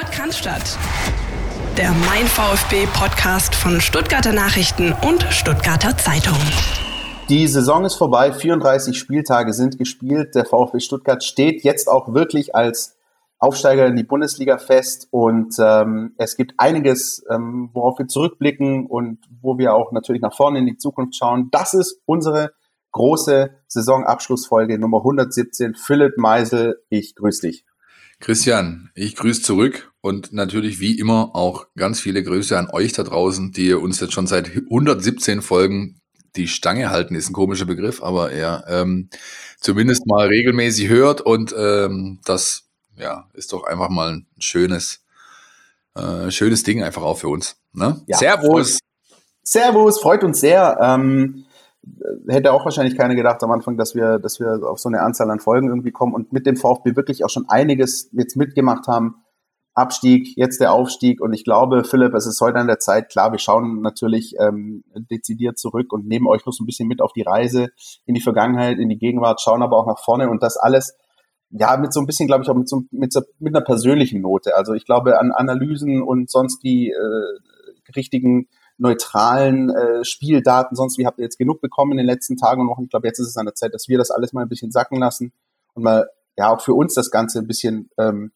Podcast Der Mein VfB Podcast von Stuttgarter Nachrichten und Stuttgarter Zeitung. Die Saison ist vorbei, 34 Spieltage sind gespielt. Der VfB Stuttgart steht jetzt auch wirklich als Aufsteiger in die Bundesliga fest und ähm, es gibt einiges, ähm, worauf wir zurückblicken und wo wir auch natürlich nach vorne in die Zukunft schauen. Das ist unsere große Saisonabschlussfolge Nummer 117. Philipp Meisel, ich grüße dich. Christian, ich grüße zurück und natürlich wie immer auch ganz viele Grüße an euch da draußen, die uns jetzt schon seit 117 Folgen die Stange halten, ist ein komischer Begriff, aber ja, ähm, zumindest mal regelmäßig hört und ähm, das ja, ist doch einfach mal ein schönes, äh, schönes Ding einfach auch für uns. Ne? Ja, Servus! Servus, freut uns sehr. Ähm, hätte auch wahrscheinlich keiner gedacht am Anfang, dass wir, dass wir auf so eine Anzahl an Folgen irgendwie kommen und mit dem VfB wirklich auch schon einiges jetzt mitgemacht haben. Abstieg, jetzt der Aufstieg und ich glaube, Philipp, es ist heute an der Zeit, klar, wir schauen natürlich ähm, dezidiert zurück und nehmen euch noch so ein bisschen mit auf die Reise in die Vergangenheit, in die Gegenwart, schauen aber auch nach vorne und das alles, ja, mit so ein bisschen, glaube ich, auch mit, so, mit, so, mit einer persönlichen Note. Also ich glaube, an Analysen und sonst die äh, richtigen neutralen äh, Spieldaten, sonst wie habt ihr jetzt genug bekommen in den letzten Tagen und Wochen. Ich glaube, jetzt ist es an der Zeit, dass wir das alles mal ein bisschen sacken lassen und mal ja auch für uns das Ganze ein bisschen ähm,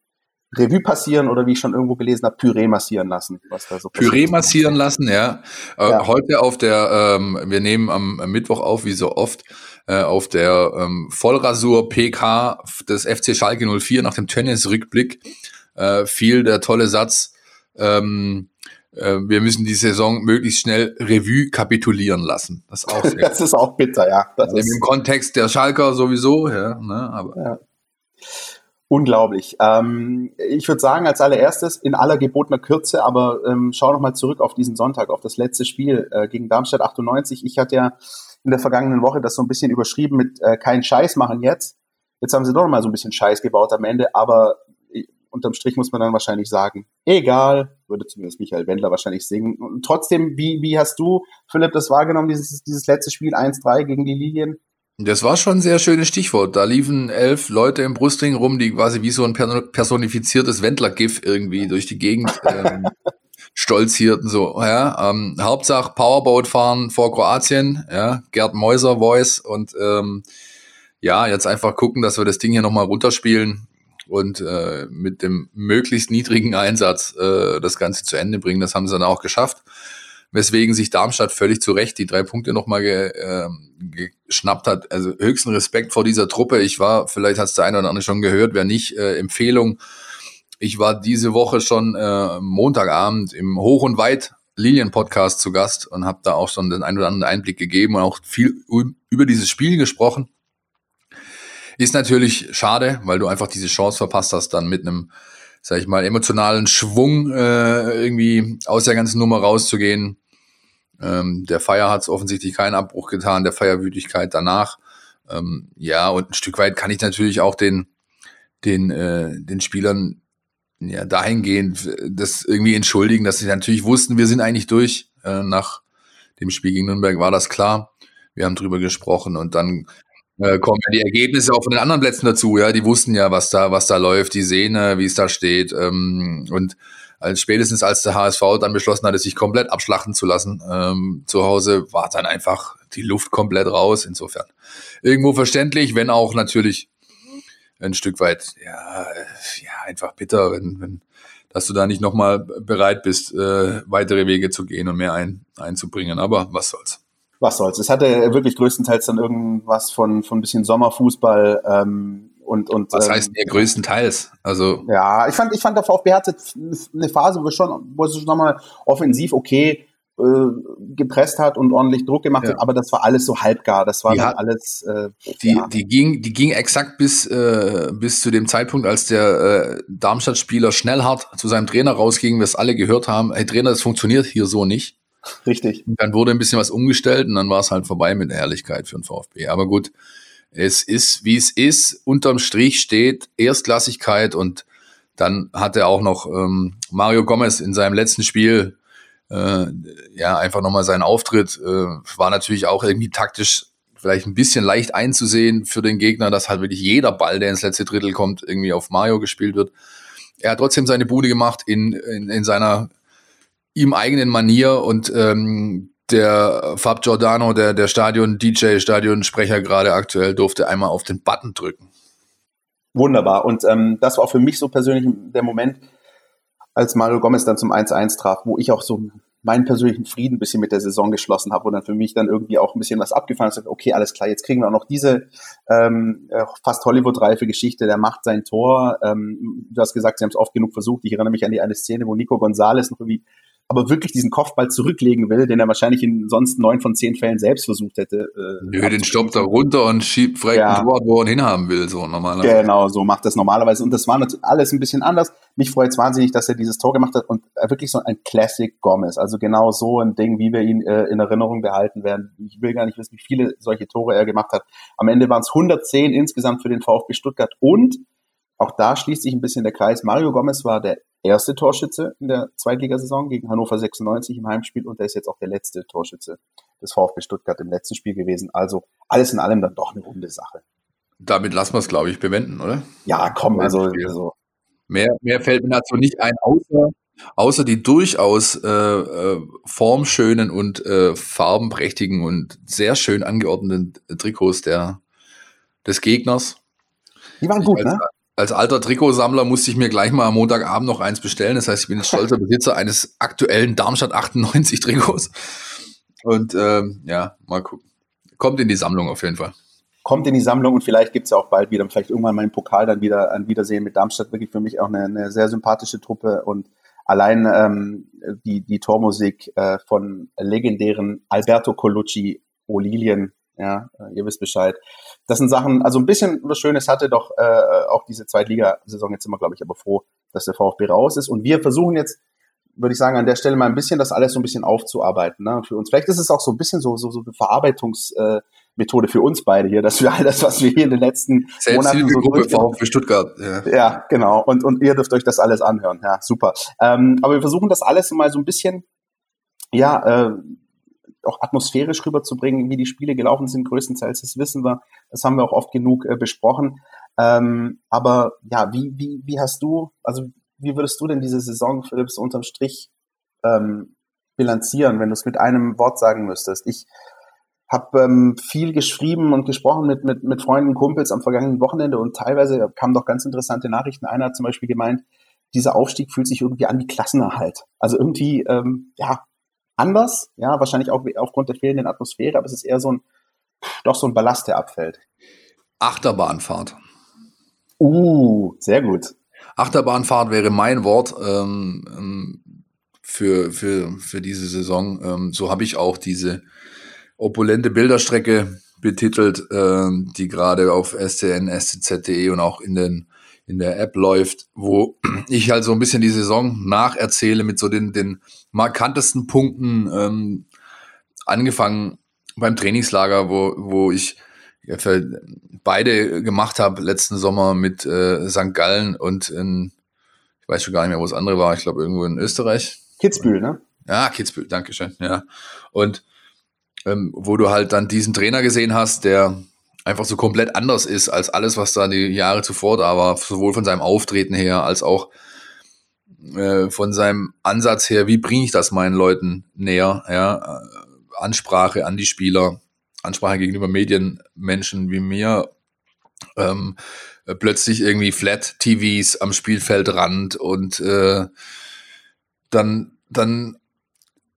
Revue passieren oder wie ich schon irgendwo gelesen habe, Püree massieren lassen. Was da so Püree massieren lassen, ja. Äh, ja. Heute auf der, ähm, wir nehmen am Mittwoch auf, wie so oft, äh, auf der ähm, Vollrasur PK des FC Schalke 04 nach dem Tennis-Rückblick äh, fiel der tolle Satz, ähm, äh, wir müssen die Saison möglichst schnell Revue kapitulieren lassen. Das ist auch, sehr das ist auch bitter, ja. Das also Im Kontext der Schalker sowieso, ja. Ne, aber ja. Unglaublich. Ähm, ich würde sagen, als allererstes in aller gebotener Kürze, aber ähm, schau noch mal zurück auf diesen Sonntag, auf das letzte Spiel äh, gegen Darmstadt 98. Ich hatte ja in der vergangenen Woche das so ein bisschen überschrieben mit äh, kein Scheiß machen jetzt. Jetzt haben sie doch noch mal so ein bisschen Scheiß gebaut am Ende, aber unterm Strich muss man dann wahrscheinlich sagen, egal, würde zumindest Michael Wendler wahrscheinlich singen. Und trotzdem, wie, wie hast du, Philipp, das wahrgenommen, dieses, dieses letzte Spiel 1-3 gegen die Lilien? Das war schon ein sehr schönes Stichwort. Da liefen elf Leute im Brustring rum, die quasi wie so ein personifiziertes Wendler-GIF irgendwie durch die Gegend ähm, stolzierten. So, ja, ähm, Hauptsache Powerboat fahren vor Kroatien, ja, Gerd Mäuser Voice und ähm, ja, jetzt einfach gucken, dass wir das Ding hier nochmal runterspielen und äh, mit dem möglichst niedrigen Einsatz äh, das Ganze zu Ende bringen. Das haben sie dann auch geschafft. Weswegen sich Darmstadt völlig zu Recht die drei Punkte nochmal ge, äh, geschnappt hat. Also höchsten Respekt vor dieser Truppe. Ich war, vielleicht hat es der eine oder andere schon gehört, wer nicht, äh, Empfehlung. Ich war diese Woche schon äh, Montagabend im Hoch und Weit Lilien-Podcast zu Gast und habe da auch schon den einen oder anderen Einblick gegeben und auch viel über dieses Spiel gesprochen. Ist natürlich schade, weil du einfach diese Chance verpasst hast, dann mit einem, sag ich mal, emotionalen Schwung äh, irgendwie aus der ganzen Nummer rauszugehen. Ähm, der Feier hat es offensichtlich keinen Abbruch getan, der Feierwütigkeit danach. Ähm, ja, und ein Stück weit kann ich natürlich auch den, den, äh, den Spielern ja, dahingehend das irgendwie entschuldigen, dass sie natürlich wussten, wir sind eigentlich durch. Äh, nach dem Spiel gegen Nürnberg war das klar. Wir haben drüber gesprochen und dann äh, kommen ja die Ergebnisse auch von den anderen Plätzen dazu. Ja, die wussten ja, was da, was da läuft, die sehen, äh, wie es da steht. Ähm, und als spätestens als der HSV dann beschlossen hatte, sich komplett abschlachten zu lassen, ähm, zu Hause war dann einfach die Luft komplett raus. Insofern irgendwo verständlich, wenn auch natürlich ein Stück weit, ja, ja einfach bitter, wenn, wenn dass du da nicht nochmal bereit bist, äh, weitere Wege zu gehen und mehr ein, einzubringen. Aber was soll's was soll's. Es hatte wirklich größtenteils dann irgendwas von, von ein bisschen Sommerfußball ähm, und, und Was heißt ähm, größtenteils? Also ja, ich fand, ich fand der VfB hatte eine Phase, wo schon, wo es schon nochmal offensiv okay äh, gepresst hat und ordentlich Druck gemacht ja. hat, aber das war alles so halbgar. Das war hat, alles. Äh, die, ja. die ging, die ging exakt bis äh, bis zu dem Zeitpunkt, als der äh, Darmstadt-Spieler Schnellhardt zu seinem Trainer rausging, wir es alle gehört haben. Hey Trainer, das funktioniert hier so nicht. Richtig. Und dann wurde ein bisschen was umgestellt und dann war es halt vorbei mit der Herrlichkeit für den VfB. Aber gut, es ist, wie es ist. Unterm Strich steht Erstklassigkeit und dann hat er auch noch ähm, Mario Gomez in seinem letzten Spiel äh, ja einfach nochmal seinen Auftritt. Äh, war natürlich auch irgendwie taktisch vielleicht ein bisschen leicht einzusehen für den Gegner, dass halt wirklich jeder Ball, der ins letzte Drittel kommt, irgendwie auf Mario gespielt wird. er hat trotzdem seine Bude gemacht in, in, in seiner ihm eigenen Manier und ähm, der Fab Giordano, der, der Stadion-DJ, Stadionsprecher gerade aktuell, durfte einmal auf den Button drücken. Wunderbar. Und ähm, das war auch für mich so persönlich der Moment, als Mario Gomez dann zum 1-1 traf, wo ich auch so meinen persönlichen Frieden ein bisschen mit der Saison geschlossen habe und dann für mich dann irgendwie auch ein bisschen was abgefallen ist. Okay, alles klar, jetzt kriegen wir auch noch diese ähm, äh, fast Hollywood-reife Geschichte, der macht sein Tor. Ähm, du hast gesagt, sie haben es oft genug versucht. Ich erinnere mich an die eine Szene, wo Nico Gonzalez noch irgendwie aber wirklich diesen Kopfball zurücklegen will, den er wahrscheinlich in sonst neun von zehn Fällen selbst versucht hätte. Äh, Nö, den stoppt er runter und schiebt frei ja. Tor, wo er ihn hinhaben will, so normalerweise. Genau, so macht das normalerweise. Und das war natürlich alles ein bisschen anders. Mich freut es wahnsinnig, dass er dieses Tor gemacht hat und wirklich so ein Classic Gomez. Also genau so ein Ding, wie wir ihn äh, in Erinnerung behalten werden. Ich will gar nicht wissen, wie viele solche Tore er gemacht hat. Am Ende waren es 110 insgesamt für den VfB Stuttgart und auch da schließt sich ein bisschen der Kreis. Mario Gomez war der erste Torschütze in der Zweitligasaison gegen Hannover 96 im Heimspiel und er ist jetzt auch der letzte Torschütze des VfB Stuttgart im letzten Spiel gewesen. Also alles in allem dann doch eine runde Sache. Damit lassen wir es, glaube ich, bewenden, oder? Ja, komm, also, also. Mehr, mehr fällt mir dazu nicht ein, außer, außer die durchaus äh, äh, formschönen und äh, farbenprächtigen und sehr schön angeordneten Trikots der, des Gegners. Die waren gut, ne? Als alter Trikotsammler musste ich mir gleich mal am Montagabend noch eins bestellen. Das heißt, ich bin jetzt stolzer Besitzer eines aktuellen Darmstadt 98 Trikots. Und ähm, ja, mal gucken. Kommt in die Sammlung auf jeden Fall. Kommt in die Sammlung und vielleicht gibt es ja auch bald wieder, vielleicht irgendwann im Pokal dann wieder ein Wiedersehen mit Darmstadt. Wirklich für mich auch eine, eine sehr sympathische Truppe und allein ähm, die, die Tormusik äh, von legendären Alberto Colucci, Olilien, ja, äh, ihr wisst Bescheid. Das sind Sachen, also ein bisschen was Schönes hatte doch äh, auch diese Zweitligasaison. Jetzt sind wir, glaube ich, aber froh, dass der VfB raus ist. Und wir versuchen jetzt, würde ich sagen, an der Stelle mal ein bisschen das alles so ein bisschen aufzuarbeiten. Ne? Für uns. Vielleicht ist es auch so ein bisschen so, so, so eine Verarbeitungsmethode äh, für uns beide hier, dass wir all das, was wir hier in den letzten Monaten so Gruppe VfB Stuttgart. Ja. ja, genau. Und, und ihr dürft euch das alles anhören. Ja, super. Ähm, aber wir versuchen das alles mal so ein bisschen ja, äh, auch atmosphärisch rüberzubringen, wie die Spiele gelaufen sind, größtenteils, das wissen wir, das haben wir auch oft genug äh, besprochen. Ähm, aber ja, wie, wie, wie hast du, also wie würdest du denn diese Saison, Philipps, unterm Strich ähm, bilanzieren, wenn du es mit einem Wort sagen müsstest? Ich habe ähm, viel geschrieben und gesprochen mit, mit, mit Freunden, Kumpels am vergangenen Wochenende und teilweise kamen doch ganz interessante Nachrichten. Einer hat zum Beispiel gemeint, dieser Aufstieg fühlt sich irgendwie an wie Klassenerhalt. Also irgendwie, ähm, ja, anders, ja, wahrscheinlich auch aufgrund der fehlenden Atmosphäre, aber es ist eher so ein, doch so ein Ballast, der abfällt. Achterbahnfahrt. Uh, sehr gut. Achterbahnfahrt wäre mein Wort ähm, ähm für, für, für diese Saison. Ähm, so habe ich auch diese opulente Bilderstrecke betitelt, ähm, die gerade auf SCN, SCZ.de und auch in den in der App läuft, wo ich halt so ein bisschen die Saison nacherzähle mit so den, den markantesten Punkten, ähm, angefangen beim Trainingslager, wo, wo ich beide gemacht habe letzten Sommer mit äh, St. Gallen und in, ich weiß schon gar nicht mehr, wo das andere war, ich glaube irgendwo in Österreich. Kitzbühel, ne? Ja, Kitzbühel, Dankeschön, ja. Und ähm, wo du halt dann diesen Trainer gesehen hast, der einfach so komplett anders ist als alles, was da die Jahre zuvor da war, sowohl von seinem Auftreten her als auch äh, von seinem Ansatz her, wie bringe ich das meinen Leuten näher, ja, Ansprache an die Spieler, Ansprache gegenüber Medienmenschen wie mir, ähm, plötzlich irgendwie Flat-TVs am Spielfeldrand und äh, dann, dann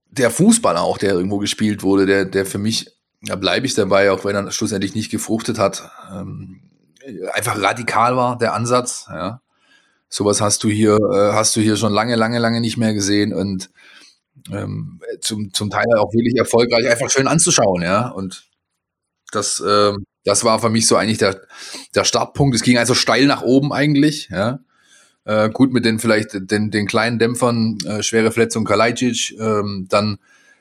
der Fußball auch, der irgendwo gespielt wurde, der, der für mich da bleibe ich dabei, auch wenn er schlussendlich nicht gefruchtet hat. Ähm, einfach radikal war der Ansatz. Ja. Sowas hast du hier, äh, hast du hier schon lange, lange, lange nicht mehr gesehen und ähm, zum, zum Teil auch wirklich erfolgreich, einfach schön anzuschauen, ja. Und das, äh, das war für mich so eigentlich der, der Startpunkt. Es ging also steil nach oben eigentlich, ja. Äh, gut mit den vielleicht den, den kleinen Dämpfern, äh, schwere Verletzung Kalajdzic, ähm, dann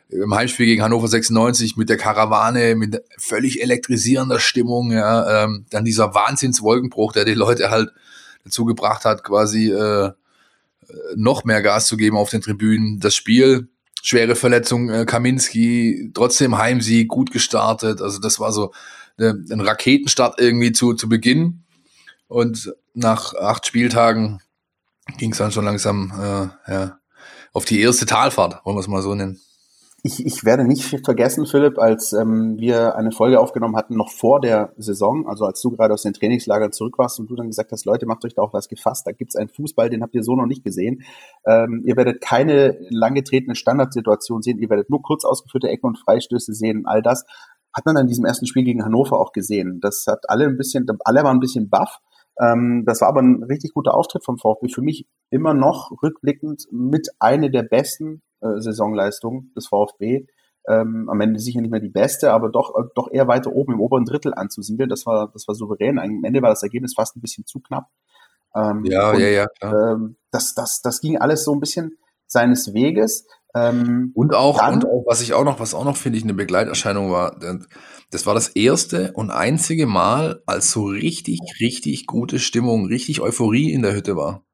im Heimspiel gegen Hannover 96 mit der Karawane, mit völlig elektrisierender Stimmung, ja, ähm, dann dieser Wahnsinnswolkenbruch, der die Leute halt dazu gebracht hat, quasi äh, noch mehr Gas zu geben auf den Tribünen. Das Spiel, schwere Verletzung, äh, Kaminski, trotzdem Heimsieg, gut gestartet. Also das war so äh, ein Raketenstart irgendwie zu, zu Beginn. Und nach acht Spieltagen ging es dann schon langsam äh, ja, auf die erste Talfahrt, wollen wir es mal so nennen. Ich, ich werde nicht vergessen, Philipp, als ähm, wir eine Folge aufgenommen hatten, noch vor der Saison, also als du gerade aus den Trainingslagern zurück warst und du dann gesagt hast, Leute, macht euch da auch was gefasst, da gibt's einen Fußball, den habt ihr so noch nicht gesehen. Ähm, ihr werdet keine langgetretene Standardsituation sehen, ihr werdet nur kurz ausgeführte Ecken und Freistöße sehen, all das hat man an diesem ersten Spiel gegen Hannover auch gesehen. Das hat alle ein bisschen, alle waren ein bisschen baff. Ähm, das war aber ein richtig guter Auftritt vom VfB. Für mich immer noch rückblickend mit eine der besten äh, Saisonleistungen des VfB. Ähm, am Ende sicher nicht mehr die beste, aber doch, äh, doch eher weiter oben im oberen Drittel anzusiedeln. Das war, das war souverän. Am Ende war das Ergebnis fast ein bisschen zu knapp. Ähm, ja, und, ja, ja, klar. Ähm, das, das, das ging alles so ein bisschen seines Weges. Ähm, und auch, dann, und auch, was ich auch noch, was auch noch finde ich eine Begleiterscheinung war, das war das erste und einzige Mal, als so richtig, richtig gute Stimmung, richtig Euphorie in der Hütte war.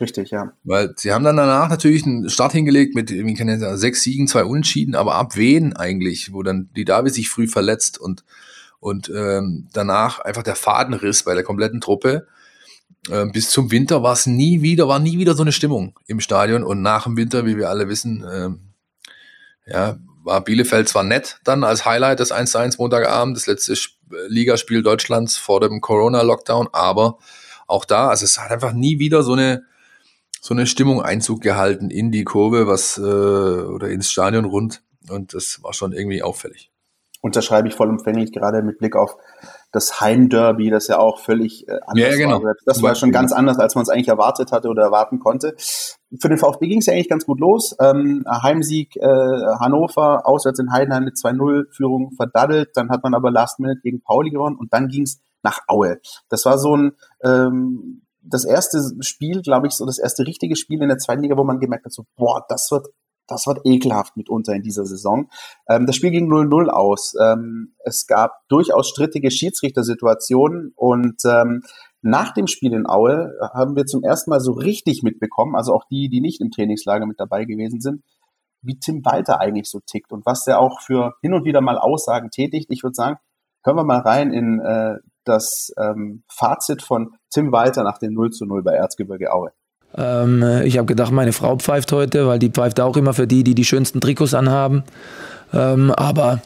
Richtig, ja. Weil sie haben dann danach natürlich einen Start hingelegt mit wie kann ich sagen, sechs Siegen, zwei Unentschieden, aber ab wen eigentlich, wo dann die Davi sich früh verletzt und, und ähm, danach einfach der Fadenriss bei der kompletten Truppe. Ähm, bis zum Winter war es nie wieder, war nie wieder so eine Stimmung im Stadion und nach dem Winter, wie wir alle wissen, ähm, ja, war Bielefeld zwar nett dann als Highlight des 1-1 Montagabend, das letzte Ligaspiel Deutschlands vor dem Corona-Lockdown, aber auch da, also es hat einfach nie wieder so eine so eine Stimmung Einzug gehalten in die Kurve, was äh, oder ins Stadion rund und das war schon irgendwie auffällig. Unterschreibe ich vollumfänglich, gerade mit Blick auf das Heimderby, das ja auch völlig äh, anders ja, genau. war. Das war schon ganz anders, als man es eigentlich erwartet hatte oder erwarten konnte. Für den VfB ging es ja eigentlich ganz gut los. Ähm, Heimsieg äh, Hannover, auswärts in Heidenheim mit 2-0-Führung verdaddelt. Dann hat man aber Last Minute gegen Pauli gewonnen und dann ging es nach Aue. Das war so ein ähm, das erste Spiel, glaube ich, so das erste richtige Spiel in der zweiten Liga, wo man gemerkt hat, so, boah, das wird, das wird ekelhaft mitunter in dieser Saison. Ähm, das Spiel ging 0-0 aus. Ähm, es gab durchaus strittige Schiedsrichtersituationen und ähm, nach dem Spiel in Aue haben wir zum ersten Mal so richtig mitbekommen, also auch die, die nicht im Trainingslager mit dabei gewesen sind, wie Tim Walter eigentlich so tickt und was der auch für hin und wieder mal Aussagen tätigt. Ich würde sagen, hören wir mal rein in äh, das ähm, Fazit von Tim Walter nach dem 0 zu 0 bei Erzgebirge Aue. Ähm, ich habe gedacht, meine Frau pfeift heute, weil die pfeift auch immer für die, die die schönsten Trikots anhaben. Ähm, aber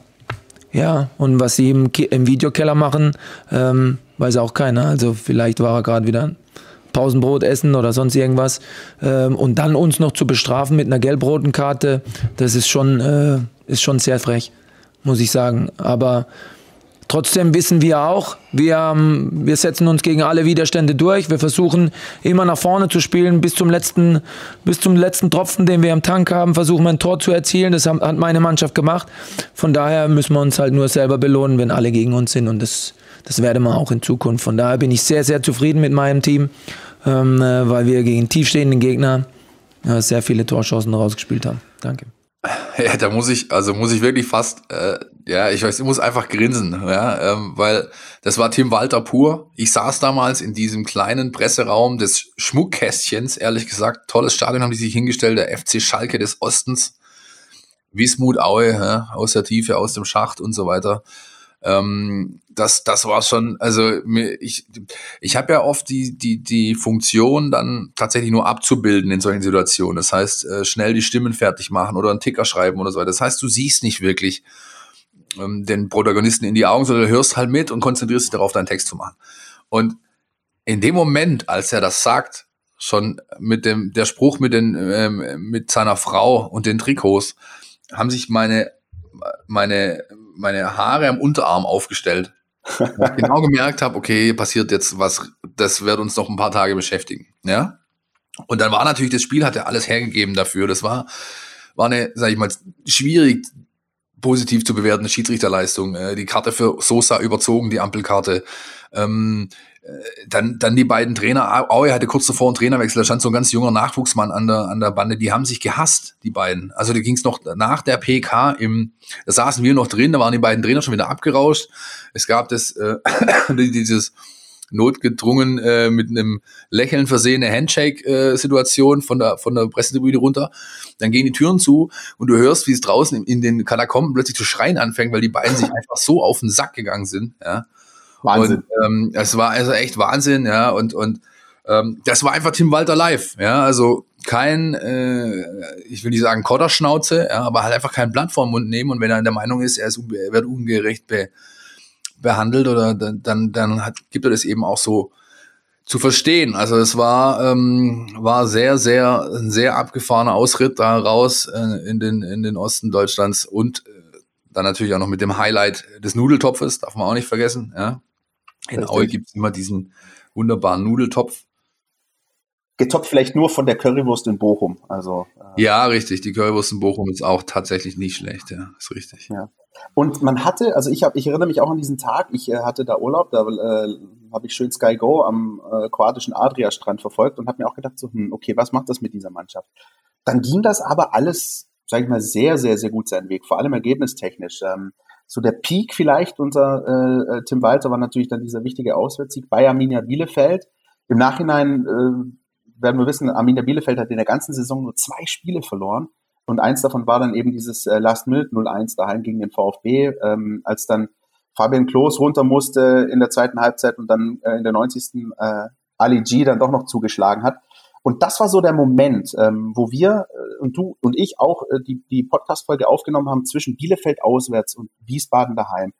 ja, und was sie im, im Videokeller machen, ähm, weiß auch keiner. Also vielleicht war er gerade wieder Pausenbrot essen oder sonst irgendwas. Ähm, und dann uns noch zu bestrafen mit einer gelb-roten Karte, das ist schon, äh, ist schon sehr frech, muss ich sagen. Aber Trotzdem wissen wir auch, wir, wir setzen uns gegen alle Widerstände durch. Wir versuchen immer nach vorne zu spielen, bis zum letzten, bis zum letzten Tropfen, den wir im Tank haben, versuchen wir ein Tor zu erzielen. Das hat meine Mannschaft gemacht. Von daher müssen wir uns halt nur selber belohnen, wenn alle gegen uns sind. Und das, das werden wir auch in Zukunft. Von daher bin ich sehr, sehr zufrieden mit meinem Team, ähm, äh, weil wir gegen tiefstehenden Gegner äh, sehr viele Torchancen rausgespielt haben. Danke. Ja, da muss ich, also muss ich wirklich fast, äh, ja, ich weiß, ich muss einfach grinsen, ja, ähm, weil das war Tim Walter pur. Ich saß damals in diesem kleinen Presseraum des Schmuckkästchens, ehrlich gesagt, tolles Stadion haben die sich hingestellt, der FC Schalke des Ostens, Wismut Aue, ja, aus der Tiefe, aus dem Schacht und so weiter. Ähm, das, das war schon, also ich, ich habe ja oft die, die, die Funktion, dann tatsächlich nur abzubilden in solchen Situationen. Das heißt, äh, schnell die Stimmen fertig machen oder einen Ticker schreiben oder so weiter. Das heißt, du siehst nicht wirklich ähm, den Protagonisten in die Augen, sondern du hörst halt mit und konzentrierst dich darauf, deinen Text zu machen. Und in dem Moment, als er das sagt, schon mit dem, der Spruch mit den, ähm, mit seiner Frau und den Trikots, haben sich meine, meine, meine Haare am Unterarm aufgestellt genau gemerkt habe, okay, passiert jetzt was, das wird uns noch ein paar Tage beschäftigen. Ja. Und dann war natürlich das Spiel, hat er alles hergegeben dafür. Das war, war eine, sag ich mal, schwierig positiv zu bewertende Schiedsrichterleistung. Äh, die Karte für Sosa überzogen, die Ampelkarte. Ähm, dann, dann die beiden Trainer, Aue hatte kurz davor einen Trainerwechsel, da stand so ein ganz junger Nachwuchsmann an der, an der Bande, die haben sich gehasst, die beiden. Also da ging es noch nach der PK im, da saßen wir noch drin, da waren die beiden Trainer schon wieder abgerauscht. Es gab das, äh, dieses notgedrungen äh, mit einem Lächeln versehene Handshake-Situation äh, von der, von der Pressetribüne runter. Dann gehen die Türen zu und du hörst, wie es draußen in, in den Katakomben plötzlich zu schreien anfängt, weil die beiden sich einfach so auf den Sack gegangen sind. Ja. Wahnsinn. Und, ähm, es war also echt Wahnsinn, ja, und, und Ähm, das war einfach Tim Walter live, ja, also kein, äh, ich will nicht sagen Kodderschnauze, ja, aber halt einfach kein Blatt vor Mund nehmen und wenn er in der Meinung ist, er, ist, er wird ungerecht be, behandelt oder dann, dann, dann hat, gibt er das eben auch so zu verstehen. Also es war, ähm, war sehr, sehr, ein sehr abgefahrener Ausritt da raus äh, in, den, in den Osten Deutschlands und äh, dann natürlich auch noch mit dem Highlight des Nudeltopfes, darf man auch nicht vergessen. Ja. In Aue gibt's immer diesen wunderbaren Nudeltopf getoppt vielleicht nur von der Currywurst in Bochum. Also äh, ja, richtig. Die Currywurst in Bochum ist auch tatsächlich nicht schlecht. Ja, ist richtig. Ja. Und man hatte, also ich habe, ich erinnere mich auch an diesen Tag. Ich äh, hatte da Urlaub, da äh, habe ich schön Sky Go am äh, kroatischen Adria-Strand verfolgt und habe mir auch gedacht, so, hm, okay, was macht das mit dieser Mannschaft? Dann ging das aber alles, sage ich mal, sehr, sehr, sehr gut seinen Weg. Vor allem ergebnistechnisch. Ähm, so der Peak vielleicht unser äh, äh Tim Walter war natürlich dann dieser wichtige Auswärtssieg bei Arminia Bielefeld. Im Nachhinein äh, werden wir wissen, Arminia Bielefeld hat in der ganzen Saison nur zwei Spiele verloren. Und eins davon war dann eben dieses äh, Last Minute 0-1 daheim gegen den VfB, ähm, als dann Fabian Klos runter musste in der zweiten Halbzeit und dann äh, in der 90. Äh, Ali G dann doch noch zugeschlagen hat. Und das war so der Moment, ähm, wo wir äh, und du und ich auch äh, die, die Podcast-Folge aufgenommen haben zwischen Bielefeld auswärts und Wiesbaden daheim.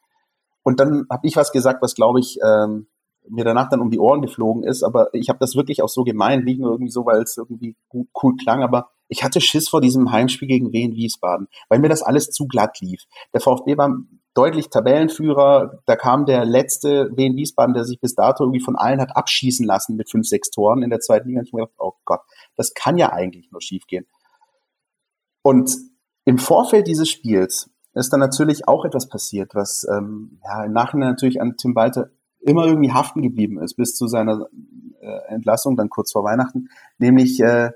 Und dann habe ich was gesagt, was glaube ich ähm, mir danach dann um die Ohren geflogen ist, aber ich habe das wirklich auch so gemeint, nicht nur irgendwie so, weil es irgendwie gut, cool klang, aber ich hatte Schiss vor diesem Heimspiel gegen Wien Wiesbaden, weil mir das alles zu glatt lief. Der VfB war deutlich Tabellenführer, da kam der letzte Wien Wiesbaden, der sich bis dato irgendwie von allen hat abschießen lassen mit fünf, sechs Toren in der zweiten Liga. Und ich mir gedacht, oh Gott, das kann ja eigentlich nur schiefgehen. Und im Vorfeld dieses Spiels ist dann natürlich auch etwas passiert, was ähm, ja, im Nachhinein natürlich an Tim Walter immer irgendwie haften geblieben ist bis zu seiner äh, Entlassung, dann kurz vor Weihnachten, nämlich äh,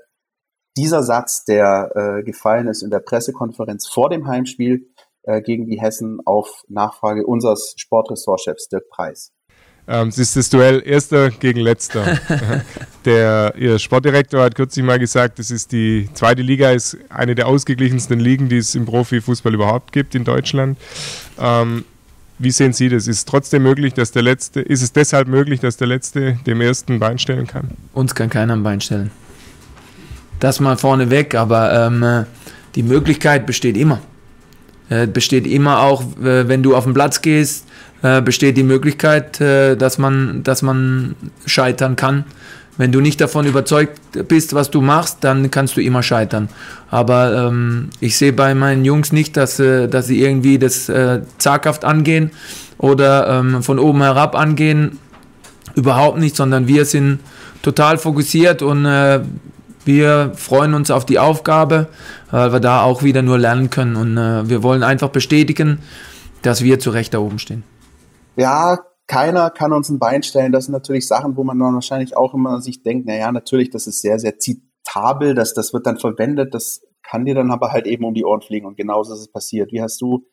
dieser Satz, der äh, gefallen ist in der Pressekonferenz vor dem Heimspiel äh, gegen die Hessen auf Nachfrage unseres Sportressortchefs Dirk Preis. Ähm, es ist das Duell Erster gegen Letzter. der ihr Sportdirektor hat kürzlich mal gesagt, das ist die zweite Liga, ist eine der ausgeglichensten Ligen, die es im Profifußball überhaupt gibt in Deutschland. Ähm, wie sehen Sie das? Ist es trotzdem möglich, dass der Letzte, ist es deshalb möglich, dass der Letzte dem Ersten Bein stellen kann? Uns kann keiner ein Bein stellen. Das mal vorneweg, aber ähm, äh, die Möglichkeit besteht immer. Äh, besteht immer auch, äh, wenn du auf den Platz gehst, äh, besteht die Möglichkeit, äh, dass, man, dass man scheitern kann. Wenn du nicht davon überzeugt bist, was du machst, dann kannst du immer scheitern. Aber ähm, ich sehe bei meinen Jungs nicht, dass, äh, dass sie irgendwie das äh, zaghaft angehen oder ähm, von oben herab angehen. Überhaupt nicht, sondern wir sind total fokussiert und äh, wir freuen uns auf die Aufgabe, weil wir da auch wieder nur lernen können. Und äh, wir wollen einfach bestätigen, dass wir zu Recht da oben stehen. Ja, keiner kann uns ein Bein stellen. Das sind natürlich Sachen, wo man dann wahrscheinlich auch immer sich denkt, na ja, natürlich, das ist sehr, sehr zitabel, dass das wird dann verwendet, das kann dir dann aber halt eben um die Ohren fliegen und genauso ist es passiert. Wie hast du,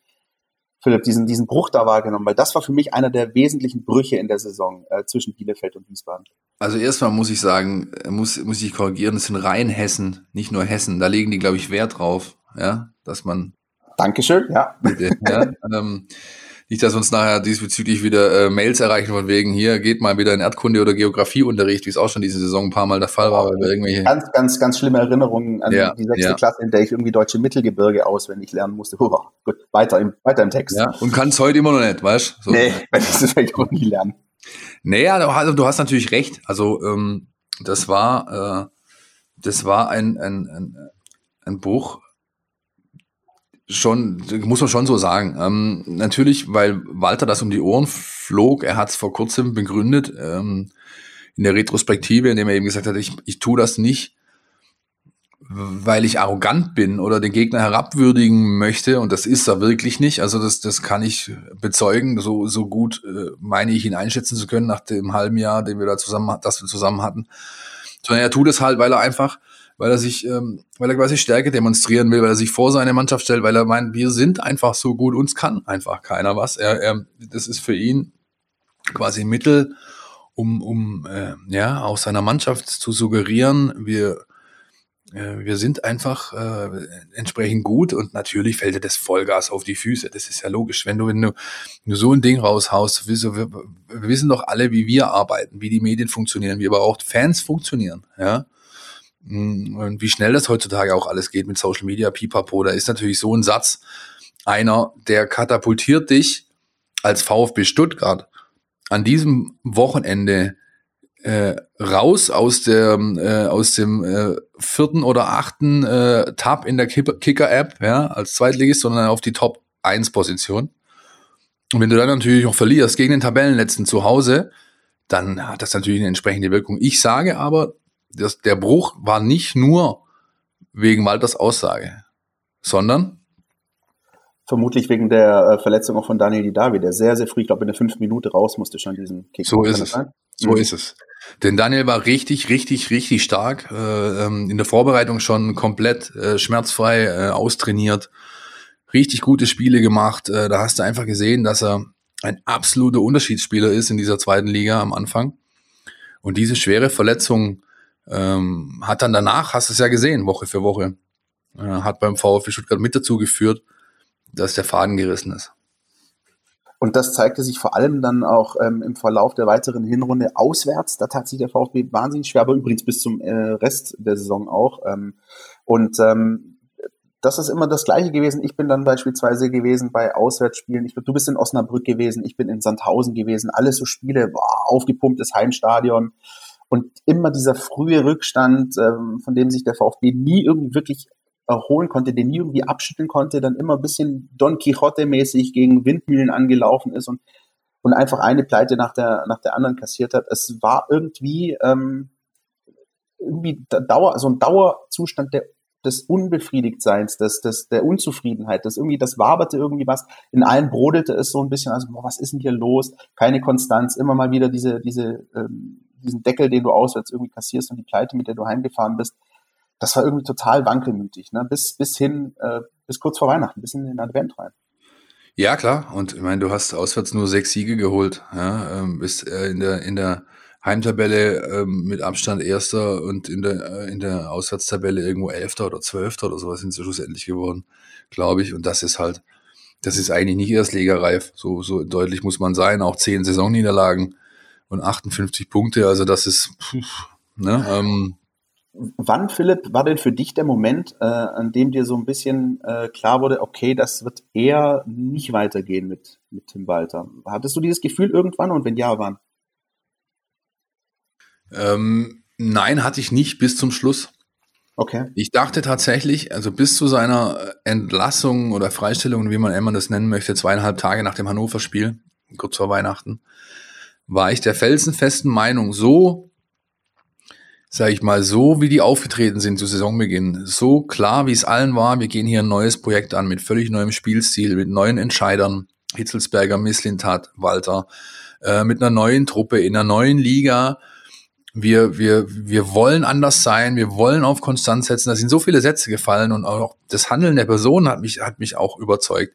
Philipp, diesen, diesen Bruch da wahrgenommen? Weil das war für mich einer der wesentlichen Brüche in der Saison äh, zwischen Bielefeld und Wiesbaden. Also erstmal muss ich sagen, muss, muss ich korrigieren, es sind rein Hessen, nicht nur Hessen. Da legen die, glaube ich, Wert drauf, ja, dass man Dankeschön, ja. Bitte, ja ähm, nicht, dass uns nachher diesbezüglich wieder äh, Mails erreichen von wegen, hier geht mal wieder in Erdkunde oder Geografieunterricht, wie es auch schon diese Saison ein paar Mal der Fall war, weil wir irgendwelche. Ganz, ganz, ganz schlimme Erinnerungen an ja, die sechste ja. Klasse, in der ich irgendwie deutsche Mittelgebirge auswendig lernen musste. Huh, gut, weiter im, weiter im Text. Ja, und kann es heute immer noch nicht, weißt du? So. Nee, das werde ich auch nie lernen. Naja, also du hast natürlich recht. Also ähm, das war, äh, das war ein, ein, ein, ein Buch, Schon, muss man schon so sagen. Ähm, natürlich, weil Walter das um die Ohren flog, er hat es vor kurzem begründet, ähm, in der Retrospektive, indem er eben gesagt hat, ich, ich tue das nicht, weil ich arrogant bin oder den Gegner herabwürdigen möchte. Und das ist er wirklich nicht. Also das, das kann ich bezeugen. So, so gut äh, meine ich ihn einschätzen zu können nach dem halben Jahr, den wir da zusammen, das wir zusammen hatten. Sondern er tut es halt, weil er einfach weil er sich, ähm, weil er quasi Stärke demonstrieren will, weil er sich vor seine Mannschaft stellt, weil er meint, wir sind einfach so gut, uns kann einfach keiner was. Er, er, das ist für ihn quasi ein Mittel, um, um äh, ja, auch seiner Mannschaft zu suggerieren, wir, äh, wir sind einfach äh, entsprechend gut und natürlich fällt dir das Vollgas auf die Füße. Das ist ja logisch. Wenn du, wenn du, wenn du so ein Ding raushaust, wir, wir, wissen doch alle, wie wir arbeiten, wie die Medien funktionieren, wie aber auch Fans funktionieren, ja. Mm, und wie schnell das heutzutage auch alles geht mit Social Media, Pipapo, da ist natürlich so ein Satz einer, der katapultiert dich als VfB Stuttgart an diesem Wochenende äh, raus aus der äh, aus dem äh, vierten oder achten äh, Tab in der Kicker-App, ja, als Zweitligist, sondern auf die Top 1 Position. Und wenn du dann natürlich noch verlierst gegen den Tabellenletzten zu Hause, dann hat das natürlich eine entsprechende Wirkung. Ich sage aber, dass der Bruch war nicht nur wegen Walters Aussage, sondern vermutlich wegen der äh, Verletzung auch von Daniel Didavi, der sehr, sehr früh, ich glaube in der fünften Minute raus musste schon diesen Kick. So ist es. So mhm. ist es. Denn Daniel war richtig, richtig, richtig stark. Äh, ähm, in der Vorbereitung schon komplett äh, schmerzfrei äh, austrainiert. Richtig gute Spiele gemacht. Äh, da hast du einfach gesehen, dass er ein absoluter Unterschiedsspieler ist in dieser zweiten Liga am Anfang. Und diese schwere Verletzung ähm, hat dann danach, hast du es ja gesehen, Woche für Woche, äh, hat beim VfB Stuttgart mit dazu geführt, dass der Faden gerissen ist. Und das zeigte sich vor allem dann auch ähm, im Verlauf der weiteren Hinrunde auswärts. Da tat sich der VfB wahnsinnig schwer, aber übrigens bis zum äh, Rest der Saison auch. Ähm, und ähm, das ist immer das Gleiche gewesen. Ich bin dann beispielsweise gewesen bei Auswärtsspielen. Ich, du bist in Osnabrück gewesen, ich bin in Sandhausen gewesen. Alles so Spiele, boah, aufgepumptes Heimstadion. Und immer dieser frühe Rückstand, ähm, von dem sich der VfB nie irgendwie wirklich erholen konnte, den nie irgendwie abschütteln konnte, dann immer ein bisschen Don Quixote-mäßig gegen Windmühlen angelaufen ist und, und einfach eine Pleite nach der, nach der anderen kassiert hat. Es war irgendwie, ähm, irgendwie Dauer, so ein Dauerzustand der, des Unbefriedigtseins, des, des, der Unzufriedenheit, das irgendwie, das waberte irgendwie was. In allen brodelte es so ein bisschen, also, boah, was ist denn hier los? Keine Konstanz, immer mal wieder diese, diese, ähm, diesen Deckel, den du auswärts irgendwie kassierst und die Pleite, mit der du heimgefahren bist das war irgendwie total wankelmütig, ne? bis, bis hin, äh, bis kurz vor Weihnachten, bis in den Advent rein. Ja, klar. Und ich meine, du hast auswärts nur sechs Siege geholt. Ja? Ähm, bist äh, in der, in der Heimtabelle ähm, mit Abstand Erster und in der, äh, in der Auswärtstabelle irgendwo Elfter oder Zwölfter oder sowas sind sie schlussendlich geworden, glaube ich. Und das ist halt, das ist eigentlich nicht erstligareif. So, so deutlich muss man sein. Auch zehn Saisonniederlagen und 58 Punkte. Also das ist, pff, ne, ähm, Wann, Philipp, war denn für dich der Moment, äh, an dem dir so ein bisschen äh, klar wurde, okay, das wird eher nicht weitergehen mit, mit Tim Walter? Hattest du dieses Gefühl irgendwann und wenn ja, wann? Ähm, nein, hatte ich nicht bis zum Schluss. Okay. Ich dachte tatsächlich, also bis zu seiner Entlassung oder Freistellung, wie man immer das nennen möchte, zweieinhalb Tage nach dem Hannover-Spiel, kurz vor Weihnachten, war ich der felsenfesten Meinung, so sage ich mal, so wie die aufgetreten sind zu Saisonbeginn, so klar wie es allen war, wir gehen hier ein neues Projekt an mit völlig neuem Spielstil, mit neuen Entscheidern, Hitzelsberger, Misslintat, Walter, äh, mit einer neuen Truppe in einer neuen Liga. Wir, wir, wir wollen anders sein, wir wollen auf Konstanz setzen. Da sind so viele Sätze gefallen und auch das Handeln der Person hat mich, hat mich auch überzeugt,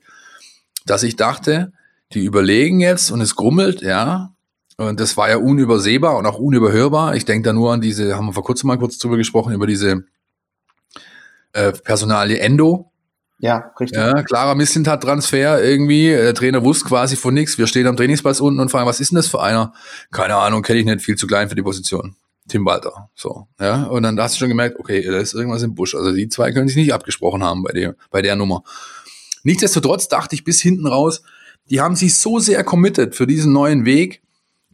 dass ich dachte, die überlegen jetzt und es grummelt, ja, und das war ja unübersehbar und auch unüberhörbar. Ich denke da nur an diese, haben wir vor kurzem mal kurz drüber gesprochen, über diese äh, Personalie Endo. Ja, richtig. Ja, klarer Misslintat-Transfer irgendwie. Der Trainer wusste quasi von nichts. Wir stehen am Trainingsplatz unten und fragen, was ist denn das für einer? Keine Ahnung, kenne ich nicht, viel zu klein für die Position. Tim Walter. So, ja. Und dann hast du schon gemerkt, okay, da ist irgendwas im Busch. Also die zwei können sich nicht abgesprochen haben bei der, bei der Nummer. Nichtsdestotrotz dachte ich bis hinten raus, die haben sich so sehr committed für diesen neuen Weg,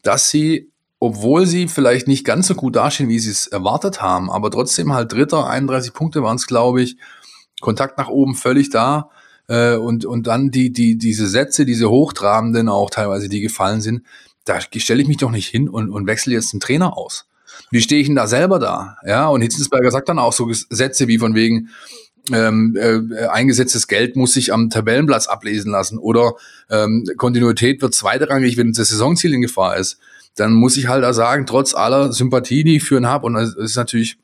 dass sie, obwohl sie vielleicht nicht ganz so gut dastehen, wie sie es erwartet haben, aber trotzdem halt Dritter, 31 Punkte waren es, glaube ich, Kontakt nach oben völlig da. Äh, und, und dann die, die, diese Sätze, diese hochtrabenden auch teilweise, die gefallen sind, da stelle ich mich doch nicht hin und, und wechsle jetzt den Trainer aus. Wie stehe ich denn da selber da? Ja, und Hitzensberger sagt dann auch so Sätze wie von wegen, ähm, äh, eingesetztes Geld muss sich am Tabellenplatz ablesen lassen oder ähm, Kontinuität wird zweitrangig, wenn das Saisonziel in Gefahr ist. Dann muss ich halt da sagen, trotz aller Sympathie, die ich für ihn habe, und es ist natürlich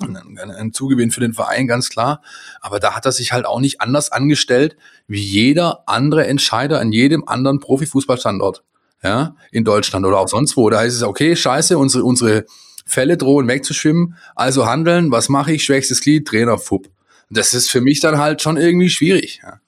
ein, ein Zugewinn für den Verein, ganz klar. Aber da hat er sich halt auch nicht anders angestellt wie jeder andere Entscheider an jedem anderen Profifußballstandort. Ja, in Deutschland oder auch sonst wo. Da heißt es, okay, scheiße, unsere, unsere Fälle drohen wegzuschwimmen, also handeln, was mache ich, schwächstes Glied, Trainer, Fupp. Das ist für mich dann halt schon irgendwie schwierig. Ja.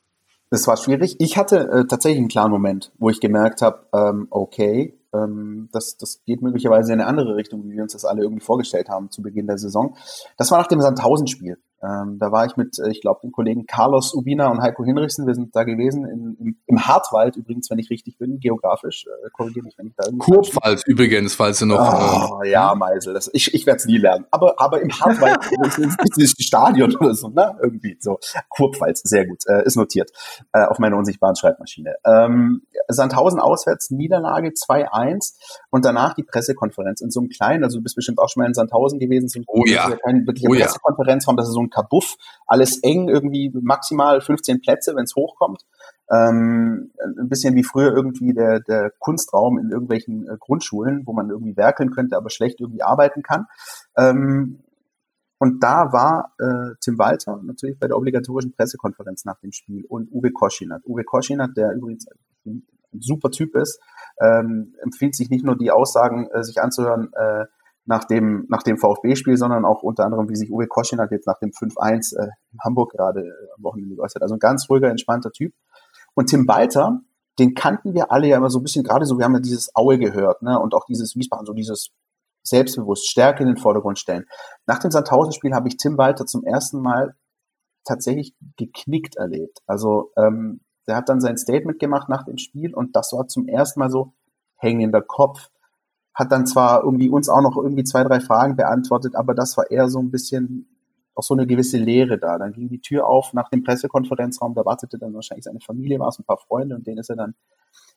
Das war schwierig. Ich hatte äh, tatsächlich einen klaren Moment, wo ich gemerkt habe, ähm, okay, ähm, das, das geht möglicherweise in eine andere Richtung, wie wir uns das alle irgendwie vorgestellt haben zu Beginn der Saison. Das war nach dem Sandhausen-Spiel. Ähm, da war ich mit, äh, ich glaube, den Kollegen Carlos Ubina und Heiko Hinrichsen. Wir sind da gewesen in, im, im Hartwald übrigens, wenn ich richtig bin, geografisch. Äh, Korrigiere mich, wenn ich da irgendwie. Kurpfalz übrigens, falls du noch. Oh, äh, ja, Meisel. Das, ich ich werde es nie lernen. Aber, aber im Hartwald ist das Stadion oder so, ne? Irgendwie so. Kurpfalz, sehr gut. Äh, ist notiert äh, auf meiner unsichtbaren Schreibmaschine. Ähm, Sandhausen auswärts, Niederlage 2-1 und danach die Pressekonferenz in so einem kleinen, also du bist bestimmt auch schon mal in Sandhausen gewesen, so oh ja. keine wirkliche oh ja. Pressekonferenzraum, das ist so ein Kabuff, alles eng, irgendwie maximal 15 Plätze, wenn es hochkommt. Ähm, ein bisschen wie früher irgendwie der, der Kunstraum in irgendwelchen äh, Grundschulen, wo man irgendwie werkeln könnte, aber schlecht irgendwie arbeiten kann. Ähm, und da war äh, Tim Walter natürlich bei der obligatorischen Pressekonferenz nach dem Spiel und Uwe Koschinat. Uwe Koschinat, der übrigens ein super Typ ist, ähm, empfiehlt sich nicht nur die Aussagen äh, sich anzuhören, äh, nach dem, nach dem VfB-Spiel, sondern auch unter anderem, wie sich Uwe Koschin hat jetzt nach dem 5-1 äh, in Hamburg gerade äh, am Wochenende geäußert. Also ein ganz ruhiger, entspannter Typ. Und Tim Balter, den kannten wir alle ja immer so ein bisschen, gerade so, wir haben ja dieses Aue gehört, ne, und auch dieses Wiesbaden, so dieses selbstbewusst, Stärke in den Vordergrund stellen. Nach dem Sandhausen-Spiel habe ich Tim Walter zum ersten Mal tatsächlich geknickt erlebt. Also ähm, der hat dann sein Statement gemacht nach dem Spiel und das war zum ersten Mal so hängender Kopf hat dann zwar irgendwie uns auch noch irgendwie zwei, drei Fragen beantwortet, aber das war eher so ein bisschen auch so eine gewisse Leere da. Dann ging die Tür auf nach dem Pressekonferenzraum, da wartete dann wahrscheinlich seine Familie, war es ein paar Freunde und denen ist er dann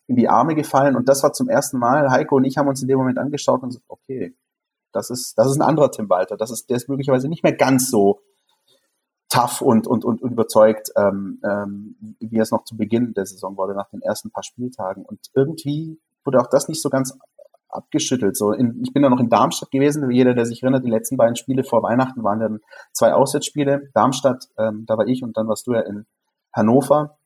in die Arme gefallen und das war zum ersten Mal. Heiko und ich haben uns in dem Moment angeschaut und gesagt, okay, das ist, das ist ein anderer Tim Walter. Das ist, der ist möglicherweise nicht mehr ganz so tough und, und, und, überzeugt, ähm, ähm, wie es noch zu Beginn der Saison wurde, nach den ersten paar Spieltagen. Und irgendwie wurde auch das nicht so ganz abgeschüttelt. So, in, ich bin da noch in Darmstadt gewesen. Jeder, der sich erinnert, die letzten beiden Spiele vor Weihnachten waren dann zwei Auswärtsspiele. Darmstadt, ähm, da war ich und dann warst du ja in Hannover.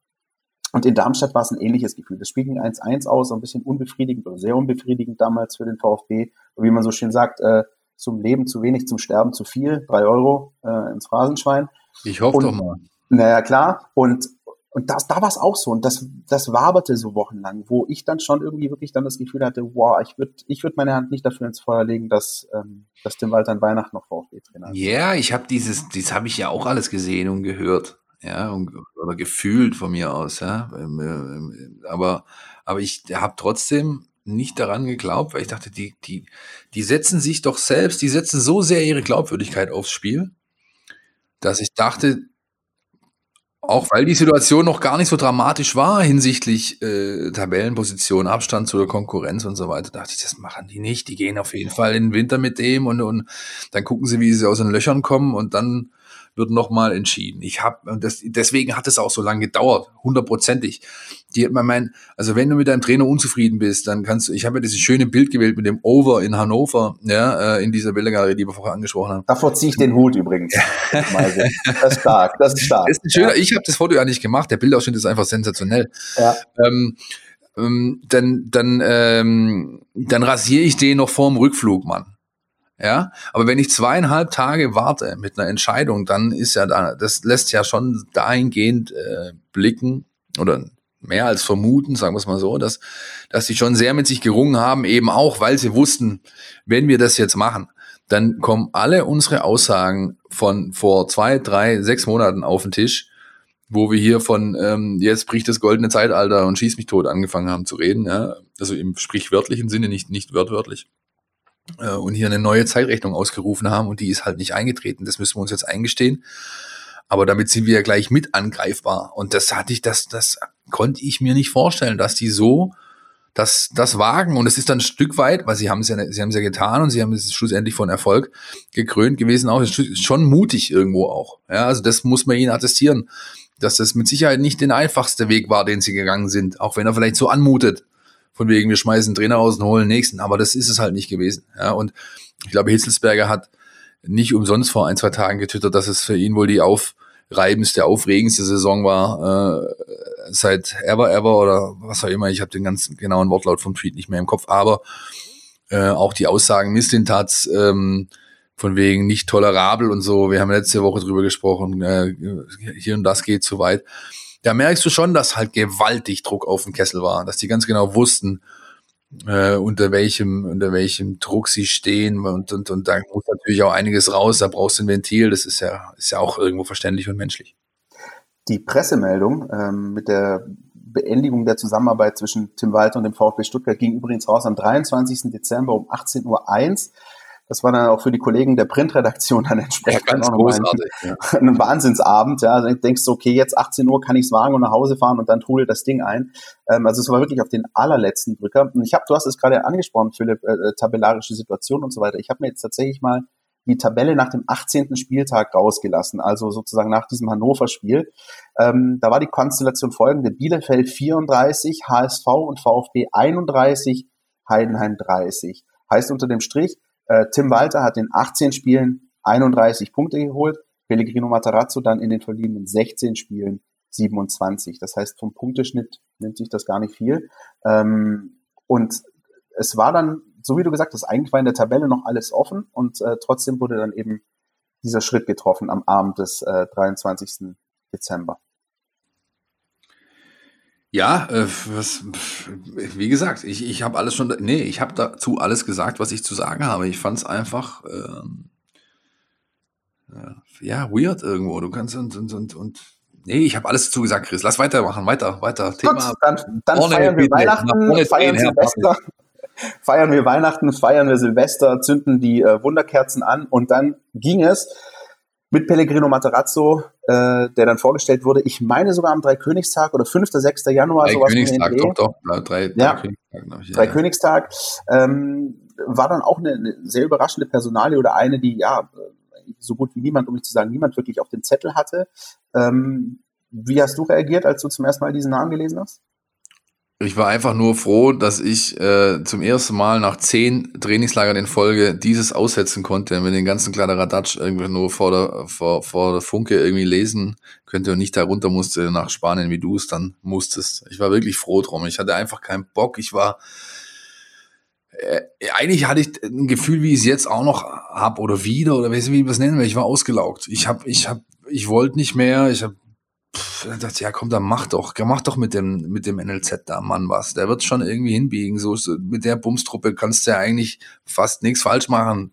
Und in Darmstadt war es ein ähnliches Gefühl. Das Spiel ging 1-1 aus, ein bisschen unbefriedigend oder sehr unbefriedigend damals für den VfB. Und wie man so schön sagt, äh, zum Leben zu wenig, zum Sterben zu viel. Drei Euro äh, ins Phrasenschwein. Ich hoffe und, doch mal. Naja, klar. Und und das, da war es auch so. Und das, das waberte so wochenlang, wo ich dann schon irgendwie wirklich dann das Gefühl hatte, wow, ich würde ich würd meine Hand nicht dafür ins Feuer legen, dass, ähm, dass Tim Walter an Weihnachten noch VfB-Trainer ist. Ja, yeah, ich habe dieses, das habe ich ja auch alles gesehen und gehört. Ja, und, oder gefühlt von mir aus, ja. Ähm, ähm, aber, aber ich habe trotzdem nicht daran geglaubt, weil ich dachte, die, die, die setzen sich doch selbst, die setzen so sehr ihre Glaubwürdigkeit aufs Spiel, dass ich dachte, auch weil die Situation noch gar nicht so dramatisch war hinsichtlich äh, Tabellenposition, Abstand zu der Konkurrenz und so weiter, dachte ich, das machen die nicht. Die gehen auf jeden Fall in den Winter mit dem und, und dann gucken sie, wie sie aus den Löchern kommen und dann wird nochmal entschieden. Ich habe deswegen hat es auch so lange gedauert, hundertprozentig. Die man mein, also wenn du mit deinem Trainer unzufrieden bist, dann kannst du, ich habe ja dieses schöne Bild gewählt mit dem Over in Hannover, ja, äh, in dieser Bildergalerie, die wir vorher angesprochen haben. Davor ziehe ich den Hut übrigens. das ist stark, das ist stark. Das ist ein schöner, ja. Ich habe das Foto ja nicht gemacht, der Bildausschnitt ist einfach sensationell. Ja. Ähm, ähm, dann, dann, ähm, dann rasiere ich den noch vorm Rückflug, Mann. Ja, aber wenn ich zweieinhalb Tage warte mit einer Entscheidung, dann ist ja da, das lässt ja schon dahingehend äh, blicken oder mehr als vermuten, sagen wir es mal so, dass, dass sie schon sehr mit sich gerungen haben, eben auch, weil sie wussten, wenn wir das jetzt machen, dann kommen alle unsere Aussagen von vor zwei, drei, sechs Monaten auf den Tisch, wo wir hier von ähm, jetzt bricht das goldene Zeitalter und schieß mich tot angefangen haben zu reden, ja, also im sprichwörtlichen Sinne, nicht, nicht wörtwörtlich äh, und hier eine neue Zeitrechnung ausgerufen haben und die ist halt nicht eingetreten. Das müssen wir uns jetzt eingestehen. Aber damit sind wir ja gleich mit angreifbar. Und das hatte ich, das, das konnte ich mir nicht vorstellen, dass die so das, das wagen. Und es ist dann ein Stück weit, weil sie haben es ja, sie haben es ja getan und sie haben es schlussendlich von Erfolg gekrönt gewesen auch. Schon mutig irgendwo auch. Ja, also das muss man ihnen attestieren, dass das mit Sicherheit nicht der einfachste Weg war, den sie gegangen sind. Auch wenn er vielleicht so anmutet von wegen, wir schmeißen Trainer aus und holen den nächsten. Aber das ist es halt nicht gewesen. Ja, und ich glaube, Hitzelsberger hat nicht umsonst vor ein, zwei Tagen getwittert, dass es für ihn wohl die aufreibendste, aufregendste Saison war, äh, seit ever, ever oder was auch immer. Ich habe den ganz genauen Wortlaut vom Tweet nicht mehr im Kopf. Aber Äh, auch die Aussagen Mislintats, ähm, von wegen nicht tolerabel und so. Wir haben letzte Woche drüber gesprochen, äh, hier und das geht zu weit. Da merkst du schon, dass halt gewaltig Druck auf dem Kessel war, dass die ganz genau wussten, äh, unter welchem, unter welchem Druck sie stehen und, und, und da muss natürlich auch einiges raus, da brauchst du ein Ventil, das ist ja, ist ja auch irgendwo verständlich und menschlich. Die Pressemeldung ähm, mit der Beendigung der Zusammenarbeit zwischen Tim Walter und dem VfB Stuttgart ging übrigens raus am 23. Dezember um 18.01 Uhr. Das war dann auch für die Kollegen der Printredaktion dann entsprechend ja, auch großartig, ein, ja. ein Wahnsinnsabend. Ja. Also denkst du, okay, jetzt 18 Uhr kann ich es wagen und nach Hause fahren und dann trudelt das Ding ein. Ähm, also es war wirklich auf den allerletzten Drücker. Und ich habe, du hast es gerade angesprochen, Philipp, äh, äh, tabellarische Situation und so weiter. Ich habe mir jetzt tatsächlich mal die Tabelle nach dem 18. Spieltag rausgelassen, also sozusagen nach diesem Hannover-Spiel. Ähm, da war die Konstellation folgende. Bielefeld 34, HSV und VfB 31, Heidenheim 30. Heißt unter dem Strich, äh, Tim Walter hat in 18 Spielen 31 Punkte geholt, Pellegrino Matarazzo dann in den verbliebenen 16 Spielen 27. Das heißt, vom Punkteschnitt nimmt sich das gar nicht viel. Ähm, und es war dann, so wie du gesagt hast, eigentlich war in der Tabelle noch alles offen und äh, trotzdem wurde dann eben dieser Schritt getroffen am Abend des äh, 23. Dezember. Ja, äh, was, wie gesagt, ich, ich habe alles schon, nee, ich habe dazu alles gesagt, was ich zu sagen habe. Ich fand es einfach, ähm, ja, weird irgendwo. Du kannst und, und, und, und nee, ich habe alles dazu gesagt, Chris. Lass weitermachen, weiter, weiter. Thema. Gut, dann, dann feiern wir Weihnachten, feiern Silvester, feiern wir Weihnachten, feiern wir Silvester, zünden die äh, Wunderkerzen an und dann ging es mit Pellegrino Materazzo, äh, der dann vorgestellt wurde. Ich meine sogar am Dreikönigstag oder 5. 6. Januar. Drei Königstag, doch, doch. Drei, ja, Dreikönigstag, ja, Königstag. Ähm, war dann auch eine, eine sehr überraschende Personalie oder eine, die ja so gut wie niemand, um nicht zu sagen, niemand wirklich auf dem Zettel hatte. Ähm, wie hast du reagiert, als du zum ersten Mal diesen Namen gelesen hast? Ich war einfach nur froh, dass ich äh, zum ersten Mal nach zehn Trainingslagern in Folge dieses aussetzen konnte, mit den ganzen Kladderadatsch irgendwie nur vor der, vor, vor der Funke irgendwie lesen könnte und nicht da runter musste nach Spanien, wie du es dann musstest. Ich war wirklich froh drum. Ich hatte einfach keinen Bock. Ich war äh, eigentlich hatte ich ein Gefühl, wie ich es jetzt auch noch hab oder wieder oder wie ich es nennen will. Ich war ausgelaugt. Ich habe, ich habe, ich wollte nicht mehr. Ich habe pff, dachte, ja komm, dann mach doch, mach doch mit dem, mit dem NLZ da Mann was. Der wird schon irgendwie hinbiegen. So, so mit der Bumstruppe kannst du ja eigentlich fast nichts falsch machen.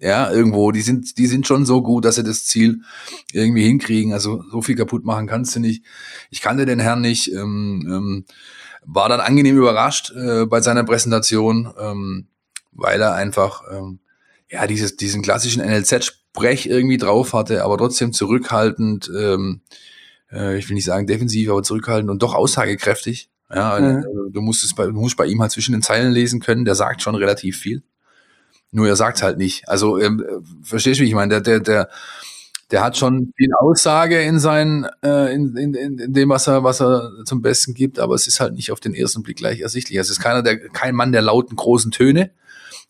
Ja, irgendwo. Die sind, die sind schon so gut, dass sie das Ziel irgendwie hinkriegen. Also so viel kaputt machen kannst du nicht. Ich kannte den Herrn nicht. Ähm, ähm, war dann angenehm überrascht äh, bei seiner Präsentation, ähm, weil er einfach ähm, ja dieses, diesen klassischen NLZ-Sprech irgendwie drauf hatte, aber trotzdem zurückhaltend. Äh, ich will nicht sagen defensiv, aber zurückhaltend und doch aussagekräftig. Ja, mhm. Äh, du musst es bei, du musst bei ihm halt zwischen den Zeilen lesen können. Der sagt schon relativ viel. Nur er sagt halt nicht. Also ähm, verstehst du, wie ich meine? Der, der, der, der hat schon viel Aussage in seinen, äh, in, in, in dem, was er, was er zum Besten gibt, aber es ist halt nicht auf den ersten Blick gleich ersichtlich. Es ist keiner der, kein Mann der lauten großen Töne,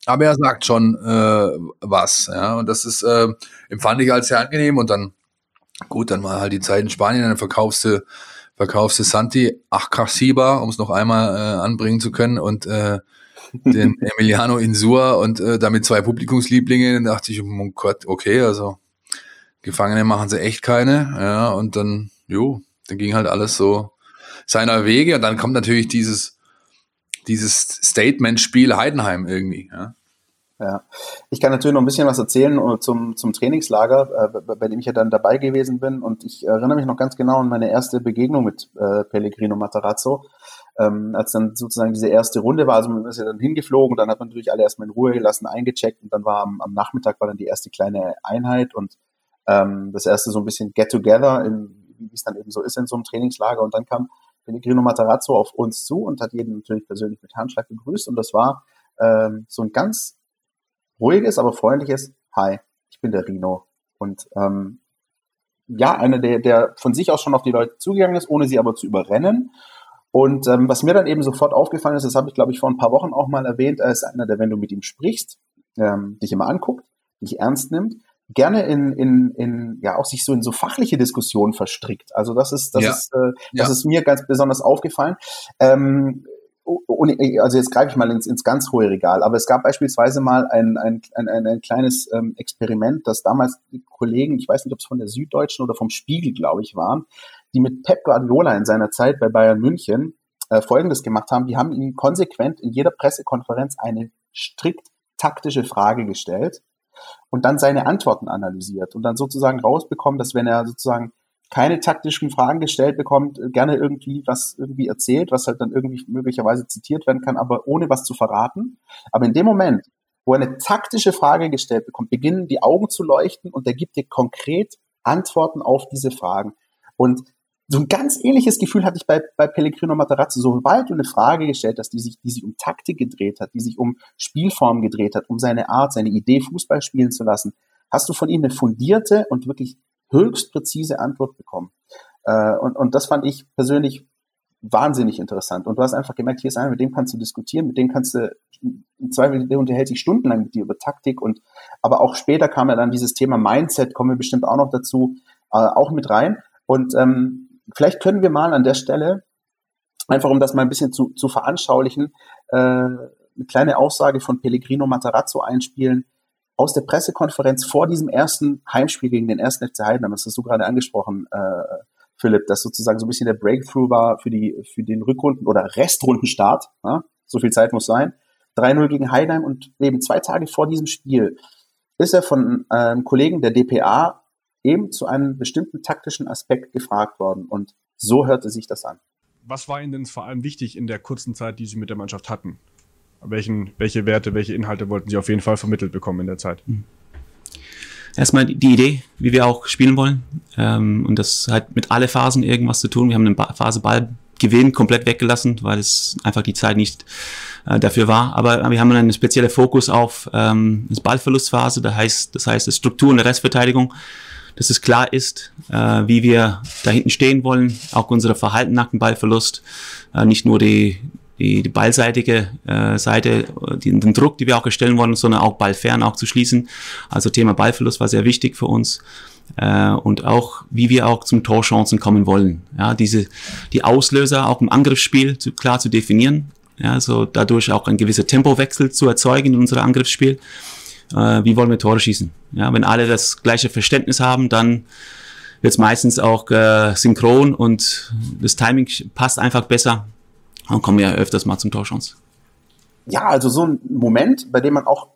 aber er sagt schon äh, was. Ja, und das ist äh, empfand ich als sehr angenehm und dann Gut, dann war halt die Zeit in Spanien, dann verkaufst du, verkaufst du Santi Achkasiba, um es noch einmal äh, anbringen zu können, und äh, den Emiliano Insua und äh, damit zwei Publikumslieblinge. Dann dachte ich, oh Gott, okay, also Gefangene machen sie echt keine. Ja, und dann, jo, dann ging halt alles so seiner Wege. Und dann kommt natürlich dieses, dieses Statement-Spiel Heidenheim irgendwie. Ja. Ja, ich kann natürlich noch ein bisschen was erzählen äh, zum, zum Trainingslager, äh, bei dem ich ja dann dabei gewesen bin. Und ich erinnere mich noch ganz genau an meine erste Begegnung mit äh, Pellegrino Matarazzo, ähm, als dann sozusagen diese erste Runde war. Also man ist ja dann hingeflogen, dann hat man natürlich alle erstmal in Ruhe gelassen, eingecheckt und dann war am, am Nachmittag war dann die erste kleine Einheit und ähm, das erste so ein bisschen Get-Together, wie es dann eben so ist in so einem Trainingslager. Und dann kam Pellegrino Matarazzo auf uns zu und hat jeden natürlich persönlich mit Handschlag begrüßt. Und das war ähm, so ein ganz ruhiges, aber freundliches Hi, ich bin der Rino. Und ähm, ja, einer, der, der von sich aus schon auf die Leute zugegangen ist, ohne sie aber zu überrennen. Und ähm, was mir dann eben sofort aufgefallen ist, das habe ich, glaube ich, vor ein paar Wochen auch mal erwähnt, er ist einer, der, wenn du mit ihm sprichst, ähm, dich immer anguckt, dich ernst nimmt, gerne in, in, in, ja, auch sich so in so fachliche Diskussionen verstrickt. Also das ist, das ja. ist, äh, das ja. ist mir ganz besonders aufgefallen. Ähm, also jetzt greife ich mal ins, ins ganz hohe Regal, aber es gab beispielsweise mal ein, ein, ein, ein, ein kleines ähm, Experiment, das damals Kollegen, ich weiß nicht, ob es von der Süddeutschen oder vom Spiegel, glaube ich, waren, die mit Pep Guardiola in seiner Zeit bei Bayern München äh, Folgendes gemacht haben. Die haben ihm konsequent in jeder Pressekonferenz eine strikt taktische Frage gestellt und dann seine Antworten analysiert und dann sozusagen rausbekommen, dass wenn er sozusagen keine taktischen Fragen gestellt bekommt, äh, gerne irgendwie was irgendwie erzählt, was halt dann irgendwie möglicherweise zitiert werden kann, aber ohne was zu verraten. Aber in dem Moment, wo er eine taktische Frage gestellt bekommt, beginnen die Augen zu leuchten und er gibt dir konkret Antworten auf diese Fragen. Und so ein ganz ähnliches Gefühl hatte ich bei, bei Pellegrino Matarazzo. Sobald du eine Frage gestellt hast, die sich, die sich um Taktik gedreht hat, die sich um Spielform gedreht hat, um seine Art, seine Idee, Fußball spielen zu lassen, hast du von ihm eine fundierte und wirklich höchst präzise Antwort bekommen. Äh, und, und das fand ich persönlich wahnsinnig interessant. Und du hast einfach gemerkt, hier ist einer, mit dem kannst du diskutieren, mit dem kannst du, im Zweifel, der unterhält sich stundenlang mit dir über Taktik und, aber auch später kam ja dann dieses Thema Mindset, kommen wir bestimmt auch noch dazu, äh, auch mit rein. Und ähm, vielleicht können wir mal an der Stelle, einfach um das mal ein bisschen zu, zu veranschaulichen, äh, eine kleine Aussage von Pellegrino Matarazzo einspielen aus der Pressekonferenz vor diesem ersten Heimspiel gegen den ersten FC Heidenheim. Das hast du gerade angesprochen, äh, Philipp, dass sozusagen so ein bisschen der Breakthrough war für die für den Rückrunden- oder Restrundenstart. Ja? So viel Zeit muss sein. 3-0 gegen Heidenheim und eben zwei Tage vor diesem Spiel ist er von einem Kollegen der DPA eben zu einem bestimmten taktischen Aspekt gefragt worden. Und so hörte sich das an. Was war Ihnen denn vor allem wichtig in der kurzen Zeit, die Sie mit der Mannschaft hatten? Welchen, welche Werte, welche Inhalte wollten Sie auf jeden Fall vermittelt bekommen in der Zeit? Hm. Erstmal die Idee, wie wir auch spielen wollen. Ähm, und das hat mit alle Phasen irgendwas zu tun. Wir haben eine Phase Ballgewinn komplett weggelassen, weil es einfach die Zeit nicht äh, dafür war. Aber wir haben einen speziellen Fokus auf ähm, Ballverlustphase, das heißt, das heißt, die Struktur und die Restverteidigung dass es klar ist, äh, wie wir da hinten stehen wollen, auch unser Verhalten nach dem Ballverlust, äh, nicht nur die, die, die ballseitige äh, Seite, die, den Druck, die wir auch erstellen wollen, sondern auch ballfern auch zu schließen. Also Thema Ballverlust war sehr wichtig für uns. Äh, und auch, wie wir auch zum Torchancen kommen wollen. Ja, diese, die Auslöser auch im Angriffsspiel zu, klar zu definieren. Ja, so dadurch auch ein gewisser Tempowechsel zu erzeugen in unserem Angriffsspiel äh, wie wollen wir Tore schießen. Ja, wenn alle das gleiche Verständnis haben, dann wird es meistens auch äh, synchron und das Timing passt einfach besser. Dann kommen wir öfters mal zum Torchance. Ja, also so ein Moment, bei dem man auch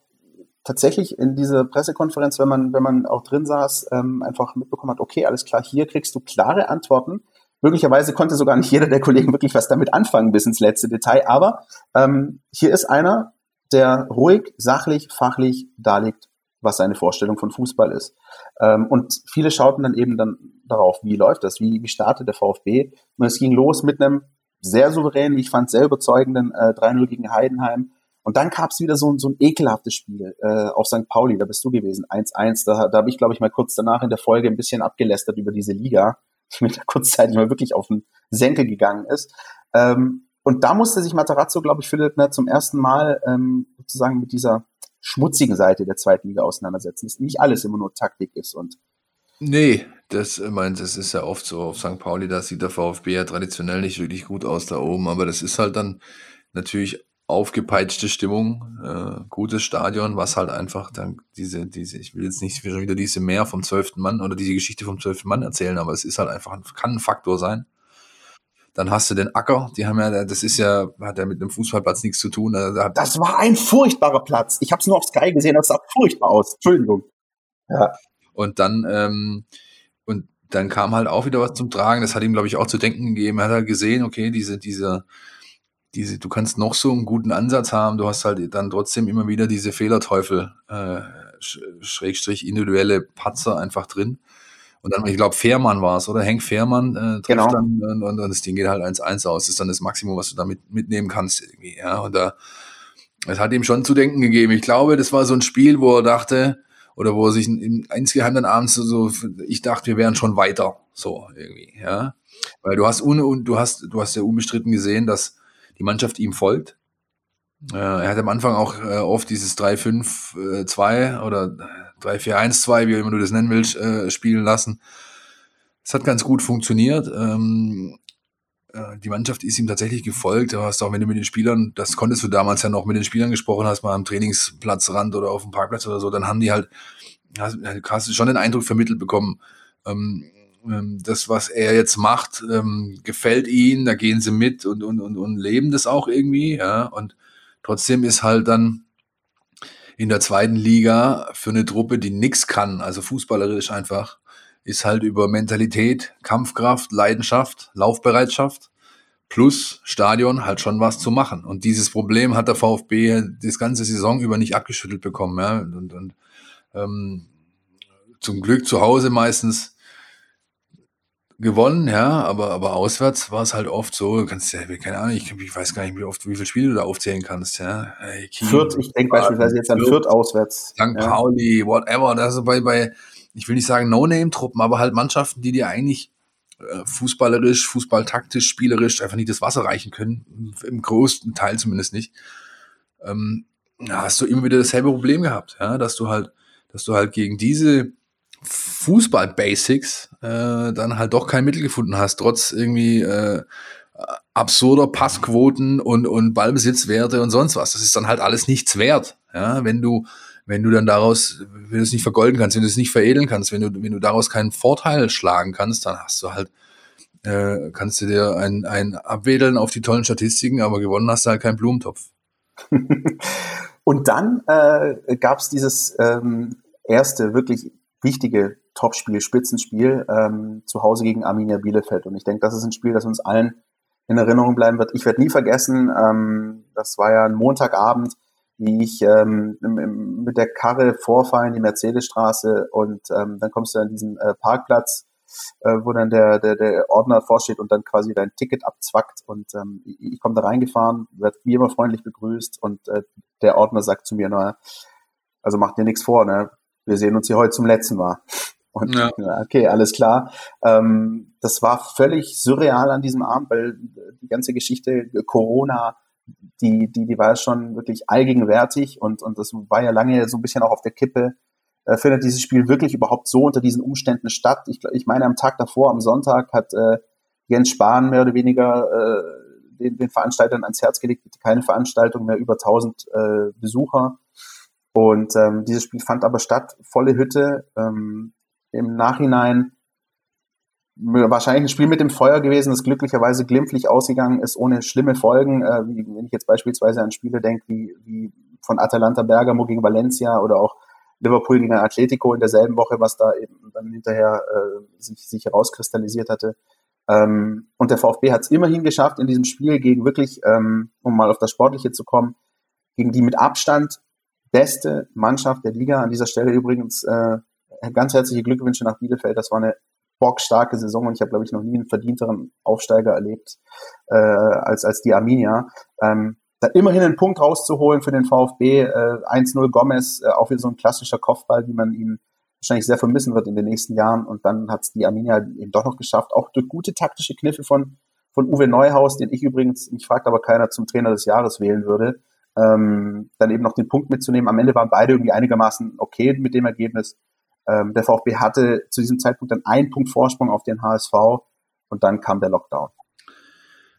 tatsächlich in dieser Pressekonferenz, wenn man, wenn man auch drin saß, ähm, einfach mitbekommen hat, okay, alles klar, hier kriegst du klare Antworten. Möglicherweise konnte sogar nicht jeder der Kollegen wirklich was damit anfangen bis ins letzte Detail, aber ähm, hier ist einer, der ruhig, sachlich, fachlich darlegt, was seine Vorstellung von Fußball ist. Ähm, und viele schauten dann eben dann darauf, wie läuft das, wie, wie startet der VfB. Und es ging los mit einem sehr souveränen, wie ich fand, sehr überzeugenden äh, 3-0 gegen Heidenheim. Und dann gab es wieder so, so ein ekelhaftes Spiel äh, auf St. Pauli, da bist du gewesen, 1-1. Da, da habe ich, glaube ich, mal kurz danach in der Folge ein bisschen abgelästert über diese Liga, die mir da kurzzeitig mal wirklich auf den Senkel gegangen ist. Ähm, und da musste sich Matarazzo, glaube ich, Philipp, ne, zum ersten Mal ähm, sozusagen mit dieser schmutzigen Seite der zweiten Liga auseinandersetzen. Dass nicht alles immer nur Taktik ist und Nee, das äh, meint, das ist ja oft so auf St. Pauli, da sieht der VfB ja traditionell nicht wirklich gut aus da oben, aber das ist halt dann natürlich aufgepeitschte Stimmung, äh, gutes Stadion, was halt einfach dann diese, diese, ich will jetzt nicht wieder diese Mehr vom zwölften Mann oder diese Geschichte vom zwölften Mann erzählen, aber es ist halt einfach, kann ein Faktor sein. Dann hast du den Acker, die haben ja, das ist ja, hat ja mit einem Fußballplatz nichts zu tun. Da das war ein furchtbarer Platz. Ich habe es nur auf Sky gesehen, das sah furchtbar aus. Entschuldigung. Ja. Und dann, ähm, dann kam halt auch wieder was zum Tragen. Das hat ihm, glaube ich, auch zu denken gegeben. Er hat halt gesehen, okay, diese, diese, diese, du kannst noch so einen guten Ansatz haben, du hast halt dann trotzdem immer wieder diese Fehlerteufel, äh, Schrägstrich individuelle Patzer einfach drin. Und dann, ich glaube, Fährmann war es, oder? Henk Fährmann äh, trifft genau. dann und, und, und, das Ding geht halt 1-1 aus. Das ist dann das Maximum, was du damit mitnehmen kannst. Irgendwie, ja, und da, es hat ihm schon zu denken gegeben. Ich glaube, das war so ein Spiel, wo er dachte, oder wo er sich in, insgeheim dann abends so, ich dachte, wir wären schon weiter, so irgendwie, ja. Weil du hast, un, du hast, du hast ja unbestritten gesehen, dass die Mannschaft ihm folgt. Äh, er hat am Anfang auch äh, oft dieses 3-5-2 äh, oder 3-4-1-2, wie immer du das nennen willst, äh, spielen lassen. Es hat ganz gut funktioniert. Ähm, äh, die Mannschaft ist ihm tatsächlich gefolgt. Du hast auch, wenn du mit den Spielern, das konntest du damals ja noch mit den Spielern gesprochen hast, mal am Trainingsplatzrand oder auf dem Parkplatz oder so, dann haben die halt, hast, hast du schon den Eindruck vermittelt bekommen, ähm, ähm, das, was er jetzt macht, ähm, gefällt ihnen, da gehen sie mit und, und, und, und leben das auch irgendwie, ja. Und trotzdem ist halt dann in der zweiten Liga für eine Truppe, die nix kann, also fußballerisch einfach, ist halt über Mentalität, Kampfkraft, Leidenschaft, Laufbereitschaft plus Stadion halt schon was zu machen. Und dieses Problem hat der VfB das ganze Saison über nicht abgeschüttelt bekommen. Ja? Und, und ähm, zum Glück zu Hause meistens gewonnen, ja, aber, aber auswärts war es halt oft so, kannst ja, keine Ahnung, ich, ich weiß gar nicht, wie oft, wie viele Spiele du da aufzählen kannst, ja. Hey, Fürth, ich denke beispielsweise jetzt an Fürth auswärts. St. Ja. Pauli, whatever, also bei, bei, ich will nicht sagen No-Name-Truppen, aber halt Mannschaften, die dir eigentlich äh, fußballerisch, fußballtaktisch, spielerisch einfach nicht das Wasser reichen können, im größten Teil zumindest nicht, ähm, hast du immer wieder dasselbe Problem gehabt, ja, dass du halt, dass du halt gegen diese Fußball-Basics äh, dann halt doch kein Mittel gefunden hast, trotz irgendwie äh, absurder Passquoten und, und Ballbesitzwerte und sonst was. Das ist dann halt alles nichts wert, ja, wenn du wenn du dann daraus, wenn du es nicht vergolden kannst, wenn du es nicht veredeln kannst, wenn du, wenn du daraus keinen Vorteil schlagen kannst, dann hast du halt, äh, kannst du dir ein, ein abwedeln auf die tollen Statistiken, aber gewonnen hast du halt keinen Blumentopf. und dann äh, gab es dieses ähm, erste wirklich wichtige Topspiel, Spitzenspiel ähm, zu Hause gegen Arminia Bielefeld. Und ich denke, das ist ein Spiel, das uns allen in Erinnerung bleiben wird. Ich werde nie vergessen, ähm, das war ja ein Montagabend, wie ich ähm, mit der Karre vorfahre in die Mercedesstraße und ähm, dann kommst du an diesen äh, Parkplatz, äh, wo dann der, der, der Ordner vorsteht und dann quasi dein Ticket abzwackt und ähm, ich, ich komme da reingefahren, werde wie immer freundlich begrüßt und äh, der Ordner sagt zu mir, naja, also mach dir nichts vor, ne? wir sehen uns hier heute zum letzten Mal. Und ja. okay, alles klar. Ähm, das war völlig surreal an diesem Abend, weil die ganze Geschichte Corona, die, die, die war schon wirklich allgegenwärtig und, und das war ja lange so ein bisschen auch auf der Kippe. Äh, findet dieses Spiel wirklich überhaupt so unter diesen Umständen statt? Ich, ich meine, am Tag davor, am Sonntag, hat äh, Jens Spahn mehr oder weniger äh, den, den Veranstaltern ans Herz gelegt, keine Veranstaltung mehr über 1000 äh, Besucher. Und ähm, dieses Spiel fand aber statt, volle Hütte. Ähm, Im Nachhinein wahrscheinlich ein Spiel mit dem Feuer gewesen, das glücklicherweise glimpflich ausgegangen ist, ohne schlimme Folgen. Äh, wie, wenn ich jetzt beispielsweise an Spiele denke, wie, wie von Atalanta Bergamo gegen Valencia oder auch Liverpool gegen Atletico in derselben Woche, was da eben dann hinterher äh, sich, sich herauskristallisiert hatte. Ähm, und der VfB hat es immerhin geschafft, in diesem Spiel gegen wirklich, ähm, um mal auf das Sportliche zu kommen, gegen die mit Abstand beste Mannschaft der Liga. An dieser Stelle übrigens äh, ganz herzliche Glückwünsche nach Bielefeld. Das war eine bockstarke Saison und ich habe, glaube ich, noch nie einen verdienteren Aufsteiger erlebt äh, als, als die Arminia. Ähm, da immerhin einen Punkt rauszuholen für den VfB, äh, 1-0 Gomez, äh, auch wieder so ein klassischer Kopfball, wie man ihn wahrscheinlich sehr vermissen wird in den nächsten Jahren. Und dann hat es die Arminia eben doch noch geschafft, auch durch gute taktische Kniffe von, von Uwe Neuhaus, den ich übrigens, mich fragt aber keiner, zum Trainer des Jahres wählen würde, ähm, dann eben noch den Punkt mitzunehmen. Am Ende waren beide irgendwie einigermaßen okay mit dem Ergebnis. Ähm, der VfB hatte zu diesem Zeitpunkt dann einen Punkt Vorsprung auf den HSV und dann kam der Lockdown.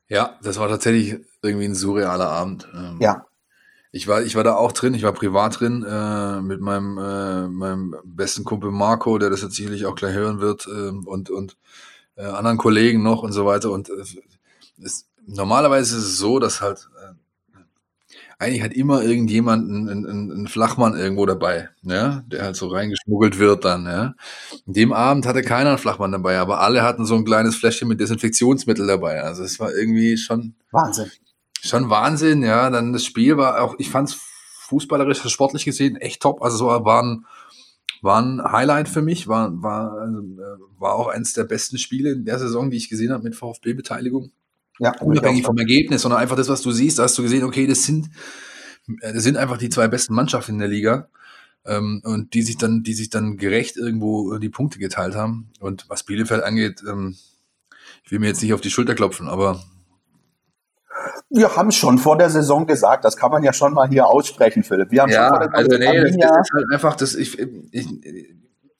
Ja, das war tatsächlich irgendwie ein surrealer Abend. Ähm, ja. Ich war, ich war da auch drin, ich war privat drin äh, mit meinem, äh, meinem besten Kumpel Marco, der das jetzt sicherlich auch gleich hören wird, äh, und, und äh, anderen Kollegen noch und so weiter. Und äh, es, normalerweise ist es so, dass halt eigentlich hat immer irgendjemand einen, einen, einen Flachmann irgendwo dabei, ja, der halt so reingeschmuggelt wird dann, ja. In dem Abend hatte keiner einen Flachmann dabei, aber alle hatten so ein kleines Fläschchen mit Desinfektionsmittel dabei. Also es war irgendwie schon Wahnsinn. Schon Wahnsinn, ja. Dann das Spiel war auch, ich fand es fußballerisch, sportlich gesehen echt top. Also so war ein, war ein Highlight für mich, war, war, also, äh, war auch eines der besten Spiele in der Saison, die ich gesehen habe mit VfB-Beteiligung. Ja, unabhängig vom Ergebnis, sondern einfach das, was du siehst, da hast du gesehen, okay, das sind, das sind einfach die zwei besten Mannschaften in der Liga. Ähm, und die sich dann, die sich dann gerecht irgendwo die Punkte geteilt haben. Und was Bielefeld angeht, ähm, ich will mir jetzt nicht auf die Schulter klopfen, aber wir haben schon vor der Saison gesagt, das kann man ja schon mal hier aussprechen, Philipp. Wir haben ja, schon vor der also nee, das, ist halt einfach, das, ich, ich,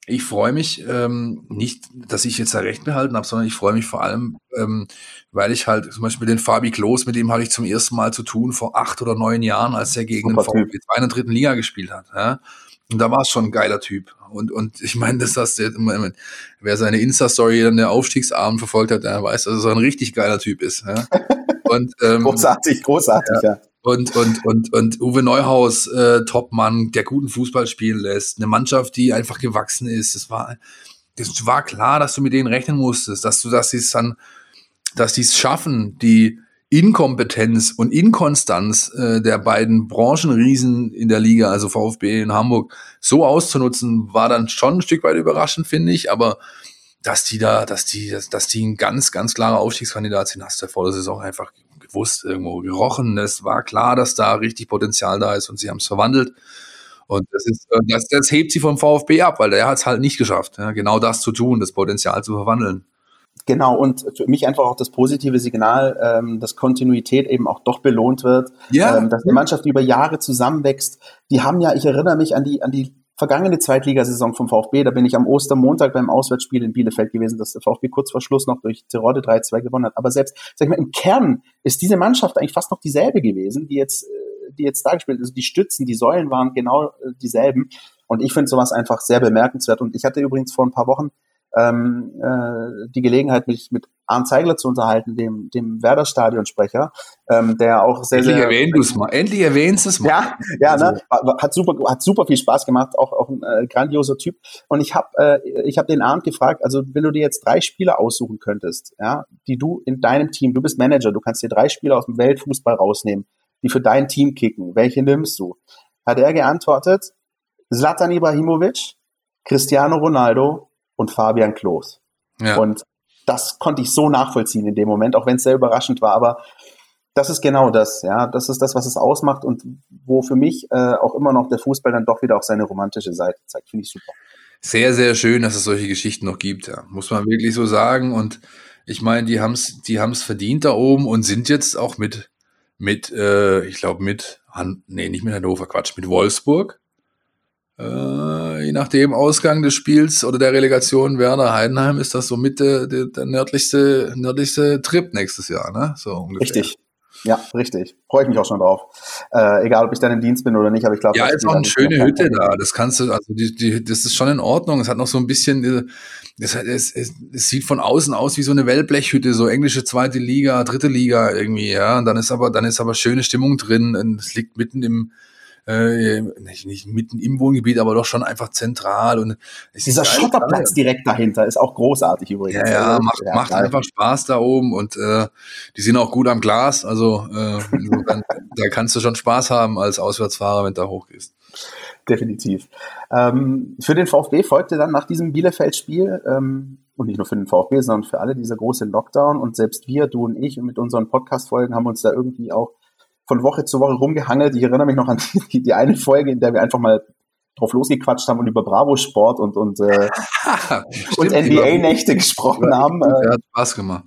ich freue mich ähm, nicht, dass ich jetzt da Recht behalten habe, sondern ich freue mich vor allem, ähm, weil ich halt zum Beispiel den Fabi Klos, mit dem hatte ich zum ersten Mal zu tun vor acht oder neun Jahren, als er gegen Super den VfB 2 in der dritten Liga gespielt hat. Ja? Und da war es schon ein geiler Typ. Und, und ich meine, dass das der, wer seine Insta-Story dann der Aufstiegsabend verfolgt hat, der weiß, dass er so ein richtig geiler Typ ist. Ja? Und, ähm, großartig, großartig, ja. ja. Und, und, und, und Uwe Neuhaus, äh, Topmann, der guten Fußball spielen lässt. Eine Mannschaft, die einfach gewachsen ist. Es war, das war klar, dass du mit denen rechnen musstest, dass du, dass sie es dann, dass sie es schaffen, die Inkompetenz und Inkonstanz äh, der beiden Branchenriesen in der Liga, also VfB in Hamburg, so auszunutzen, war dann schon ein Stück weit überraschend, finde ich. Aber dass die da, dass die, dass, dass die ein ganz, ganz klarer Aufstiegskandidat sind, hast du vor der Saison einfach gewusst, irgendwo gerochen. Es war klar, dass da richtig Potenzial da ist und sie haben es verwandelt. Und das ist, äh, das, das hebt sie vom VfB ab, weil der hat es halt nicht geschafft, ja, genau das zu tun, das Potenzial zu verwandeln. Genau, und für mich einfach auch das positive Signal, ähm, dass Kontinuität eben auch doch belohnt wird, ja. ähm, dass die Mannschaft über Jahre zusammenwächst. Die haben ja, ich erinnere mich an die, an die vergangene Zweitligasaison vom VfB, da bin ich am Ostermontag beim Auswärtsspiel in Bielefeld gewesen, dass der VfB kurz vor Schluss noch durch Tirode 3-2 gewonnen hat. Aber selbst, sag ich mal, im Kern ist diese Mannschaft eigentlich fast noch dieselbe gewesen, die jetzt, äh, die jetzt da gespielt Also die Stützen, die Säulen waren genau äh, dieselben. Und ich finde sowas einfach sehr bemerkenswert. Und ich hatte übrigens vor ein paar Wochen ähm, äh, die Gelegenheit, mich mit Arndt Zeigler zu unterhalten, dem, dem Werder-Stadionsprecher, ähm, der auch sehr, Endlich sehr... Erwähnt du's mal. Endlich erwähnst du es mal. Ja, ja ne? Also hat, super, hat super viel Spaß gemacht, auch, auch ein äh, grandioser Typ. Und ich habe äh, ich hab den Arndt gefragt, also wenn du dir jetzt drei Spieler aussuchen könntest, ja, die du in deinem Team, du bist Manager, du kannst dir drei Spieler aus dem Weltfußball rausnehmen, die für dein Team kicken, welche nimmst du? Hat er geantwortet, Zlatan Ibrahimovic, Cristiano Ronaldo und Fabian Klos. Ja. Und das konnte ich so nachvollziehen in dem Moment, auch wenn es sehr überraschend war. Aber das ist genau das, ja. Das ist das, was es ausmacht und wo für mich äh, auch immer noch der Fußball dann doch wieder auch seine romantische Seite zeigt. Finde ich super. Sehr, sehr schön, dass es solche Geschichten noch gibt, ja. Muss man wirklich so sagen. Und ich meine, die haben es die haben's verdient da oben und sind jetzt auch mit, mit äh, ich glaube, mit, Han nee, nicht mit Hannover, Quatsch, mit Wolfsburg äh, je nachdem Ausgang des Spiels oder der Relegation Werder Heidenheim ist das so mit der, der, der nördlichste, nördlichste Trip nächstes Jahr, ne? So ungefähr. Richtig. Ja, richtig. Freue ich mich auch schon drauf. Äh, egal, ob ich dann im Dienst bin oder nicht, aber ich glaube. Ja, ist auch eine schöne Hütte da. Das kannst du, also die, die, das ist schon in Ordnung. Es hat noch so ein bisschen, es, es, es, es sieht von außen aus wie so eine Wellblechhütte, so englische zweite Liga, dritte Liga irgendwie, ja. Und dann ist aber, dann ist aber schöne Stimmung drin. Und es liegt mitten im, äh, nicht, nicht mitten im Wohngebiet, aber doch schon einfach zentral. Und Dieser Schotterplatz direkt dahinter ist auch großartig übrigens. Ja, ja, also, macht, ja, macht einfach Spaß da oben und äh, die sind auch gut am Glas. Also äh, dann, da kannst du schon Spaß haben als Auswärtsfahrer, wenn du da hochgehst. Definitiv. Ähm, für den VfB folgte dann nach diesem Bielefeld-Spiel ähm, und nicht nur für den VfB, sondern für alle dieser große Lockdown. Und selbst wir, du und ich, und mit unseren Podcast-Folgen haben uns da irgendwie auch von Woche zu Woche rumgehangelt. Ich erinnere mich noch an die, die eine Folge, in der wir einfach mal drauf losgequatscht haben und über Bravo Sport und, und, äh, und NBA-Nächte gesprochen haben. Ja, hat Spaß gemacht.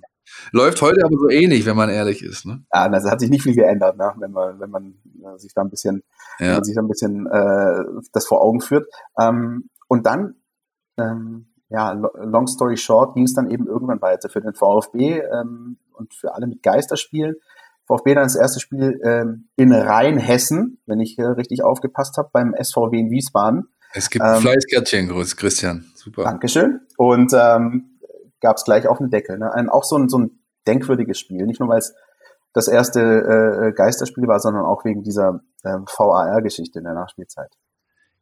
Läuft heute aber so ähnlich, wenn man ehrlich ist. Ne? Ja, also hat sich nicht viel geändert, ne? wenn man, wenn man äh, sich da ein bisschen, ja. sich da ein bisschen äh, das vor Augen führt. Ähm, und dann, ähm, ja, long story short, ging es dann eben irgendwann weiter für den VfB ähm, und für alle mit Geisterspielen. VfB dann das erste Spiel ähm, in Rheinhessen, wenn ich äh, richtig aufgepasst habe, beim SVW in Wiesbaden. Es gibt ein ähm, Fleißkärtchen, Grüß Christian. Super. Dankeschön. Und ähm, gab es gleich auf den Deckel. Ne? Ein, auch so ein, so ein denkwürdiges Spiel. Nicht nur, weil es das erste äh, Geisterspiel war, sondern auch wegen dieser äh, VAR-Geschichte in der Nachspielzeit.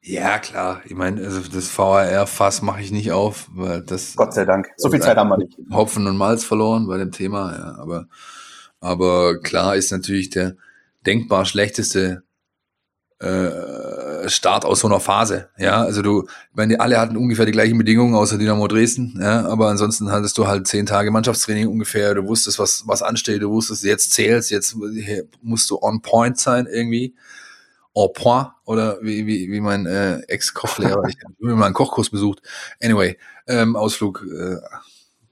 Ja, klar. Ich meine, also das VAR-Fass mache ich nicht auf, weil das. Gott sei Dank. So viel Zeit haben wir nicht. Hopfen und Malz verloren bei dem Thema, ja. Aber aber klar ist natürlich der denkbar schlechteste äh, Start aus so einer Phase. Ja, also du, ich meine, alle hatten ungefähr die gleichen Bedingungen außer Dynamo Dresden, ja, aber ansonsten hattest du halt zehn Tage Mannschaftstraining ungefähr, du wusstest, was, was ansteht, du wusstest, jetzt zählst, jetzt musst du on point sein irgendwie. En point, oder wie, wie, wie mein äh, Ex-Kochlehrer, ich habe immer mal einen Kochkurs besucht. Anyway, ähm, Ausflug, äh,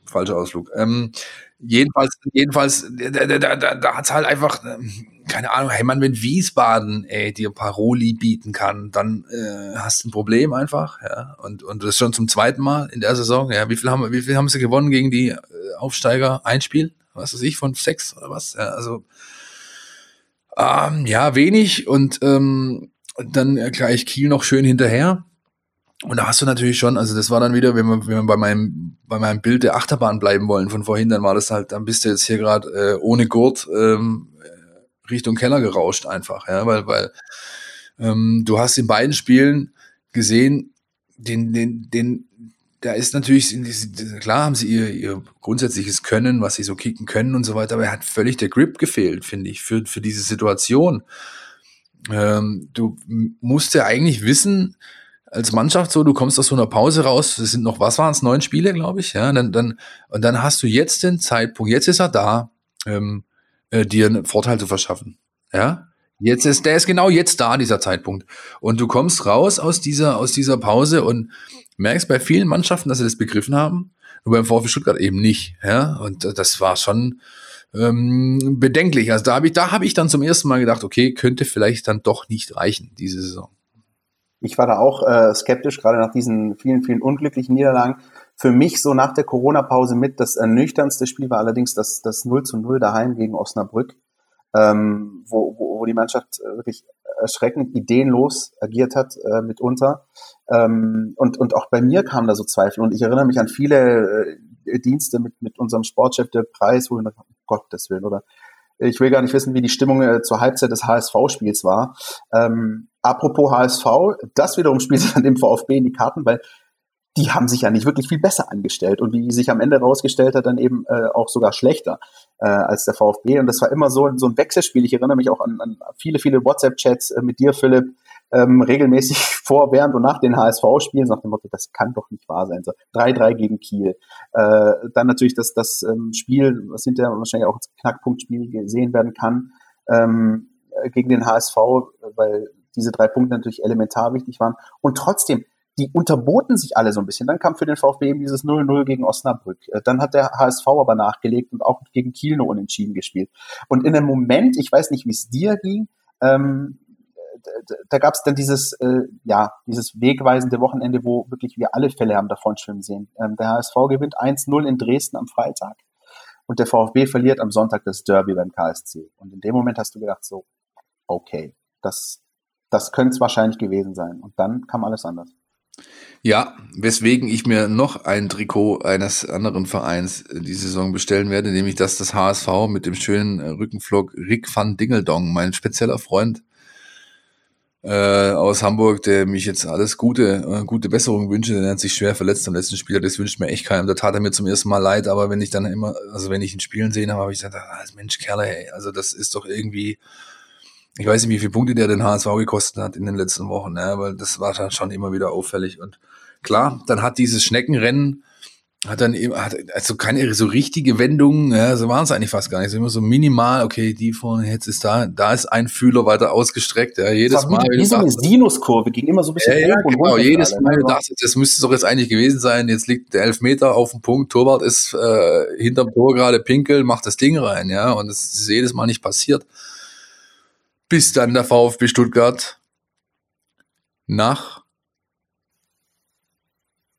falscher Ausflug. Ähm, jedenfalls, jedenfalls, da, da, da, da hat's halt einfach, keine Ahnung, hey man, wenn Wiesbaden ey, dir Paroli bieten kann, dann äh, hast du ein Problem einfach, ja. Und, und das schon zum zweiten Mal in der Saison. Ja, wie viel haben, wie viel haben sie gewonnen gegen die äh, Aufsteiger? Ein Spiel? Was weiß ich, von sechs oder was? Ja, also ähm, ja, wenig und ähm, dann gleich Kiel noch schön hinterher. Und da hast du natürlich schon, also das war dann wieder, wenn wir, wenn wir bei meinem, bei meinem Bild der Achterbahn bleiben wollen von vorhin, dann war das halt, dann bist du jetzt hier gerade äh, ohne Gurt ähm, Richtung Keller gerauscht einfach, ja, weil, weil ähm, du hast in beiden Spielen gesehen, den, den, den, da ist natürlich, klar haben sie ihr, ihr grundsätzliches Können, was sie so kicken können und so weiter, aber er hat völlig der Grip gefehlt, finde ich, für, für diese Situation. Ähm, du musst ja eigentlich wissen, als Mannschaft so, du kommst aus so einer Pause raus, es sind noch, was waren es, neun Spiele, glaube ich, ja, dann, dann, und dann hast du jetzt den Zeitpunkt, jetzt ist er da, ähm, äh, dir einen Vorteil zu verschaffen. Ja, jetzt ist, der ist genau jetzt da, dieser Zeitpunkt. Und du kommst raus aus dieser, aus dieser Pause und merkst bei vielen Mannschaften, dass sie das begriffen haben, nur beim VfB Stuttgart eben nicht. Ja, und äh, das war schon ähm, bedenklich. Also da habe ich, da habe ich dann zum ersten Mal gedacht, okay, könnte vielleicht dann doch nicht reichen diese Saison. Ich war da auch äh, skeptisch, gerade nach diesen vielen, vielen unglücklichen Niederlagen für mich so nach der Corona-Pause mit das ernüchterndste Spiel war allerdings das, das 0 zu 0 daheim gegen Osnabrück, ähm, wo, wo, wo die Mannschaft äh, wirklich erschreckend ideenlos agiert hat äh, mitunter. Ähm, und, und auch bei mir kamen da so Zweifel. Und ich erinnere mich an viele äh, Dienste mit, mit unserem Sportchef der Preis, wo wir um Gottes Willen, oder ich will gar nicht wissen, wie die Stimmung äh, zur Halbzeit des HSV-Spiels war. Ähm, apropos HSV, das wiederum spielt dann dem VfB in die Karten, weil die haben sich ja nicht wirklich viel besser angestellt und wie sich am Ende rausgestellt hat, dann eben äh, auch sogar schlechter äh, als der VfB. Und das war immer so, so ein Wechselspiel. Ich erinnere mich auch an, an viele, viele WhatsApp-Chats äh, mit dir, Philipp, ähm, regelmäßig vor, während und nach den HSV-Spielen, nach dem Motto, das kann doch nicht wahr sein. So 3-3 gegen Kiel. Äh, dann natürlich das, das ähm, Spiel, was hinterher wahrscheinlich auch als Knackpunktspiel gesehen werden kann, ähm, gegen den HSV, weil diese drei Punkte natürlich elementar wichtig waren. Und trotzdem, die unterboten sich alle so ein bisschen. Dann kam für den VfB eben dieses 0-0 gegen Osnabrück. Äh, dann hat der HSV aber nachgelegt und auch gegen Kiel nur unentschieden gespielt. Und in einem Moment, ich weiß nicht, wie es dir ging, ähm, da gab es dann dieses, äh, ja, dieses wegweisende Wochenende, wo wirklich wir alle Fälle haben davon schwimmen sehen. Ähm, der HSV gewinnt 1-0 in Dresden am Freitag und der VfB verliert am Sonntag das Derby beim KSC. Und in dem Moment hast du gedacht so, okay, das, das könnte es wahrscheinlich gewesen sein. Und dann kam alles anders. Ja, weswegen ich mir noch ein Trikot eines anderen Vereins äh, die Saison bestellen werde, nämlich das das HSV mit dem schönen äh, Rückenflog Rick van Dingeldong, mein spezieller Freund äh, aus Hamburg, der mich jetzt alles Gute, äh, gute Besserung wünsche, der hat sich schwer verletzt am letzten Spieler, das wünscht mir echt keinem. Da tat er mir zum ersten Mal leid, aber wenn ich dann immer, also wenn ich ihn spielen sehen habe, habe ich gesagt, ah, Mensch, Kerle, ey, also das ist doch irgendwie, ich weiß nicht, wie viele Punkte der den HSV gekostet hat in den letzten Wochen, ja, weil das war dann schon immer wieder auffällig. Und klar, dann hat dieses Schneckenrennen hat dann eben, hat also keine so richtige Wendung, ja, so waren es eigentlich fast gar nicht. So immer so minimal, okay, die vorne, jetzt ist da, da ist ein Fühler weiter ausgestreckt, ja, jedes Mal. Wie, wie so eine Sinuskurve, ging immer so ein bisschen ja, ja, genau, jedes Mal, du dachtest, das müsste doch jetzt eigentlich gewesen sein, jetzt liegt der Elfmeter auf dem Punkt, Torwart ist äh, hinterm Tor gerade pinkel, macht das Ding rein, ja, und es ist jedes Mal nicht passiert. Bis dann der VfB Stuttgart nach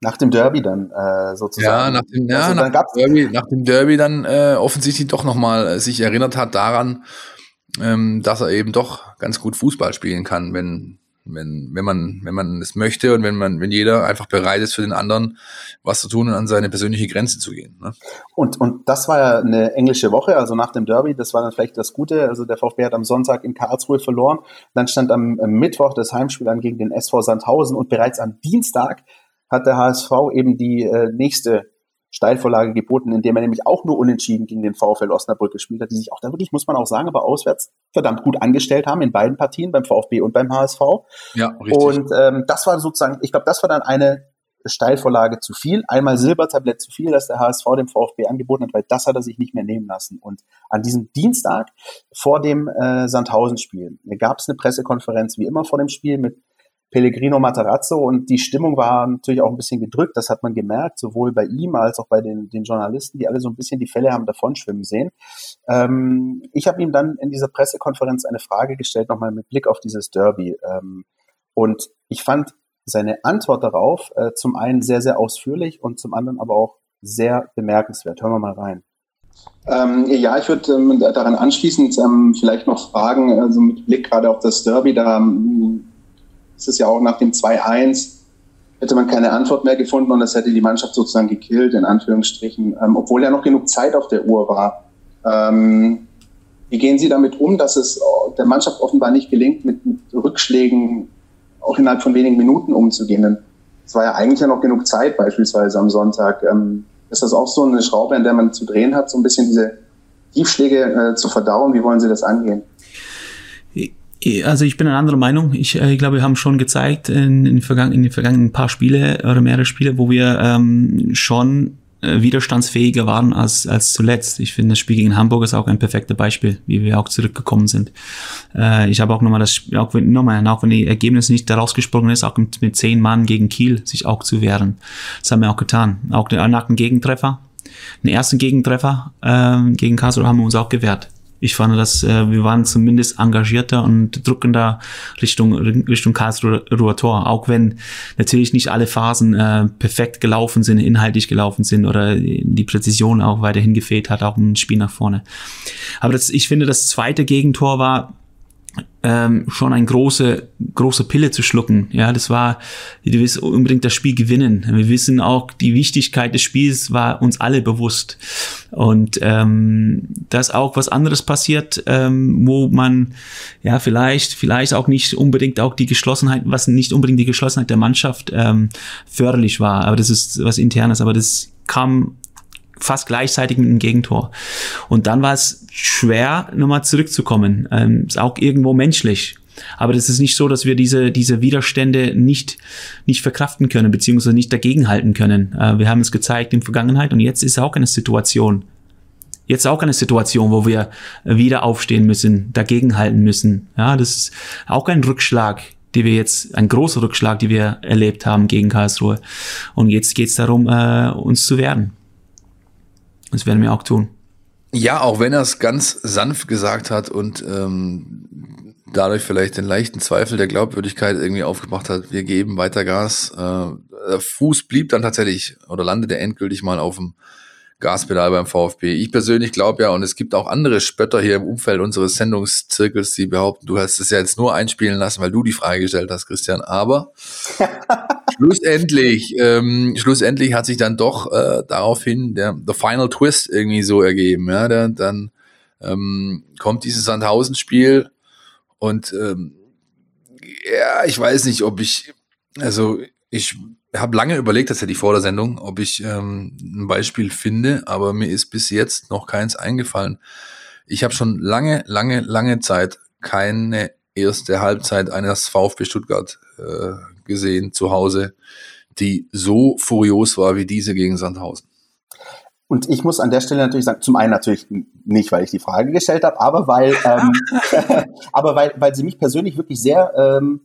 nach dem Derby dann äh, sozusagen. Ja, nach dem, ja, also, nach, dem Derby, nach dem Derby dann äh, offensichtlich doch nochmal äh, sich erinnert hat daran, ähm, dass er eben doch ganz gut Fußball spielen kann, wenn wenn wenn man wenn man es möchte und wenn man wenn jeder einfach bereit ist für den anderen was zu tun und an seine persönliche Grenze zu gehen. Ne? Und und das war ja eine englische Woche, also nach dem Derby, das war dann vielleicht das Gute. Also der VfB hat am Sonntag in Karlsruhe verloren, dann stand am, am Mittwoch das Heimspiel an gegen den SV Sandhausen und bereits am Dienstag hat der HSV eben die äh, nächste Steilvorlage geboten, indem er nämlich auch nur unentschieden gegen den VfL Osnabrück gespielt hat, die sich auch da wirklich, muss man auch sagen, aber auswärts verdammt gut angestellt haben in beiden Partien, beim VfB und beim HSV. Ja, richtig. Und ähm, das war sozusagen, ich glaube, das war dann eine Steilvorlage zu viel, einmal Silbertablett zu viel, dass der HSV dem VfB angeboten hat, weil das hat er sich nicht mehr nehmen lassen. Und an diesem Dienstag vor dem äh, Sandhausen-Spiel gab es eine Pressekonferenz, wie immer vor dem Spiel, mit Pellegrino Matarazzo und die Stimmung war natürlich auch ein bisschen gedrückt. Das hat man gemerkt, sowohl bei ihm als auch bei den, den Journalisten, die alle so ein bisschen die Fälle haben davonschwimmen sehen. Ähm, ich habe ihm dann in dieser Pressekonferenz eine Frage gestellt, nochmal mit Blick auf dieses Derby. Ähm, und ich fand seine Antwort darauf äh, zum einen sehr, sehr ausführlich und zum anderen aber auch sehr bemerkenswert. Hören wir mal rein. Ähm, ja, ich würde ähm, daran anschließend ähm, vielleicht noch fragen, also mit Blick gerade auf das Derby, da ähm, ist es ja auch nach dem 2-1, hätte man keine Antwort mehr gefunden und das hätte die Mannschaft sozusagen gekillt, in Anführungsstrichen, ähm, obwohl ja noch genug Zeit auf der Uhr war. Ähm, wie gehen Sie damit um, dass es der Mannschaft offenbar nicht gelingt, mit, mit Rückschlägen auch innerhalb von wenigen Minuten umzugehen? Denn es war ja eigentlich ja noch genug Zeit, beispielsweise am Sonntag. Ähm, ist das auch so eine Schraube, an der man zu drehen hat, so ein bisschen diese Tiefschläge äh, zu verdauen? Wie wollen Sie das angehen? Also ich bin eine andere Meinung. Ich, äh, ich glaube, wir haben schon gezeigt in, in, den, vergangenen, in den vergangenen paar Spiele oder mehrere Spiele, wo wir ähm, schon äh, widerstandsfähiger waren als, als zuletzt. Ich finde, das Spiel gegen Hamburg ist auch ein perfektes Beispiel, wie wir auch zurückgekommen sind. Äh, ich habe auch nochmal das Spiel, auch wenn, nochmal, auch wenn die Ergebnis nicht daraus gesprungen ist, auch mit, mit zehn Mann gegen Kiel sich auch zu wehren. Das haben wir auch getan. Auch nach dem Gegentreffer, den ersten Gegentreffer äh, gegen Karlsruhe haben wir uns auch gewehrt ich fand, dass äh, wir waren zumindest engagierter und drückender Richtung Richtung Karlsruher Tor, auch wenn natürlich nicht alle Phasen äh, perfekt gelaufen sind, inhaltlich gelaufen sind oder die Präzision auch weiterhin gefehlt hat, auch im Spiel nach vorne. Aber das, ich finde, das zweite Gegentor war ähm, schon ein große große Pille zu schlucken. Ja, das war, du willst unbedingt das Spiel gewinnen. Wir wissen auch, die Wichtigkeit des Spiels war uns alle bewusst. Und ähm, dass auch was anderes passiert, ähm, wo man ja vielleicht, vielleicht auch nicht unbedingt auch die Geschlossenheit, was nicht unbedingt die Geschlossenheit der Mannschaft ähm, förderlich war. Aber das ist was internes, aber das kam fast gleichzeitig mit einem Gegentor. Und dann war es schwer, nochmal zurückzukommen. Ähm, ist auch irgendwo menschlich. Aber das ist nicht so, dass wir diese, diese Widerstände nicht, nicht verkraften können, beziehungsweise nicht dagegenhalten können. Äh, wir haben es gezeigt in Vergangenheit und jetzt ist auch eine Situation. Jetzt auch eine Situation, wo wir wieder aufstehen müssen, dagegenhalten müssen. Ja, das ist auch ein Rückschlag, die wir jetzt, ein großer Rückschlag, die wir erlebt haben gegen Karlsruhe. Und jetzt geht es darum, äh, uns zu werden. Das werden wir auch tun. Ja, auch wenn er es ganz sanft gesagt hat und ähm, dadurch vielleicht den leichten Zweifel der Glaubwürdigkeit irgendwie aufgebracht hat, wir geben weiter Gas. Äh, der Fuß blieb dann tatsächlich oder landete endgültig mal auf dem Gaspedal beim VfB. Ich persönlich glaube ja, und es gibt auch andere Spötter hier im Umfeld unseres Sendungszirkels, die behaupten, du hast es ja jetzt nur einspielen lassen, weil du die Frage gestellt hast, Christian. Aber schlussendlich, ähm, schlussendlich hat sich dann doch äh, daraufhin der the Final Twist irgendwie so ergeben. Ja, der, dann ähm, kommt dieses Sandhausen-Spiel und ähm, ja, ich weiß nicht, ob ich, also ich habe lange überlegt tatsächlich vor der Sendung, ob ich ähm, ein Beispiel finde, aber mir ist bis jetzt noch keins eingefallen. Ich habe schon lange, lange, lange Zeit keine erste Halbzeit eines VfB Stuttgart äh, gesehen zu Hause, die so furios war wie diese gegen Sandhausen. Und ich muss an der Stelle natürlich sagen, zum einen natürlich nicht, weil ich die Frage gestellt habe, aber weil, ähm, aber weil, weil sie mich persönlich wirklich sehr ähm,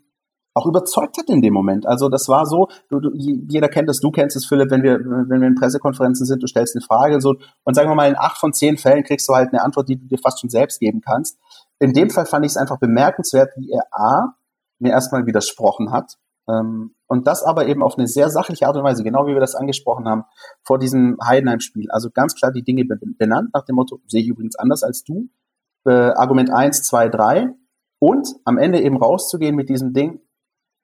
auch überzeugt hat in dem Moment. Also das war so, du, du, jeder kennt es, du kennst es, Philipp, wenn wir, wenn wir in Pressekonferenzen sind, du stellst eine Frage so und sagen wir mal, in acht von zehn Fällen kriegst du halt eine Antwort, die du dir fast schon selbst geben kannst. In dem Fall fand ich es einfach bemerkenswert, wie er A, mir erstmal widersprochen hat. Ähm, und das aber eben auf eine sehr sachliche Art und Weise, genau wie wir das angesprochen haben, vor diesem Heidenheim-Spiel. Also ganz klar die Dinge benannt, nach dem Motto, sehe ich übrigens anders als du. Äh, Argument eins, zwei, drei. Und am Ende eben rauszugehen mit diesem Ding,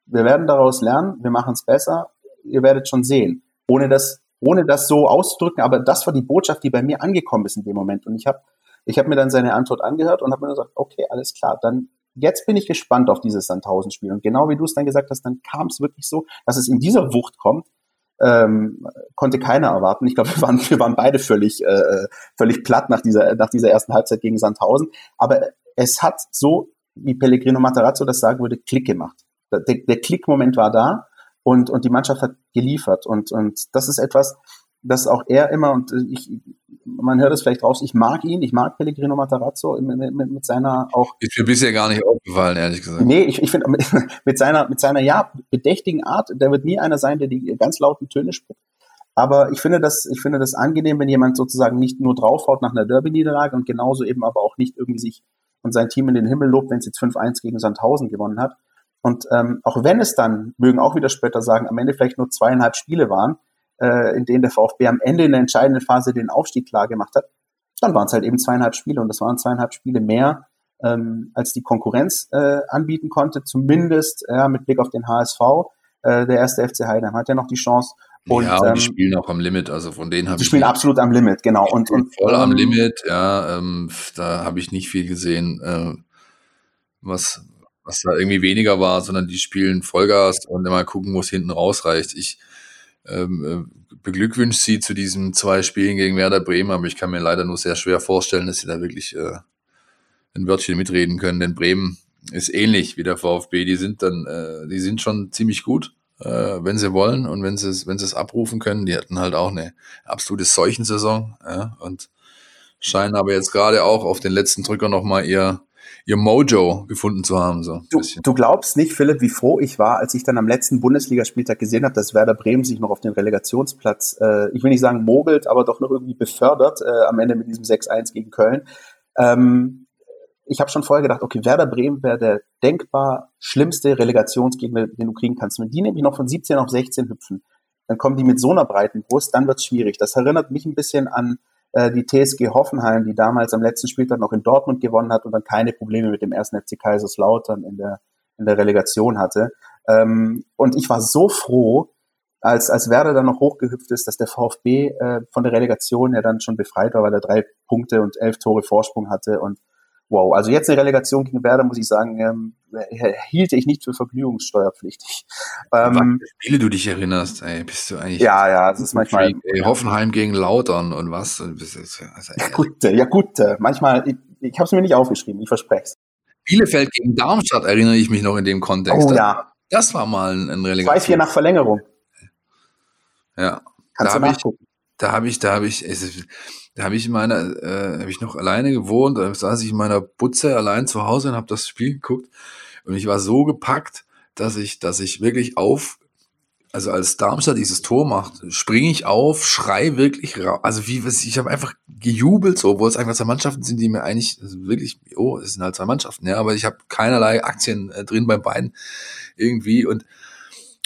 wir werden daraus lernen, wir machen es besser, ihr werdet schon sehen. Ohne das, ohne das so auszudrücken, aber das war die Botschaft, die bei mir angekommen ist in dem Moment. Und ich habe ich hab mir dann seine Antwort angehört und habe mir gesagt, okay, alles klar, dann jetzt bin ich gespannt auf dieses Sandhausen-Spiel. Und genau wie du es dann gesagt hast, dann kam es wirklich so, dass es in dieser Wucht kommt, ähm, konnte keiner erwarten. Ich glaube, wir waren, wir waren beide völlig, äh, völlig platt nach dieser, nach dieser ersten Halbzeit gegen Sandhausen. Aber es hat so, wie Pellegrino Matarazzo das sagen würde, Klick gemacht der, der Klickmoment war da und, und die Mannschaft hat geliefert. Und, und das ist etwas, dass auch er immer, und ich, man hört es vielleicht raus, ich mag ihn, ich mag Pellegrino Matarazzo mit, mit, mit seiner auch. Ist mir bisher gar nicht aufgefallen, ehrlich gesagt. Nee, ich, ich finde, mit seiner, mit seiner, ja, bedächtigen Art, der wird nie einer sein, der die ganz lauten Töne spricht. Aber ich finde das, ich finde das angenehm, wenn jemand sozusagen nicht nur draufhaut nach einer Derby-Niederlage und genauso eben aber auch nicht irgendwie sich und sein Team in den Himmel lobt, wenn es jetzt 5-1 gegen Sandhausen gewonnen hat. Und ähm, auch wenn es dann, mögen auch wieder Spötter sagen, am Ende vielleicht nur zweieinhalb Spiele waren, äh, in denen der VfB am Ende in der entscheidenden Phase den Aufstieg klar gemacht hat, dann waren es halt eben zweieinhalb Spiele und das waren zweieinhalb Spiele mehr, ähm, als die Konkurrenz äh, anbieten konnte, zumindest ja, mit Blick auf den HSV. Äh, der erste FC Heidenheim hat ja noch die Chance. Und, ja, und ähm, die spielen auch am Limit, also von denen habe ich. Die spielen absolut am Limit, genau. Und, und voll am ähm, Limit, ja, ähm, da habe ich nicht viel gesehen, äh, was, was da irgendwie weniger war, sondern die spielen Vollgas und immer gucken, wo es hinten rausreicht. Ich ähm, äh, beglückwünsche sie zu diesen zwei Spielen gegen Werder Bremen, aber ich kann mir leider nur sehr schwer vorstellen, dass sie da wirklich äh, ein Wörtchen mitreden können, denn Bremen ist ähnlich wie der VfB. Die sind dann, äh, die sind schon ziemlich gut, äh, wenn sie wollen und wenn sie es, wenn sie es abrufen können. Die hatten halt auch eine absolute Seuchensaison ja, und scheinen aber jetzt gerade auch auf den letzten Drücker nochmal ihr ihr Mojo gefunden zu haben. So du, du, glaubst nicht, Philipp, wie froh ich war, als ich dann am letzten Bundesligaspieltag gesehen habe, dass Werder Bremen sich noch auf den Relegationsplatz, äh, ich will nicht sagen mogelt, aber doch noch irgendwie befördert äh, am Ende mit diesem 6-1 gegen Köln. Ähm, ich habe schon vorher gedacht, okay, Werder Bremen wäre der denkbar schlimmste Relegationsgegner, den du kriegen kannst. Wenn die nämlich noch von 17 auf 16 hüpfen, dann kommen die mit so einer breiten Brust, dann wird's schwierig. Das erinnert mich ein bisschen an äh, die TSG Hoffenheim, die damals am letzten Spieltag noch in Dortmund gewonnen hat und dann keine Probleme mit dem ersten FC Kaiserslautern in der, in der Relegation hatte. Ähm, und ich war so froh, als, als Werder dann noch hochgehüpft ist, dass der VfB äh, von der Relegation ja dann schon befreit war, weil er drei Punkte und elf Tore Vorsprung hatte und wow. Also jetzt eine Relegation gegen Werder, muss ich sagen, ähm, hielte ich nicht für vergnügungssteuerpflichtig. Ähm, Spiele du dich erinnerst, ey, bist du eigentlich. Ja, ja, es ist manchmal. Ey, Hoffenheim gegen Lautern und was? Also, ja, gut, ja, gut. Manchmal, ich, ich habe es mir nicht aufgeschrieben, ich verspreche es. Bielefeld gegen Darmstadt erinnere ich mich noch in dem Kontext. Oh ja. Das war mal ein, ein Relegation. 2-4 nach Verlängerung. Ja. Kannst da du nachgucken. Da habe ich, da habe ich, da habe ich in meiner, äh, habe ich noch alleine gewohnt, da saß ich in meiner Butze allein zu Hause und habe das Spiel geguckt. Und ich war so gepackt, dass ich, dass ich wirklich auf, also als Darmstadt dieses Tor macht, springe ich auf, schrei wirklich raus, also wie, ich habe einfach gejubelt, so, obwohl es einfach zwei Mannschaften sind, die mir eigentlich also wirklich, oh, es sind halt zwei Mannschaften, ja, aber ich habe keinerlei Aktien äh, drin bei beiden irgendwie und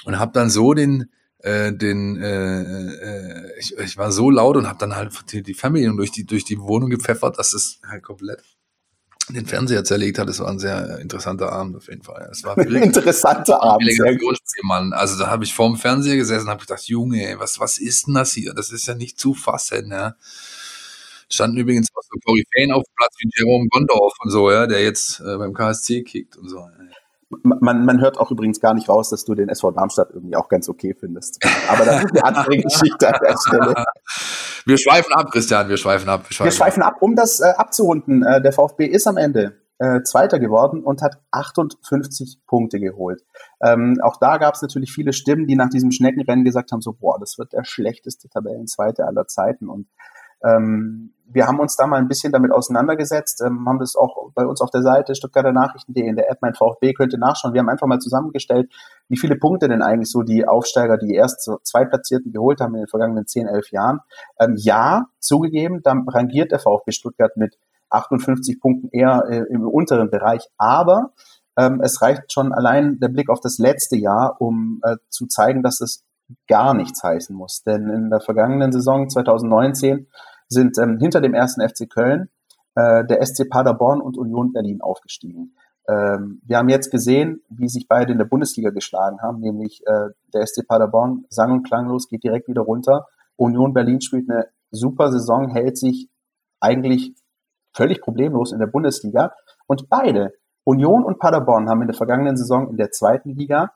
und habe dann so den äh, den äh, äh, ich, ich war so laut und habe dann halt die, die Fernbedienung durch die durch die Wohnung gepfeffert, dass es halt komplett den Fernseher zerlegt hat. Es war ein sehr interessanter Abend auf jeden Fall. Es war wirklich interessanter Abend. Mann. Also da habe ich vorm Fernseher gesessen und habe gedacht, Junge, was was ist denn das hier? Das ist ja nicht zu fassen. Ja. Standen übrigens auch so Koryphäen auf dem Platz wie Jerome Gondorf und so, ja, der jetzt äh, beim KSC kickt und so. Ja man, man hört auch übrigens gar nicht raus, dass du den SV Darmstadt irgendwie auch ganz okay findest. Aber das ist eine andere Geschichte an der Stelle. Wir schweifen ab, Christian, wir schweifen ab. Wir schweifen, wir schweifen ab. Um das äh, abzurunden, äh, der VfB ist am Ende äh, Zweiter geworden und hat 58 Punkte geholt. Ähm, auch da gab es natürlich viele Stimmen, die nach diesem Schneckenrennen gesagt haben, so, boah, das wird der schlechteste Tabellenzweite aller Zeiten. Und ähm, wir haben uns da mal ein bisschen damit auseinandergesetzt, ähm, haben das auch bei uns auf der Seite Stuttgarter Nachrichten.de in der App Mein VfB könnte nachschauen. Wir haben einfach mal zusammengestellt, wie viele Punkte denn eigentlich so die Aufsteiger, die erst so zwei Platzierten geholt haben in den vergangenen 10, 11 Jahren. Ähm, ja, zugegeben, da rangiert der VfB Stuttgart mit 58 Punkten eher äh, im unteren Bereich, aber ähm, es reicht schon allein der Blick auf das letzte Jahr, um äh, zu zeigen, dass es gar nichts heißen muss. Denn in der vergangenen Saison 2019 sind ähm, hinter dem ersten FC Köln äh, der SC Paderborn und Union Berlin aufgestiegen. Ähm, wir haben jetzt gesehen, wie sich beide in der Bundesliga geschlagen haben, nämlich äh, der SC Paderborn sang- und klanglos geht direkt wieder runter. Union Berlin spielt eine super Saison, hält sich eigentlich völlig problemlos in der Bundesliga. Und beide, Union und Paderborn, haben in der vergangenen Saison in der zweiten Liga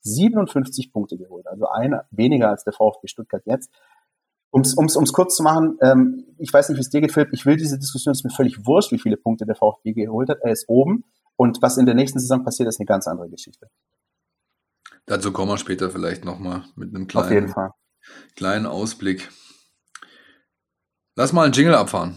57 Punkte geholt, also eine weniger als der VfB Stuttgart jetzt. Um es kurz zu machen, ähm, ich weiß nicht, wie es dir geht, Philipp, ich will diese Diskussion, es ist mir völlig wurscht, wie viele Punkte der VfB geholt hat. Er ist oben und was in der nächsten Saison passiert, ist eine ganz andere Geschichte. Dazu kommen wir später vielleicht nochmal mit einem kleinen, kleinen Ausblick. Lass mal einen Jingle abfahren.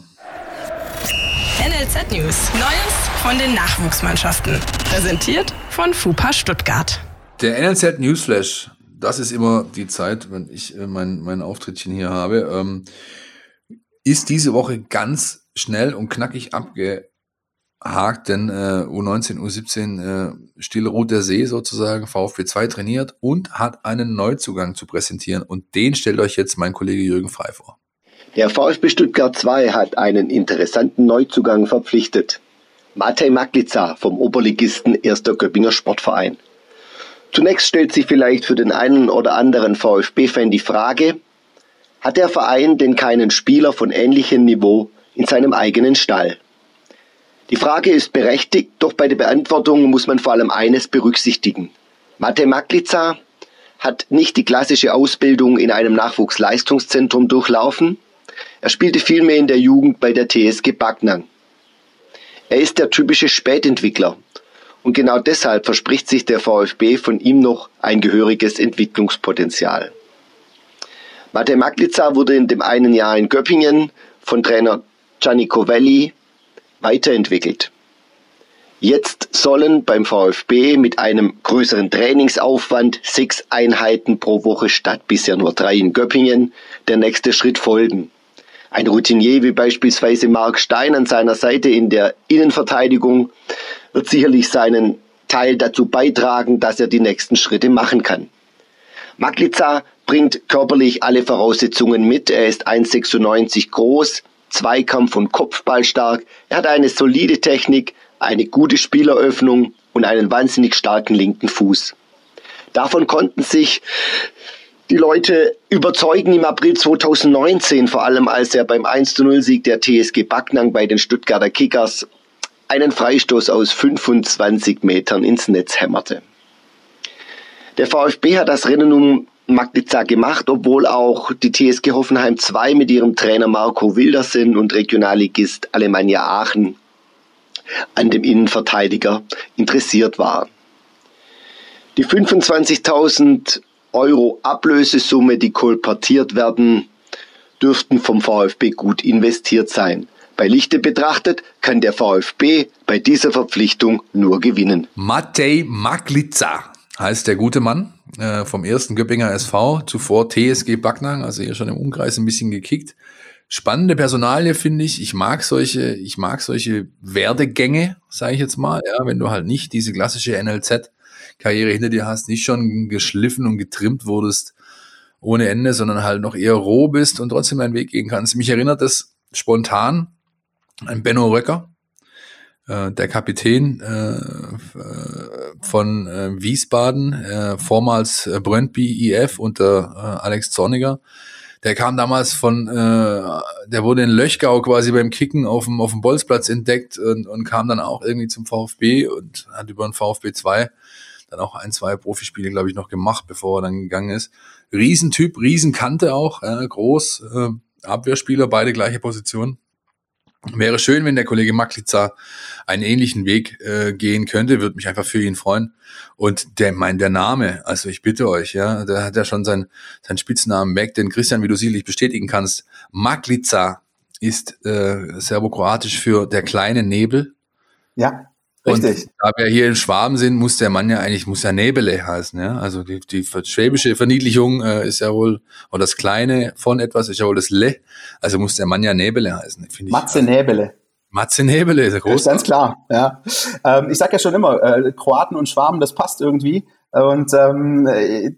NLZ News. Neues von den Nachwuchsmannschaften. Präsentiert von FUPA Stuttgart. Der NLZ Newsflash, das ist immer die Zeit, wenn ich äh, mein, mein Auftrittchen hier habe, ähm, ist diese Woche ganz schnell und knackig abgehakt, denn äh, U19, U17 äh, Stille Ruht der See sozusagen, VfB 2 trainiert und hat einen Neuzugang zu präsentieren. Und den stellt euch jetzt mein Kollege Jürgen Frei vor. Der VfB Stuttgart 2 hat einen interessanten Neuzugang verpflichtet. Matej Maklica vom Oberligisten 1. Göppinger Sportverein. Zunächst stellt sich vielleicht für den einen oder anderen VfB-Fan die Frage, hat der Verein denn keinen Spieler von ähnlichem Niveau in seinem eigenen Stall? Die Frage ist berechtigt, doch bei der Beantwortung muss man vor allem eines berücksichtigen. Mate Maklica hat nicht die klassische Ausbildung in einem Nachwuchsleistungszentrum durchlaufen, er spielte vielmehr in der Jugend bei der TSG Backnang. Er ist der typische Spätentwickler und genau deshalb verspricht sich der VfB von ihm noch ein gehöriges Entwicklungspotenzial. Mate Maklica wurde in dem einen Jahr in Göppingen von Trainer Gianni Covelli weiterentwickelt. Jetzt sollen beim VfB mit einem größeren Trainingsaufwand sechs Einheiten pro Woche statt bisher nur drei in Göppingen der nächste Schritt folgen. Ein Routinier wie beispielsweise Mark Stein an seiner Seite in der Innenverteidigung wird sicherlich seinen Teil dazu beitragen, dass er die nächsten Schritte machen kann. Maglica bringt körperlich alle Voraussetzungen mit. Er ist 1,96 groß, Zweikampf- und Kopfball stark. Er hat eine solide Technik, eine gute Spieleröffnung und einen wahnsinnig starken linken Fuß. Davon konnten sich die Leute überzeugen im April 2019, vor allem als er beim 1-0-Sieg der TSG Backnang bei den Stuttgarter Kickers einen Freistoß aus 25 Metern ins Netz hämmerte. Der VfB hat das Rennen um Magdica gemacht, obwohl auch die TSG Hoffenheim 2 mit ihrem Trainer Marco Wildersen und Regionalligist Alemannia Aachen an dem Innenverteidiger interessiert war. Die 25.000 Euro Ablösesumme, die kolportiert werden, dürften vom VfB gut investiert sein. Bei Lichte betrachtet kann der VfB bei dieser Verpflichtung nur gewinnen. Matej Maglica heißt der gute Mann äh, vom ersten Göppinger SV, zuvor TSG Backnang, also hier schon im Umkreis ein bisschen gekickt. Spannende Personalie finde ich. Ich mag solche, ich mag solche Werdegänge, sage ich jetzt mal. Ja, wenn du halt nicht diese klassische NLZ Karriere hinter dir hast, nicht schon geschliffen und getrimmt wurdest ohne Ende, sondern halt noch eher roh bist und trotzdem deinen Weg gehen kannst. Mich erinnert das spontan an Benno Röcker, äh, der Kapitän äh, von äh, Wiesbaden, äh, vormals äh, Brøndby IF unter äh, Alex Zorniger. Der kam damals von, äh, der wurde in Löchgau quasi beim Kicken auf dem, auf dem Bolzplatz entdeckt und, und kam dann auch irgendwie zum VfB und hat über den VfB 2 dann auch ein, zwei Profispiele, glaube ich, noch gemacht, bevor er dann gegangen ist. Riesentyp, Riesenkante auch, äh, groß, äh, Abwehrspieler, beide gleiche Position. Wäre schön, wenn der Kollege Maklica einen ähnlichen Weg äh, gehen könnte, würde mich einfach für ihn freuen. Und der, mein, der Name, also ich bitte euch, ja, der hat ja schon seinen, seinen Spitznamen weg, den Christian, wie du sicherlich bestätigen kannst. Maklica ist äh, serbokroatisch für der kleine Nebel. Ja. Richtig. Und da wir hier in Schwaben sind, muss der Mann ja eigentlich, muss ja Nebele heißen, ja. Also die, die schwäbische Verniedlichung äh, ist ja wohl, oder das Kleine von etwas ist ja wohl das Le. Also muss der Mann ja Nebele heißen, finde ich. Matze Nebele. Matze Nebele ist ja groß. Ganz klar, ja. Ähm, ich sag ja schon immer, äh, Kroaten und Schwaben, das passt irgendwie. Und ähm,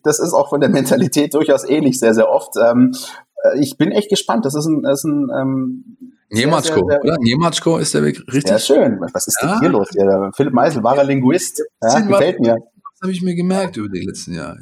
das ist auch von der Mentalität durchaus ähnlich, sehr, sehr oft. Ähm, äh, ich bin echt gespannt. Das ist ein, das ist ein ähm, Niematschko, oder? Niematschko ist der Weg richtig. Sehr schön. Was ist ja. denn hier los? Ja, Philipp Meisel, wahrer Linguist. Ja, gefällt mir. Das habe ich mir gemerkt über die letzten Jahre.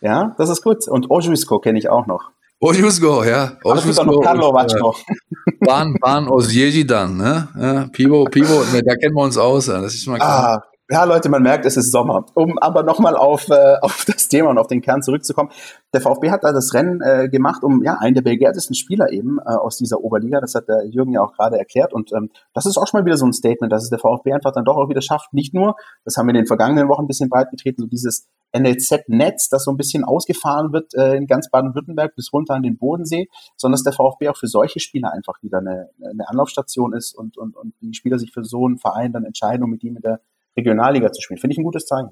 Ja, das ist gut. Und Ojusko kenne ich auch noch. Ojusko, ja. Ojusko. noch Karlovačko. Bahn, Bahn aus Ježidan, ne? Ja, Pivo, Pivo, da kennen wir uns aus. Das ist mal klar. Ah, ja, Leute, man merkt, es ist Sommer. Um aber nochmal auf, äh, auf das Thema und auf den Kern zurückzukommen. Der VfB hat da das Rennen äh, gemacht, um ja einen der begehrtesten Spieler eben äh, aus dieser Oberliga. Das hat der Jürgen ja auch gerade erklärt. Und ähm, das ist auch schon mal wieder so ein Statement, dass es der VfB einfach dann doch auch wieder schafft. Nicht nur, das haben wir in den vergangenen Wochen ein bisschen breit getreten, so dieses NLZ-Netz, das so ein bisschen ausgefahren wird äh, in ganz Baden-Württemberg bis runter an den Bodensee, sondern dass der VfB auch für solche Spieler einfach wieder eine, eine Anlaufstation ist und, und, und die Spieler sich für so einen Verein dann entscheiden, um mit ihm in der Regionalliga zu spielen. Finde ich ein gutes Zeichen.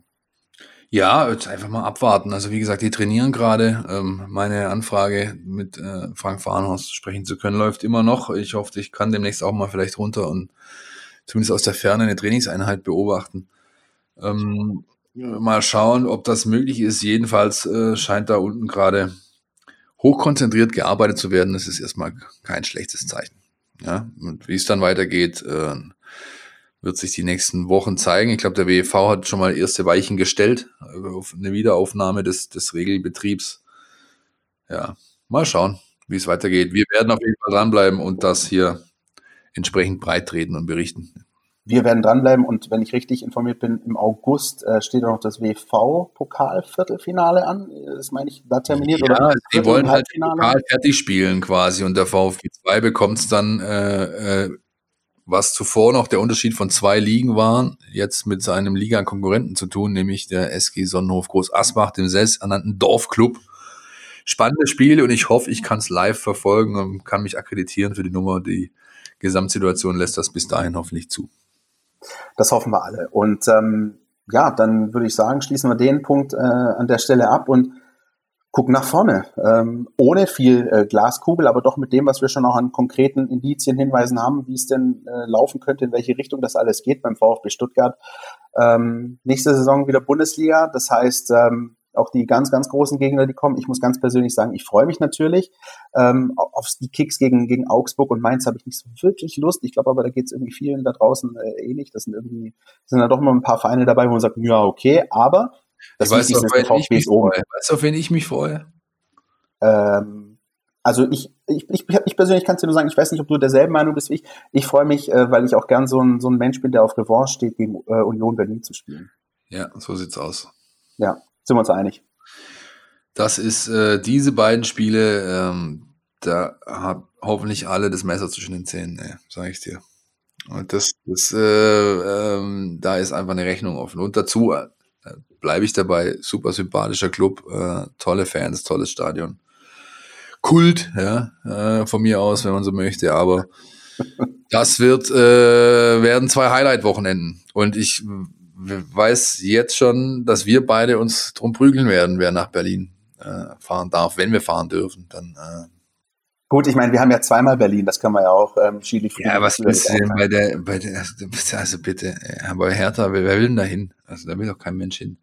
Ja, jetzt einfach mal abwarten. Also wie gesagt, die trainieren gerade. Ähm, meine Anfrage mit äh, Frank Farnhorst sprechen zu können läuft immer noch. Ich hoffe, ich kann demnächst auch mal vielleicht runter und zumindest aus der Ferne eine Trainingseinheit beobachten. Ähm, mal schauen, ob das möglich ist. Jedenfalls äh, scheint da unten gerade hochkonzentriert gearbeitet zu werden. Das ist erstmal kein schlechtes Zeichen. Ja, und wie es dann weitergeht, äh, wird sich die nächsten Wochen zeigen. Ich glaube, der WEV hat schon mal erste Weichen gestellt auf eine Wiederaufnahme des, des Regelbetriebs. Ja, mal schauen, wie es weitergeht. Wir werden auf jeden Fall dranbleiben und das hier entsprechend breit treten und berichten. Wir werden dranbleiben und wenn ich richtig informiert bin, im August äh, steht auch noch das WV-Pokal-Viertelfinale an. Das meine ich, da terminiert ja, oder? die wollen halt Pokal fertig spielen quasi und der VfB 2 bekommt es dann äh, äh, was zuvor noch der Unterschied von zwei Ligen war, jetzt mit seinem Liga-Konkurrenten zu tun, nämlich der SG Sonnenhof Groß Asbach, dem selbsternannten Dorfclub. Spannendes Spiel und ich hoffe, ich kann es live verfolgen und kann mich akkreditieren für die Nummer. Die Gesamtsituation lässt das bis dahin hoffentlich zu. Das hoffen wir alle. Und ähm, ja, dann würde ich sagen, schließen wir den Punkt äh, an der Stelle ab und gucken nach vorne. Ähm, ohne viel äh, Glaskugel, aber doch mit dem, was wir schon auch an konkreten Indizien, Hinweisen haben, wie es denn äh, laufen könnte, in welche Richtung das alles geht beim VfB Stuttgart. Ähm, nächste Saison wieder Bundesliga. Das heißt, ähm, auch die ganz, ganz großen Gegner, die kommen. Ich muss ganz persönlich sagen, ich freue mich natürlich. Ähm, auf die Kicks gegen, gegen Augsburg und Mainz habe ich nicht so wirklich Lust. Ich glaube aber, da geht es irgendwie vielen da draußen äh, ähnlich. Das sind irgendwie, sind da doch mal ein paar Vereine dabei, wo man sagt, ja, okay, aber das weißt du, auf wen ich mich freue? Weißt du, auf wen ich mich freue? Ähm, also ich, ich, ich, ich persönlich kann es dir nur sagen, ich weiß nicht, ob du derselben Meinung bist wie ich. Ich freue mich, äh, weil ich auch gern so ein, so ein Mensch bin, der auf Revanche steht, gegen äh, Union Berlin zu spielen. Ja, so sieht's aus. Ja, sind wir uns einig. Das ist äh, diese beiden Spiele, ähm, da haben hoffentlich alle das Messer zwischen den Zähnen, ne, sage ich dir. Und das, das äh, ähm, da ist einfach eine Rechnung offen. Und dazu bleibe ich dabei, super sympathischer Club, äh, tolle Fans, tolles Stadion. Kult, ja, äh, von mir aus, wenn man so möchte, aber das wird, äh, werden zwei Highlight-Wochenenden. Und ich weiß jetzt schon, dass wir beide uns drum prügeln werden, wer nach Berlin äh, fahren darf, wenn wir fahren dürfen. Dann äh, Gut, ich meine, wir haben ja zweimal Berlin, das können wir ja auch ähm, Chili Ja, was willst du denn bei der, bei der, also bitte, bei Hertha, wer, wer will denn da hin? Also da will doch kein Mensch hin.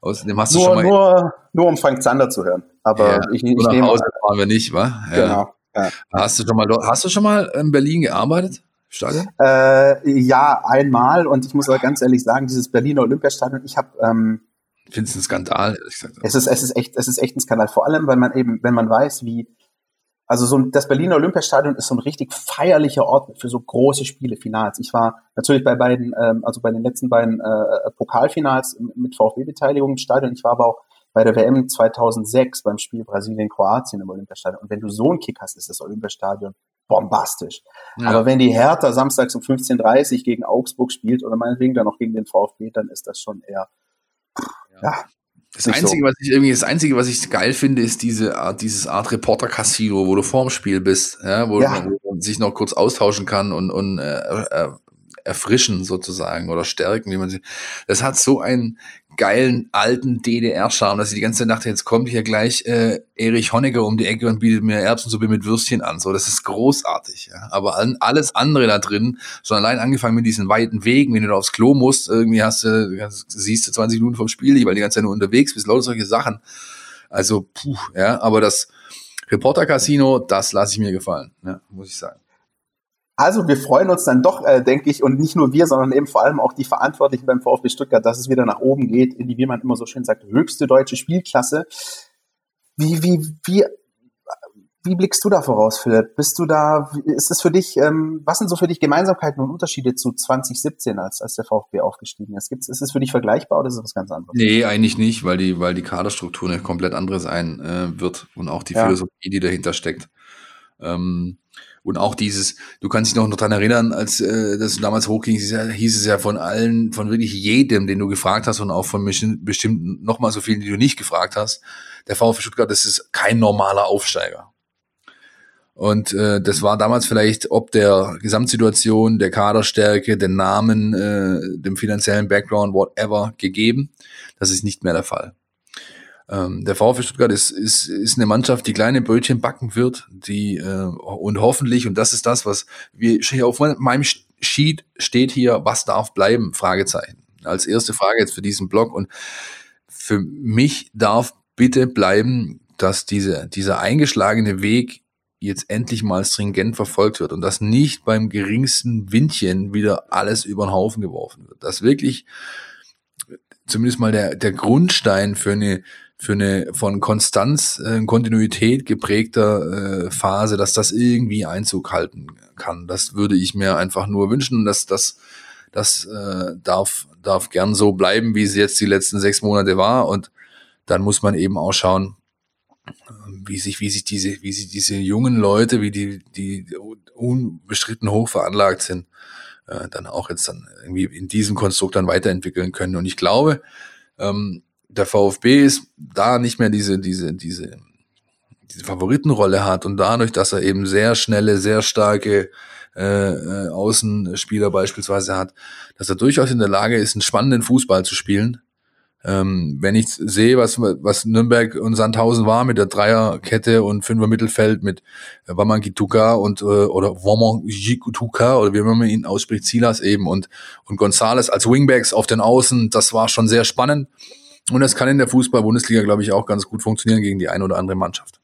Außerdem hast nur, du schon mal. Nur, nur um Frank Zander zu hören. Aber ja, ich, ich nach nehme Hause fahren wir nicht, wa? Ja. Genau. Ja. Hast du schon mal, hast du schon mal in Berlin gearbeitet? Stadion? Äh, ja, einmal. Und ich muss aber ganz ehrlich sagen, dieses Berliner Olympiastadion, ich habe ähm, Findest du ein Skandal, ehrlich gesagt. Es ist, es ist echt, es ist echt ein Skandal. Vor allem, weil man eben, wenn man weiß, wie, also so das Berliner Olympiastadion ist so ein richtig feierlicher Ort für so große Spiele, Finals. Ich war natürlich bei beiden, ähm, also bei den letzten beiden äh, Pokalfinals mit VfB-Beteiligung im Stadion. Ich war aber auch bei der WM 2006 beim Spiel Brasilien-Kroatien im Olympiastadion. Und wenn du so einen Kick hast, ist das Olympiastadion bombastisch. Ja. Aber wenn die Hertha samstags um 15.30 Uhr gegen Augsburg spielt oder meinetwegen dann noch gegen den VfB, dann ist das schon eher, ja. ja das Einzige, so. was ich irgendwie, das Einzige, was ich geil finde, ist diese Art, dieses Art Reporter-Casino, wo du vorm Spiel bist, ja, wo, ja. man sich noch kurz austauschen kann und, und äh, äh, erfrischen sozusagen oder stärken, wie man sie. Das hat so einen geilen alten DDR-Charme, dass ich die ganze dachte, jetzt kommt hier gleich äh, Erich Honecker um die Ecke und bietet mir Erbsensuppe mit Würstchen an. So, das ist großartig. Ja. Aber an, alles andere da drin, schon allein angefangen mit diesen weiten Wegen, wenn du da aufs Klo musst, irgendwie hast du, siehst du 20 Minuten vom Spiel weil die ganze Zeit nur unterwegs bist, lauter solche Sachen. Also, puh, ja, aber das Reporter-Casino, das lasse ich mir gefallen, ja, muss ich sagen. Also wir freuen uns dann doch, äh, denke ich, und nicht nur wir, sondern eben vor allem auch die Verantwortlichen beim VfB Stuttgart, dass es wieder nach oben geht, in die, wie man immer so schön sagt, höchste deutsche Spielklasse. Wie, wie, wie, wie blickst du da voraus, Philipp? Bist du da, ist es für dich, ähm, was sind so für dich Gemeinsamkeiten und Unterschiede zu 2017, als, als der VfB aufgestiegen ist? Gibt's, ist es für dich vergleichbar oder ist es was ganz anderes? Nee, eigentlich nicht, weil die, weil die Kaderstruktur eine komplett andere sein äh, wird und auch die ja. Philosophie, die dahinter steckt. Ähm, Und auch dieses, du kannst dich noch daran erinnern, als äh, das damals hochging, hieß es ja von allen, von wirklich jedem, den du gefragt hast und auch von bestimmt noch mal so vielen, die du nicht gefragt hast, der VfB Stuttgart, das ist kein normaler Aufsteiger. Und äh, das war damals vielleicht ob der Gesamtsituation, der Kaderstärke, den Namen, äh, dem finanziellen Background, whatever, gegeben. Das ist nicht mehr der Fall. Ähm, der VfB Stuttgart ist, ist, ist eine Mannschaft, die kleine Brötchen backen wird, die äh, und hoffentlich, und das ist das, was wir hier auf meinem Sheet steht hier, was darf bleiben? Fragezeichen. Als erste Frage jetzt für diesen Blog. Und für mich darf bitte bleiben, dass diese, dieser eingeschlagene Weg jetzt endlich mal stringent verfolgt wird und dass nicht beim geringsten Windchen wieder alles über den Haufen geworfen wird. Dass wirklich zumindest mal der, der Grundstein für eine für eine von Konstanz, äh, Kontinuität geprägter äh, Phase, dass das irgendwie Einzug halten kann. Das würde ich mir einfach nur wünschen, dass das das äh, darf darf gern so bleiben, wie es jetzt die letzten sechs Monate war und dann muss man eben auch schauen, wie sich wie sich diese wie sich diese jungen Leute, wie die die unbestritten hoch veranlagt sind, äh, dann auch jetzt dann irgendwie in diesem Konstrukt dann weiterentwickeln können. Und ich glaube, ähm, der VfB ist da nicht mehr diese, diese, diese, diese Favoritenrolle hat und dadurch, dass er eben sehr schnelle, sehr starke äh, äh, Außenspieler beispielsweise hat, dass er durchaus in der Lage ist, einen spannenden Fußball zu spielen. Ähm, wenn ich sehe, was, was Nürnberg und Sandhausen war mit der Dreierkette und Fünfer Mittelfeld mit Wamangituka und äh, oder Wamangituka oder wie man ihn ausspricht, Silas eben und und Gonzales als Wingbacks auf den Außen, das war schon sehr spannend. Und das kann in der Fußball-Bundesliga, glaube ich, auch ganz gut funktionieren gegen die eine oder andere Mannschaft.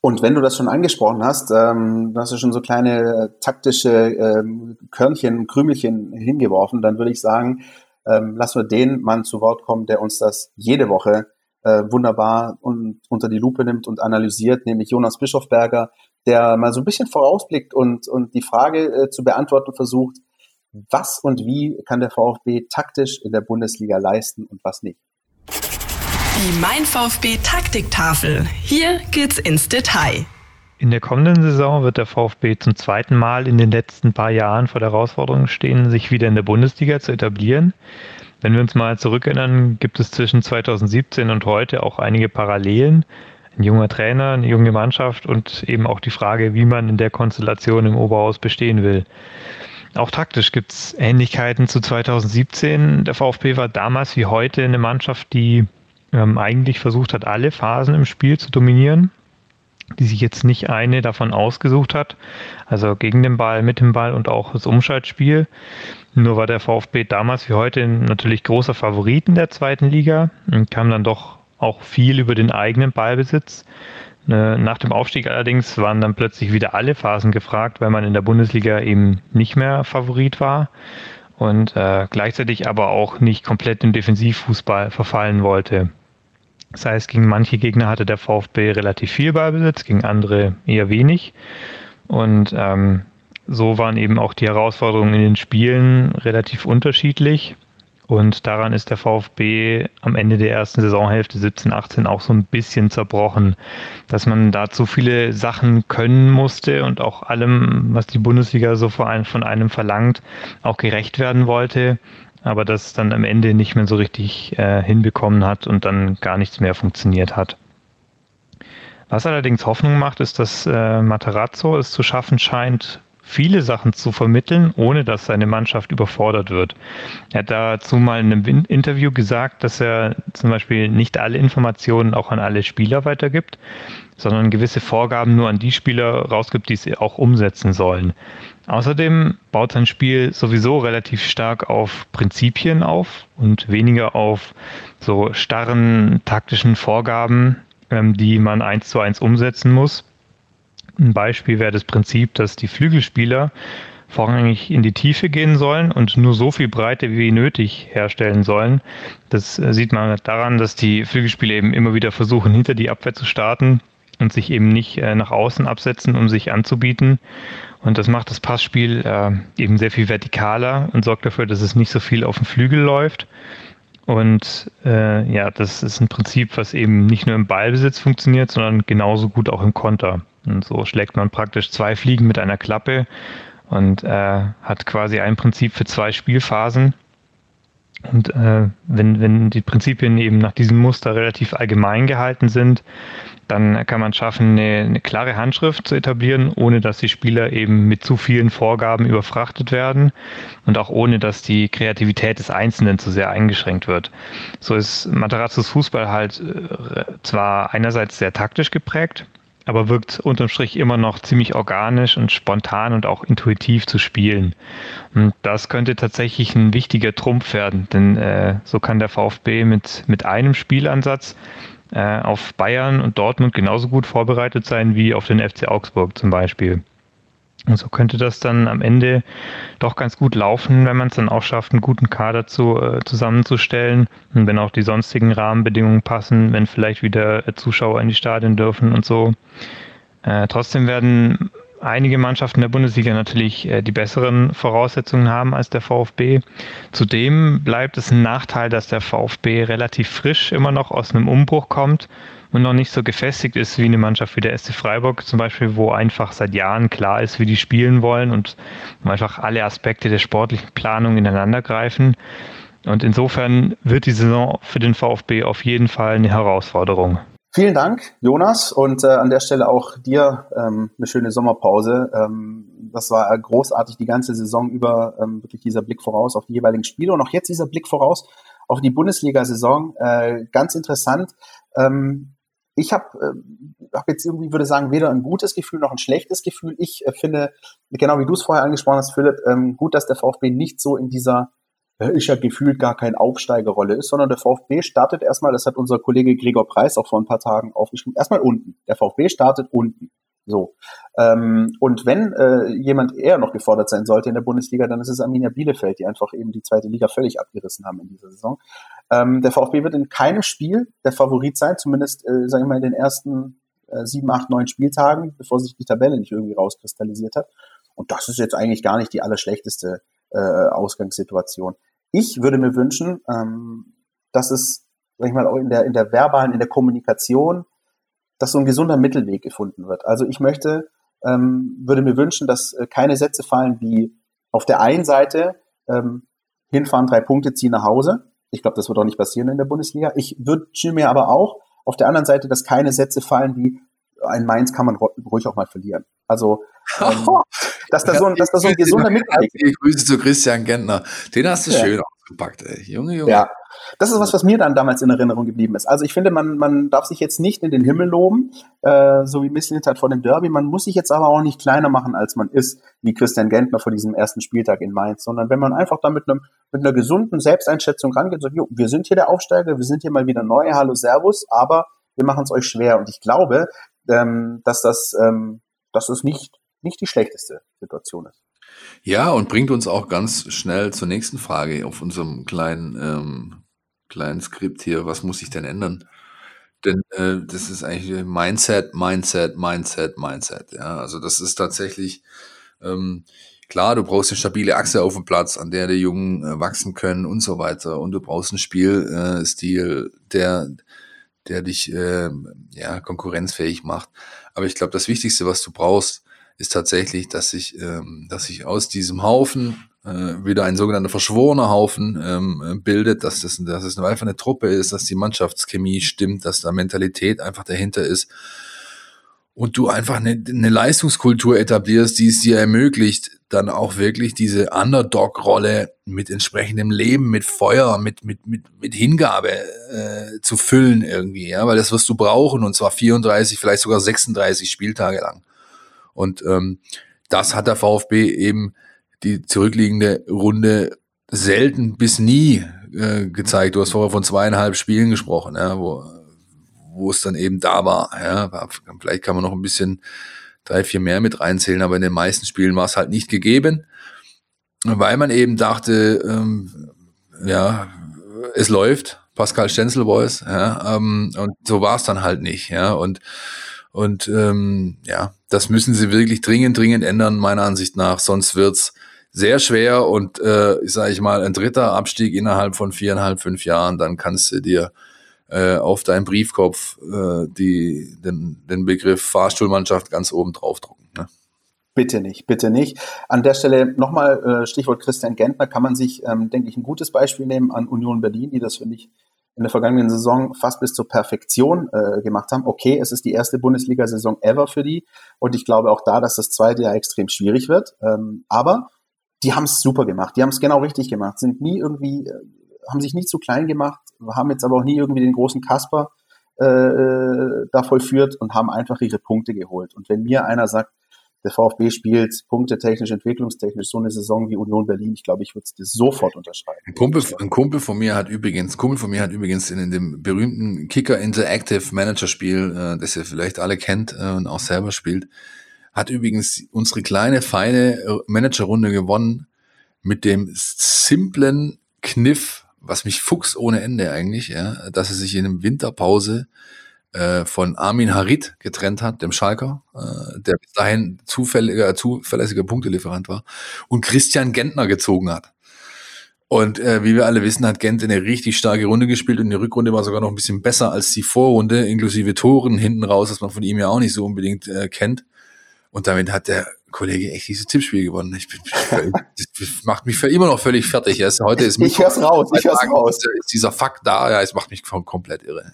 Und wenn du das schon angesprochen hast, ähm, du hast ja schon so kleine äh, taktische ähm, Körnchen, Krümelchen hingeworfen, dann würde ich sagen, ähm, lassen wir den Mann zu Wort kommen, der uns das jede Woche äh, wunderbar und unter die Lupe nimmt und analysiert, nämlich Jonas Bischofberger, der mal so ein bisschen vorausblickt und, und die Frage äh, zu beantworten versucht, was und wie kann der VfB taktisch in der Bundesliga leisten und was nicht. Die Mein VfB Taktiktafel. Hier geht's ins Detail. In der kommenden Saison wird der VfB zum zweiten Mal in den letzten paar Jahren vor der Herausforderung stehen, sich wieder in der Bundesliga zu etablieren. Wenn wir uns mal zurückerinnern, gibt es zwischen 2017 und heute auch einige Parallelen. Ein junger Trainer, eine junge Mannschaft und eben auch die Frage, wie man in der Konstellation im Oberhaus bestehen will. Auch taktisch gibt es Ähnlichkeiten zu 2017. Der VfB war damals wie heute eine Mannschaft, die ähm, eigentlich versucht hat, alle Phasen im Spiel zu dominieren, die sich jetzt nicht eine davon ausgesucht hat. Also gegen den Ball, mit dem Ball und auch das Umschaltspiel. Nur war der VfB damals wie heute natürlich großer Favorit in der zweiten Liga und kam dann doch auch viel über den eigenen Ballbesitz. Ne, nach dem Aufstieg allerdings waren dann plötzlich wieder alle Phasen gefragt, weil man in der Bundesliga eben nicht mehr Favorit war und äh, gleichzeitig aber auch nicht komplett im Defensivfußball verfallen wollte. Das heißt, gegen manche Gegner hatte der VfB relativ viel Ballbesitz, gegen andere eher wenig. Und ähm, so waren eben auch die Herausforderungen in den Spielen relativ unterschiedlich. Und daran ist der VfB am Ende der ersten Saisonhälfte 17, 18 auch so ein bisschen zerbrochen, dass man da zu viele Sachen können musste und auch allem, was die Bundesliga so von einem verlangt, auch gerecht werden wollte, aber das dann am Ende nicht mehr so richtig äh, hinbekommen hat und dann gar nichts mehr funktioniert hat. Was allerdings Hoffnung macht, ist, dass äh, Materazzo es zu schaffen scheint, viele Sachen zu vermitteln, ohne dass seine Mannschaft überfordert wird. Er hat dazu mal in einem Interview gesagt, dass er zum Beispiel nicht alle Informationen auch an alle Spieler weitergibt, sondern gewisse Vorgaben nur an die Spieler rausgibt, die sie auch umsetzen sollen. Außerdem baut sein Spiel sowieso relativ stark auf Prinzipien auf und weniger auf so starren taktischen Vorgaben, ähm, die man eins zu eins umsetzen muss. Ein Beispiel wäre das Prinzip, dass die Flügelspieler vorrangig in die Tiefe gehen sollen und nur so viel Breite wie nötig herstellen sollen. Das äh, sieht man daran, dass die Flügelspieler eben immer wieder versuchen, hinter die Abwehr zu starten und sich eben nicht äh, nach außen absetzen, um sich anzubieten. Und das macht das Passspiel äh, eben sehr viel vertikaler und sorgt dafür, dass es nicht so viel auf dem Flügel läuft. Und äh, ja, das ist ein Prinzip, was eben nicht nur im Ballbesitz funktioniert, sondern genauso gut auch im Konter. Und so schlägt man praktisch zwei Fliegen mit einer Klappe und äh, hat quasi ein Prinzip für zwei Spielphasen. Und äh, wenn, wenn die Prinzipien eben nach diesem Muster relativ allgemein gehalten sind, dann kann man schaffen, eine, eine, klare Handschrift zu etablieren, ohne dass die Spieler eben mit zu vielen Vorgaben überfrachtet werden und auch ohne, dass die Kreativität des Einzelnen zu sehr eingeschränkt wird. So ist Materazzos Fußball halt äh, zwar einerseits sehr taktisch geprägt, aber wirkt unterm Strich immer noch ziemlich organisch und spontan und auch intuitiv zu spielen. Und das könnte tatsächlich ein wichtiger Trumpf werden, denn äh, so kann der VfB mit, mit einem Spielansatz äh, auf Bayern und Dortmund genauso gut vorbereitet sein wie auf den FC Augsburg zum Beispiel. So könnte das dann am Ende doch ganz gut laufen, wenn man es dann auch schafft, einen guten Kader zu, äh, zusammenzustellen und wenn auch die sonstigen Rahmenbedingungen passen, wenn vielleicht wieder Zuschauer in die Stadien dürfen und so. Äh, trotzdem werden einige Mannschaften der Bundesliga natürlich äh, die besseren Voraussetzungen haben als der VfB. Zudem bleibt es ein Nachteil, dass der VfB relativ frisch immer noch aus einem Umbruch kommt und noch nicht so gefestigt ist wie eine Mannschaft wie der SC Freiburg zum Beispiel, wo einfach seit Jahren klar ist, wie die spielen wollen und einfach alle Aspekte der sportlichen Planung ineinander greifen. Und insofern wird die Saison für den VfB auf jeden Fall eine Herausforderung. Vielen Dank, Jonas, und äh, an der Stelle auch dir ähm, eine schöne Sommerpause. Ähm, das war großartig die ganze Saison über, ähm, wirklich dieser Blick voraus auf die jeweiligen Spiele und auch jetzt dieser Blick voraus auf die Bundesliga-Saison. Äh, ganz interessant. Ähm, ich habe äh, hab jetzt irgendwie, würde sagen, weder ein gutes Gefühl noch ein schlechtes Gefühl. Ich äh, finde, genau wie du es vorher angesprochen hast, Philipp, ähm, gut, dass der VfB nicht so in dieser ist ja gefühlt gar kein Aufsteigerrolle ist, sondern der VfB startet erstmal, das hat unser Kollege Gregor Preis auch vor ein paar Tagen aufgeschrieben, erstmal unten. Der VfB startet unten. So. Ähm, und wenn äh, jemand eher noch gefordert sein sollte in der Bundesliga, dann ist es Arminia Bielefeld, die einfach eben die zweite Liga völlig abgerissen haben in dieser Saison. Ähm, der VfB wird in keinem Spiel der Favorit sein, zumindest, äh, sagen wir mal, in den ersten äh, sieben, acht, neun Spieltagen, bevor sich die Tabelle nicht irgendwie rauskristallisiert hat. Und das ist jetzt eigentlich gar nicht die allerschlechteste äh, Ausgangssituation. Ich würde mir wünschen, ähm, dass es, sag ich mal, auch in der, in der verbalen, in der Kommunikation, dass so ein gesunder Mittelweg gefunden wird. Also ich möchte, ähm, würde mir wünschen, dass äh, keine Sätze fallen wie auf der einen Seite ähm, hinfahren, drei Punkte, ziehen nach Hause. Ich glaube, das wird auch nicht passieren in der Bundesliga. Ich wünsche mir aber auch auf der anderen Seite, dass keine Sätze fallen wie ein Mainz kann man ruhig auch mal verlieren. Also ähm, dass da so ein, dass da so ein gesunder Mittelweg ist. Grüße zu Christian Gentner. Den hast du ja. schön ausgepackt, ey. Junge, Junge. Ja. Das ist was, was mir dann damals in Erinnerung geblieben ist. Also ich finde, man, man darf sich jetzt nicht in den Himmel loben, äh, so wie Mislintat vor dem Derby. Man muss sich jetzt aber auch nicht kleiner machen, als man ist, wie Christian Gentner vor diesem ersten Spieltag in Mainz, sondern wenn man einfach da mit, einem, mit einer gesunden Selbsteinschätzung rangeht, so, jo, wir sind hier der Aufsteiger, wir sind hier mal wieder neu, hallo, servus, aber wir machen es euch schwer. Und ich glaube, ähm, dass das, ähm, dass es nicht, nicht die schlechteste Situation ist. Ja, und bringt uns auch ganz schnell zur nächsten Frage auf unserem kleinen, ähm, kleinen Skript hier. Was muss sich denn ändern? Denn äh, das ist eigentlich Mindset, Mindset, Mindset, Mindset. Ja, also das ist tatsächlich ähm, klar. Du brauchst eine stabile Achse auf dem Platz, an der die Jungen äh, wachsen können und so weiter. Und du brauchst einen Spielstil, äh, der der dich äh, ja konkurrenzfähig macht. Aber ich glaube, das Wichtigste, was du brauchst, ist tatsächlich, dass sich, ähm, dass sich aus diesem Haufen äh, wieder ein sogenannter verschworener Haufen ähm, bildet, dass das, dass es einfach eine Truppe ist, dass die Mannschaftschemie stimmt, dass da Mentalität einfach dahinter ist und du einfach eine, eine Leistungskultur etablierst, die es dir ermöglicht, dann auch wirklich diese Underdog-Rolle mit entsprechendem Leben, mit Feuer, mit, mit, mit, mit Hingabe äh, zu füllen irgendwie, ja, weil das wirst du brauchen und zwar 34, vielleicht sogar 36 Spieltage lang. Und ähm, das hat der VfB eben die zurückliegende Runde selten bis nie äh, gezeigt. Du hast vorher von zweieinhalb Spielen gesprochen, ja, wo, wo es dann eben da war. Ja. Vielleicht kann man noch ein bisschen drei, vier mehr mit reinzählen, aber in den meisten Spielen war es halt nicht gegeben, weil man eben dachte, ähm, ja, es läuft, Pascal Stenzel Boys, ja, ähm, und so war es dann halt nicht, ja, und und ähm, ja, das müssen sie wirklich dringend, dringend ändern, meiner Ansicht nach. Sonst wird's sehr schwer und äh, ich sage ich mal, ein dritter Abstieg innerhalb von viereinhalb, fünf Jahren, dann kannst du dir äh, auf deinen Briefkopf äh, die, den, den Begriff Fahrstuhlmannschaft ganz oben drauf drucken. Ne? Bitte nicht, bitte nicht. An der Stelle nochmal äh, Stichwort Christian Gentner, kann man sich, ähm, denke ich, ein gutes Beispiel nehmen an Union Berlin, die das, finde ich, in der vergangenen Saison fast bis zur Perfektion äh, gemacht haben. Okay, es ist die erste Bundesliga-Saison ever für die und ich glaube auch da, dass das zweite Jahr extrem schwierig wird. Ähm, aber die haben es super gemacht, die haben es genau richtig gemacht, sind nie irgendwie, äh, haben sich nie zu klein gemacht, haben jetzt aber auch nie irgendwie den großen Kasper äh, äh da vollführt und haben einfach ihre Punkte geholt. Und wenn mir einer sagt, der VfB spielt punktetechnisch, entwicklungstechnisch so eine Saison wie Union Berlin. Ich glaube, ich würde es sofort unterschreiben. Ein Kumpel, ein Kumpel von mir hat übrigens, Kumpel von mir hat übrigens in, in dem berühmten Kicker Interactive Manager Spiel, äh, das ihr vielleicht alle kennt äh, und auch selber spielt, hat übrigens unsere kleine, feine äh, Managerrunde gewonnen mit dem simplen Kniff, was mich fuchs ohne Ende eigentlich, ja, dass er sich in einem Winterpause äh, von Armin Harit getrennt hat, dem Schalker, äh, der bis dahin zufälliger, zuverlässiger Punktelieferant war, und Christian Gentner gezogen hat. Und äh, wie wir alle wissen, hat Gent eine richtig starke Runde gespielt und die Rückrunde war sogar noch ein bisschen besser als die Vorrunde, inklusive Toren hinten raus, was man von ihm ja auch nicht so unbedingt äh, kennt. Und damit hat der Kollege echt dieses Tippspiel gewonnen. Ich bin, das macht mich für immer noch völlig fertig. Yes. Heute ist ich hör's raus, ich hör's raus. Ist dieser Fakt da, ja, es macht mich komplett irre.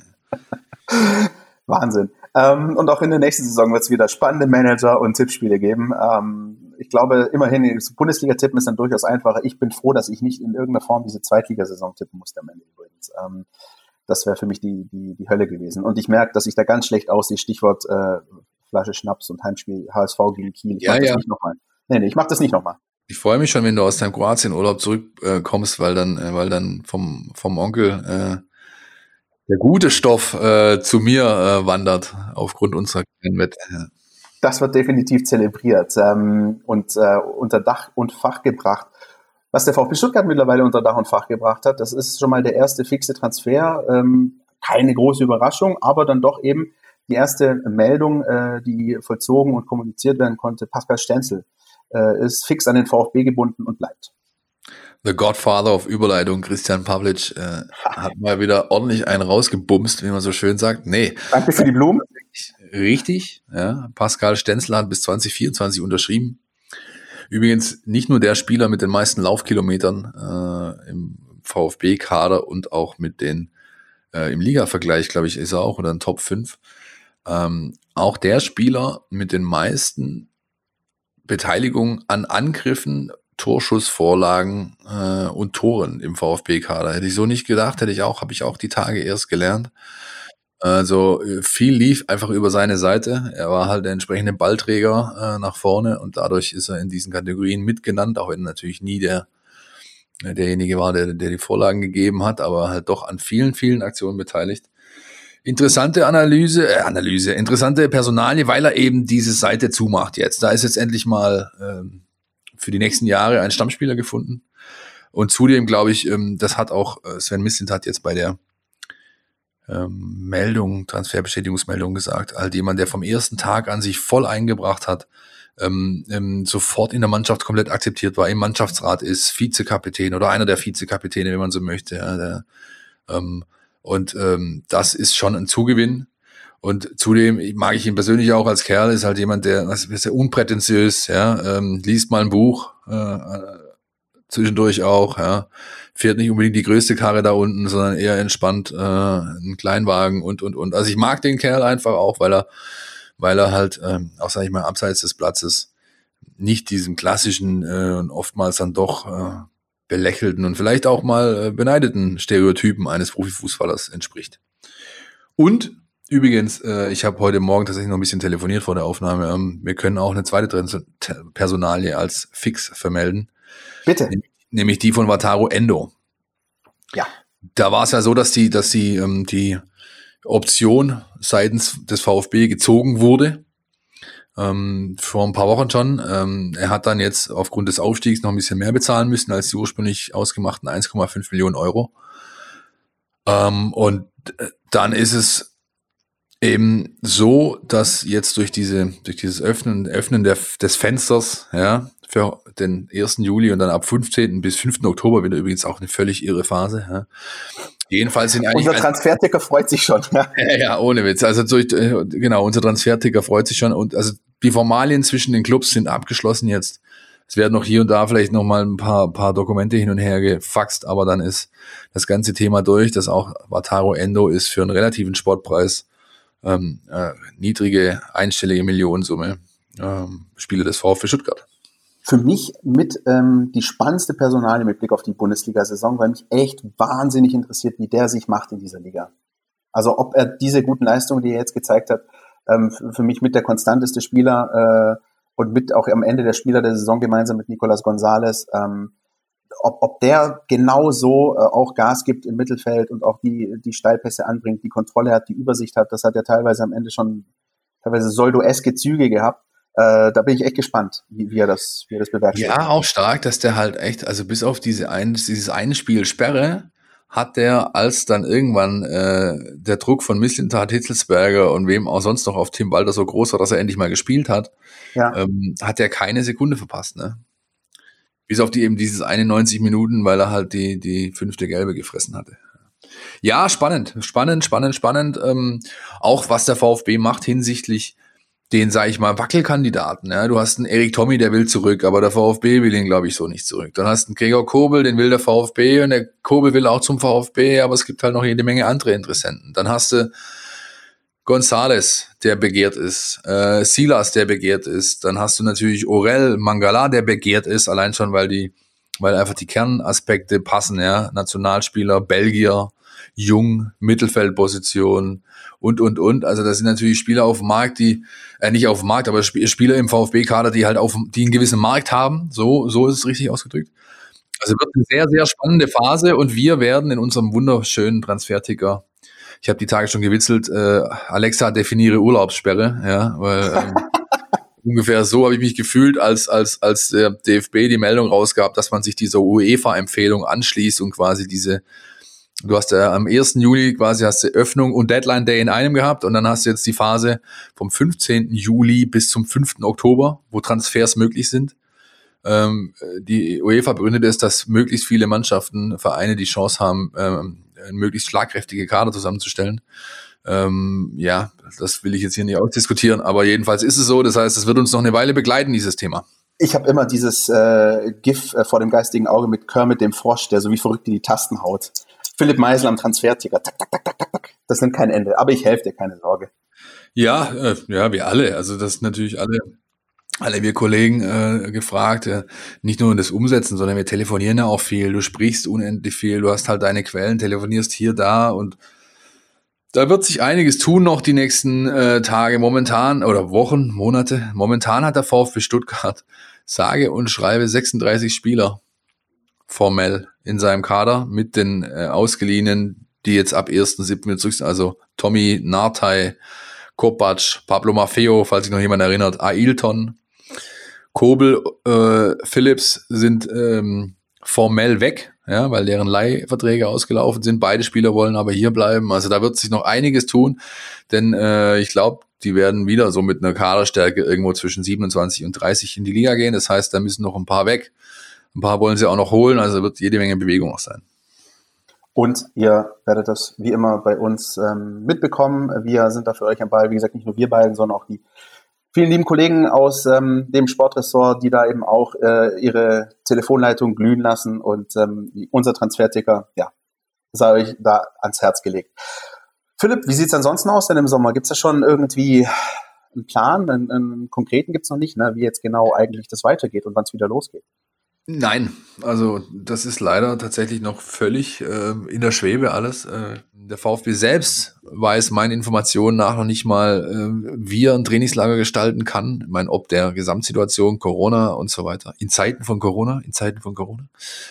Wahnsinn. Ähm, und auch in der nächsten Saison wird es wieder spannende Manager und Tippspiele geben. Ähm, ich glaube, immerhin, Bundesliga-Tippen ist dann durchaus einfacher. Ich bin froh, dass ich nicht in irgendeiner Form diese Zweitligasaison tippen musste am Ende übrigens. Ähm, das wäre für mich die, die, die Hölle gewesen. Und ich merke, dass ich da ganz schlecht aussehe. Stichwort äh, Flasche Schnaps und Heimspiel HSV gegen Kiel. Ich ja, ja. das nicht nochmal. Nee, nee, ich mach das nicht nochmal. Ich freue mich schon, wenn du aus deinem Kroatien-Urlaub zurückkommst, äh, weil dann, äh, weil dann vom, vom Onkel äh, der gute Stoff äh, zu mir äh, wandert aufgrund unserer kleinen Wette. Das wird definitiv zelebriert ähm, und äh, unter Dach und Fach gebracht. Was der VfB Stuttgart mittlerweile unter Dach und Fach gebracht hat, das ist schon mal der erste fixe Transfer. Ähm, keine große Überraschung, aber dann doch eben die erste Meldung, äh, die vollzogen und kommuniziert werden konnte. Pascal Stenzel äh, ist fix an den VfB gebunden und bleibt. The Godfather of Überleitung, Christian Pavlic, äh, hat mal wieder ordentlich einen rausgebumst, wie man so schön sagt. Nee. Danke für die Blumen. Richtig, ja. Pascal Stenzel hat bis 2024 unterschrieben. Übrigens nicht nur der Spieler mit den meisten Laufkilometern äh, im VfB-Kader und auch mit den äh, im Liga-Vergleich, glaube ich, ist er auch oder ein Top 5. Ähm, auch der Spieler mit den meisten Beteiligungen an Angriffen Torschussvorlagen äh, und Toren im VfB-Kader. Hätte ich so nicht gedacht, hätte ich auch, habe ich auch die Tage erst gelernt. Also äh, viel lief einfach über seine Seite. Er war halt der entsprechende Ballträger äh, nach vorne und dadurch ist er in diesen Kategorien mitgenannt, auch wenn natürlich nie der derjenige war, der, der die Vorlagen gegeben hat, aber halt doch an vielen, vielen Aktionen beteiligt. Interessante Analyse, äh, Analyse, interessante Personalie, weil er eben diese Seite zumacht jetzt. Da ist jetzt endlich mal ähm, für die nächsten Jahre einen Stammspieler gefunden. Und zudem glaube ich, ähm, das hat auch äh, Sven Mislintat jetzt bei der ähm, Meldung, Transferbestätigungsmeldung gesagt, halt jemand, der vom ersten Tag an sich voll eingebracht hat, ähm, sofort in der Mannschaft komplett akzeptiert war, im Mannschaftsrat ist, Vizekapitän oder einer der Vizekapitäne, wenn man so möchte. Und das ist schon ein Zugewinn. Und zudem mag ich ihn persönlich auch als Kerl, ist halt jemand, der was ist sehr unprätentiös, ja, ähm, liest mal ein Buch, äh, zwischendurch auch, ja, fährt nicht unbedingt die größte Karre da unten, sondern eher entspannt äh, einen Kleinwagen und und und. Also ich mag den Kerl einfach auch, weil er, weil er halt, ähm, auch sag ich mal, abseits des Platzes nicht diesem klassischen äh, und oftmals dann doch äh, belächelten und vielleicht auch mal äh, beneideten Stereotypen eines Profifußballers entspricht. Und Übrigens, äh, ich habe heute Morgen tatsächlich noch ein bisschen telefoniert vor der Aufnahme. Ähm, wir können auch eine zweite Personalie als fix vermelden. Bitte. Nämlich die von Wataru Endo. Ja. Da war es ja so, dass die, dass die, ähm, die Option seitens des VfB gezogen wurde. Ähm, vor ein paar Wochen schon. Ähm, er hat dann jetzt aufgrund des Aufstiegs noch ein bisschen mehr bezahlen müssen als die ursprünglich ausgemachten 1,5 Millionen Euro. Ähm, und äh, dann ist es eben so, dass jetzt durch diese, durch dieses Öffnen, Öffnen der, des Fensters, ja, für den 1. Juli und dann ab 15. bis 5. Oktober wieder übrigens auch eine völlig irre Phase. Ja. Jedenfalls sind eigentlich. Unser Transferticker freut sich schon. Ja, ja ohne Witz. Also durch, äh, genau, unser Transferticker freut sich schon. Und also die Formalien zwischen den Clubs sind abgeschlossen jetzt. Es werden noch hier und da vielleicht noch mal ein paar, paar Dokumente hin und her gefaxt, aber dann ist das ganze Thema durch, dass auch Wataru Endo ist für einen relativen Sportpreis ähm, äh, niedrige einstellige Millionensumme ähm, Spieler des VfB Stuttgart für mich mit ähm, die spannendste Personalie mit Blick auf die Bundesliga-Saison, weil mich echt wahnsinnig interessiert, wie der sich macht in dieser Liga. Also ob er diese guten Leistungen, die er jetzt gezeigt hat, ähm, für mich mit der konstanteste Spieler äh, und mit auch am Ende der Spieler der Saison gemeinsam mit Nicolas Gonzalez, ähm, ob, ob der genau so äh, auch Gas gibt im Mittelfeld und auch die, die Steilpässe anbringt, die Kontrolle hat, die Übersicht hat, das hat er teilweise am Ende schon teilweise soldo-eske Züge gehabt. Äh, da bin ich echt gespannt, wie, wie, er das, wie er das bewertet. Ja, auch stark, dass der halt echt, also bis auf diese ein, dieses eine Spiel Sperre, hat der, als dann irgendwann äh, der Druck von Misslintat, Hitzelsberger und wem auch sonst noch auf Tim Walter so groß war, dass er endlich mal gespielt hat, ja. ähm, hat er keine Sekunde verpasst, ne? Bis auf die eben dieses 91 Minuten, weil er halt die, die fünfte Gelbe gefressen hatte. Ja, spannend, spannend, spannend, spannend. Ähm, auch was der VfB macht hinsichtlich den, sage ich mal, Wackelkandidaten. Ja? Du hast einen Erik Tommy, der will zurück, aber der VfB will ihn, glaube ich, so nicht zurück. Dann hast du einen Gregor Kobel, den will der VfB und der Kobel will auch zum VfB, aber es gibt halt noch jede Menge andere Interessenten. Dann hast du Gonzales, der begehrt ist, äh, Silas, der begehrt ist. Dann hast du natürlich Orel Mangala, der begehrt ist, allein schon, weil die, weil einfach die Kernaspekte passen, ja. Nationalspieler, Belgier, jung, Mittelfeldposition und, und, und. Also das sind natürlich Spieler auf dem Markt, die, äh, nicht auf dem Markt, aber Spieler im VfB-Kader, die halt auf, die einen gewissen Markt haben. So, so ist es richtig ausgedrückt. Also wird eine sehr, sehr spannende Phase und wir werden in unserem wunderschönen Transferticker, ich habe die Tage schon gewitzelt, äh, Alexa definiere Urlaubssperre, ja, weil ähm, ungefähr so habe ich mich gefühlt, als, als, als der DFB die Meldung rausgab, dass man sich dieser UEFA-Empfehlung anschließt und quasi diese Du hast ja am 1. Juli quasi hast du Öffnung und Deadline Day in einem gehabt und dann hast du jetzt die Phase vom 15. Juli bis zum 5. Oktober, wo Transfers möglich sind. Ähm, die UEFA begründet es, dass möglichst viele Mannschaften, Vereine die Chance haben, ähm, möglichst schlagkräftige Kader zusammenzustellen. Ähm, ja, das will ich jetzt hier nicht ausdiskutieren, aber jedenfalls ist es so. Das heißt, es wird uns noch eine Weile begleiten, dieses Thema. Ich habe immer dieses äh, GIF äh, vor dem geistigen Auge mit Kermit dem Frosch, der so wie verrückt in die Tasten haut. Philipp Meisel am Transferticker. Tak, tak, tak, tak, tak, tak. Das nimmt kein Ende. Aber ich helfe dir, keine Sorge. Ja, äh, ja, wir alle. Also das natürlich alle, alle wir Kollegen äh, gefragt. Äh, nicht nur das Umsetzen, sondern wir telefonieren ja auch viel. Du sprichst unendlich viel. Du hast halt deine Quellen, telefonierst hier, da und da wird sich einiges tun noch die nächsten äh, Tage momentan oder Wochen, Monate. Momentan hat der VfB Stuttgart sage und schreibe 36 Spieler formell in seinem Kader mit den äh, Ausgeliehenen, die jetzt ab 1.7. wieder zurück sind. Also Tommy, Nartei, Kopac, Pablo Maffeo, falls sich noch jemand erinnert, Ailton, Kobel, äh, Phillips sind ähm, formell weg, ja, weil deren Leihverträge ausgelaufen sind. Beide Spieler wollen aber hier bleiben. Also da wird sich noch einiges tun, denn äh, ich glaube, die werden wieder so mit einer Kaderstärke irgendwo zwischen 27 und 30 in die Liga gehen. Das heißt, da müssen noch ein paar weg. Ein paar wollen sie auch noch holen, also wird jede Menge Bewegung auch sein. Und ihr werdet das wie immer bei uns ähm, mitbekommen. Wir sind da für euch am Ball. Wie gesagt, nicht nur wir beiden, sondern auch die vielen lieben Kollegen aus ähm, dem Sportressort, die da eben auch äh, ihre Telefonleitung glühen lassen und ähm, unser Transferticker, ja, sei euch da ans Herz gelegt. Philipp, wie sieht's ansonsten aus denn im Sommer? Gibt's da schon irgendwie einen Plan? Einen, einen konkreten gibt's noch nicht, ne? wie jetzt genau eigentlich das weitergeht und wann es wieder losgeht. Nein, also das ist leider tatsächlich noch völlig äh, in der Schwebe alles. Äh, der VfB selbst weiß meinen Informationen nach noch nicht mal, äh, wie er ein Trainingslager gestalten kann. Ich meine, ob der Gesamtsituation Corona und so weiter. In Zeiten von Corona, in Zeiten von Corona,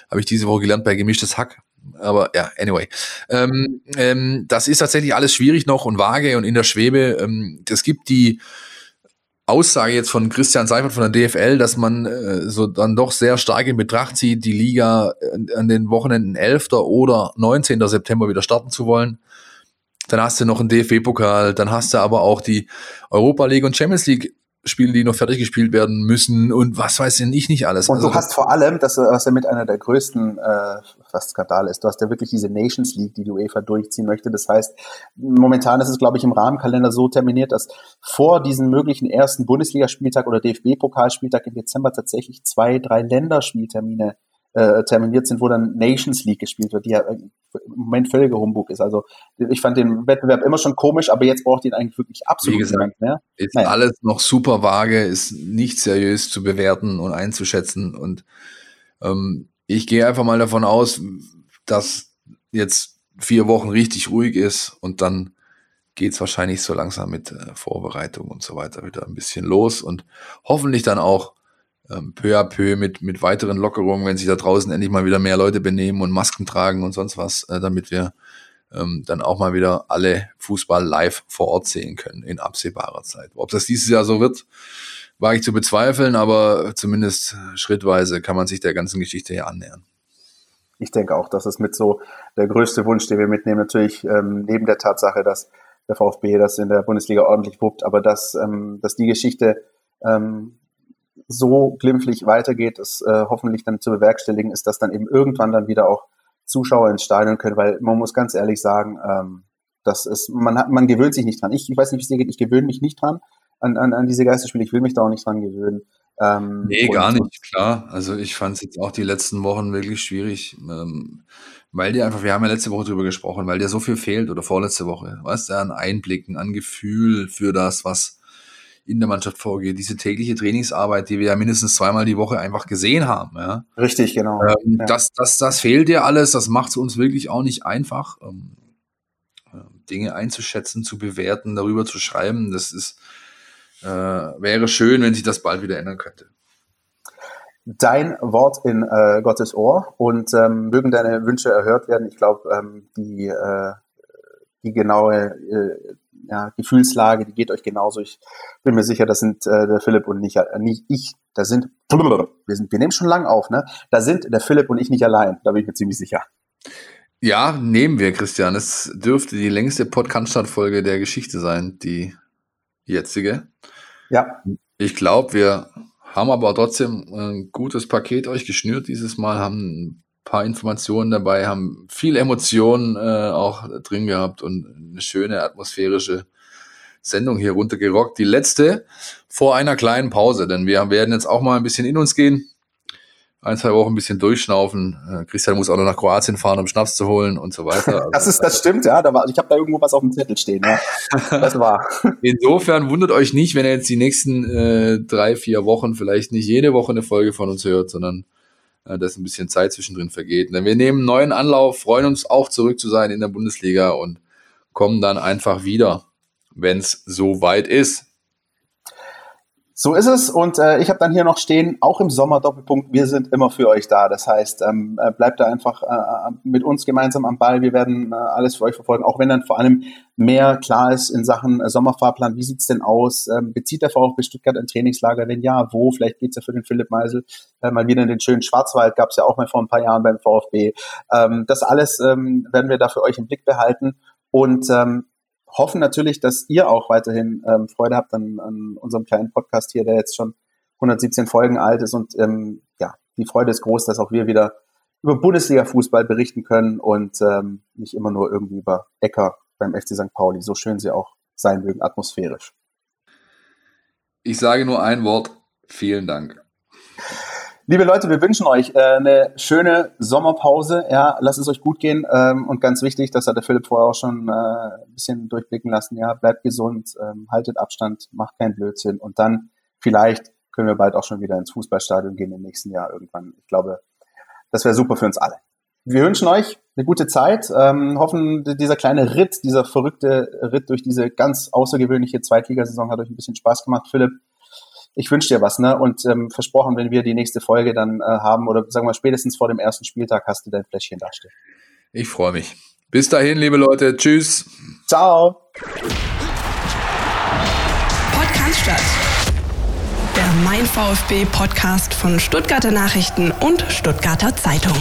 habe ich diese Woche gelernt bei gemischtes Hack. Aber ja, anyway. Ähm, ähm, das ist tatsächlich alles schwierig noch und vage und in der Schwebe. Ähm, es gibt die Aussage jetzt von Christian Seifert von der DFL, dass man äh, so dann doch sehr stark in Betracht zieht, die Liga äh, an den Wochenenden 11. oder 19. September wieder starten zu wollen. Dann hast du noch einen DFB-Pokal, dann hast du aber auch die Europa League und Champions League Spiele, die noch fertig gespielt werden müssen und was weiß denn ich nicht alles. Und also, du hast vor allem, das, was ja mit einer der größten äh, fast Skandale ist, du hast ja wirklich diese Nations League, die die UEFA durchziehen möchte. Das heißt, momentan ist es, glaube ich, im Rahmenkalender so terminiert, dass vor diesem möglichen ersten Bundesligaspieltag oder DFB-Pokalspieltag im Dezember tatsächlich zwei, drei Länderspieltermine äh, terminiert sind, wo dann Nations League gespielt wird, die ja im Moment völliger Humbug ist. Also ich fand den Wettbewerb immer schon komisch, aber jetzt braucht ihn eigentlich wirklich absolut Wie gesagt, mehr. Ist naja. alles noch super vage, ist nicht seriös zu bewerten und einzuschätzen. Und ähm, ich gehe einfach mal davon aus, dass jetzt vier Wochen richtig ruhig ist und dann geht's wahrscheinlich so langsam mit äh, Vorbereitung und so weiter wieder ein bisschen los und hoffentlich dann auch ähm, peu à peu mit, mit weiteren Lockerungen, wenn sich da draußen endlich mal wieder mehr Leute benehmen und Masken tragen und sonst was, äh, damit wir ähm, dann auch mal wieder alle Fußball live vor Ort sehen können in absehbarer Zeit. Ob das dieses Jahr so wird, wage ich zu bezweifeln, aber zumindest schrittweise kann man sich der ganzen Geschichte hier annähern. Ich denke auch, das ist mit so der größte Wunsch, den wir mitnehmen. Natürlich ähm, neben der Tatsache, dass der VfB das in der Bundesliga ordentlich wuppt, aber dass, ähm, dass die Geschichte ähm, so glimpflich weitergeht, es äh, hoffentlich dann zu bewerkstelligen ist, dass dann eben irgendwann dann wieder auch Zuschauer ins Stadion können, weil man muss ganz ehrlich sagen, ähm, das ist, man hat, man gewöhnt sich nicht dran. Ich, ich weiß nicht, wie es dir geht, ich gewöhne mich nicht dran an, an, an diese Geisterspiele, ich will mich da auch nicht dran gewöhnen. Ähm, nee, gar nicht, klar. Also ich fand es jetzt auch die letzten Wochen wirklich schwierig, ähm, weil dir einfach, wir haben ja letzte Woche drüber gesprochen, weil dir so viel fehlt oder vorletzte Woche, weißt du, an Einblicken, an Gefühl für das, was in der Mannschaft vorgeht, diese tägliche Trainingsarbeit, die wir ja mindestens zweimal die Woche einfach gesehen haben. Ja. Richtig, genau. Ähm, ja. das, das, das fehlt dir alles, das macht es uns wirklich auch nicht einfach, ähm, äh, Dinge einzuschätzen, zu bewerten, darüber zu schreiben. Das ist, äh, wäre schön, wenn sich das bald wieder ändern könnte. Dein Wort in äh, Gottes Ohr und ähm, mögen deine Wünsche erhört werden. Ich glaube, ähm, die, äh, die genaue äh, ja, Gefühlslage, die geht euch genauso. Ich bin mir sicher, das sind äh, der Philipp und nicht, äh, nicht ich, da sind, wir sind, wir nehmen schon lang auf, ne? Da sind der Philipp und ich nicht allein, da bin ich mir ziemlich sicher. Ja, nehmen wir, Christian. Es dürfte die längste Podcast-Folge der Geschichte sein, die jetzige. Ja. Ich glaube, wir haben aber trotzdem ein gutes Paket euch geschnürt dieses Mal, haben paar Informationen dabei, haben viel Emotionen äh, auch drin gehabt und eine schöne atmosphärische Sendung hier runtergerockt. Die letzte vor einer kleinen Pause, denn wir werden jetzt auch mal ein bisschen in uns gehen. Ein, zwei Wochen ein bisschen durchschnaufen. Äh, Christian muss auch noch nach Kroatien fahren, um Schnaps zu holen und so weiter. das ist, das stimmt, ja. Da war, ich habe da irgendwo was auf dem Zettel stehen. Ja. Das war. Insofern wundert euch nicht, wenn ihr jetzt die nächsten äh, drei, vier Wochen vielleicht nicht jede Woche eine Folge von uns hört, sondern äh, dass ein bisschen Zeit zwischendrin vergeht. Denn wir nehmen neuen Anlauf, freuen uns auch zurück zu sein in der Bundesliga und kommen dann einfach wieder, wenn es so ist. So ist es und äh, ich habe dann hier noch stehen, auch im Sommer Doppelpunkt, wir sind immer für euch da. Das heißt, ähm, äh, bleibt da einfach äh, mit uns gemeinsam am Ball. Wir werden äh, alles für euch verfolgen, auch wenn dann vor allem mehr klar ist in Sachen äh, Sommerfahrplan. Wie sieht's denn aus? Ähm, bezieht der VfB Stuttgart ein Trainingslager? Wenn ja, wo? Vielleicht geht's ja für den Philipp Meisel äh, mal wieder in den schönen Schwarzwald. Gab's ja auch mal vor ein paar Jahren beim VfB. Ähm, das alles ähm, werden wir da für euch im Blick behalten. Und ähm, hoffen natürlich, dass ihr auch weiterhin ähm, Freude habt an, an unserem kleinen Podcast hier, der jetzt schon 117 Folgen alt ist. Und ähm, ja, die Freude ist groß, dass auch wir wieder über Bundesliga-Fußball berichten können und ähm, nicht immer nur irgendwie über Ecker beim FC St. Pauli, so schön sie auch sein mögen, atmosphärisch. Ich sage nur ein Wort. Vielen Dank. Liebe Leute, wir wünschen euch äh, eine schöne Sommerpause. Ja, lasst es euch gut gehen. Ähm, und ganz wichtig, das hat der Philipp vorher auch schon äh, ein bisschen durchblicken lassen. Ja, bleibt gesund, ähm, haltet Abstand, macht keinen Blödsinn. Und dann vielleicht können wir bald auch schon wieder ins Fußballstadion gehen im nächsten Jahr irgendwann. Ich glaube, das wäre super für uns alle. Wir wünschen euch eine gute Zeit, ähm, hoffen, dieser kleine Ritt, dieser verrückte Ritt durch diese ganz außergewöhnliche Zweitligasaison hat euch ein bisschen Spaß gemacht. Philipp, ich wünsche dir was, ne? Und ähm, versprochen, wenn wir die nächste Folge dann äh, haben oder sagen wir spätestens vor dem ersten Spieltag hast du dein Fläschchen dastehen. Ich freue mich. Bis dahin, liebe Leute. Tschüss. Ciao. Podcast statt. Der Mein VfB Podcast von Stuttgarter Nachrichten und Stuttgarter Zeitung.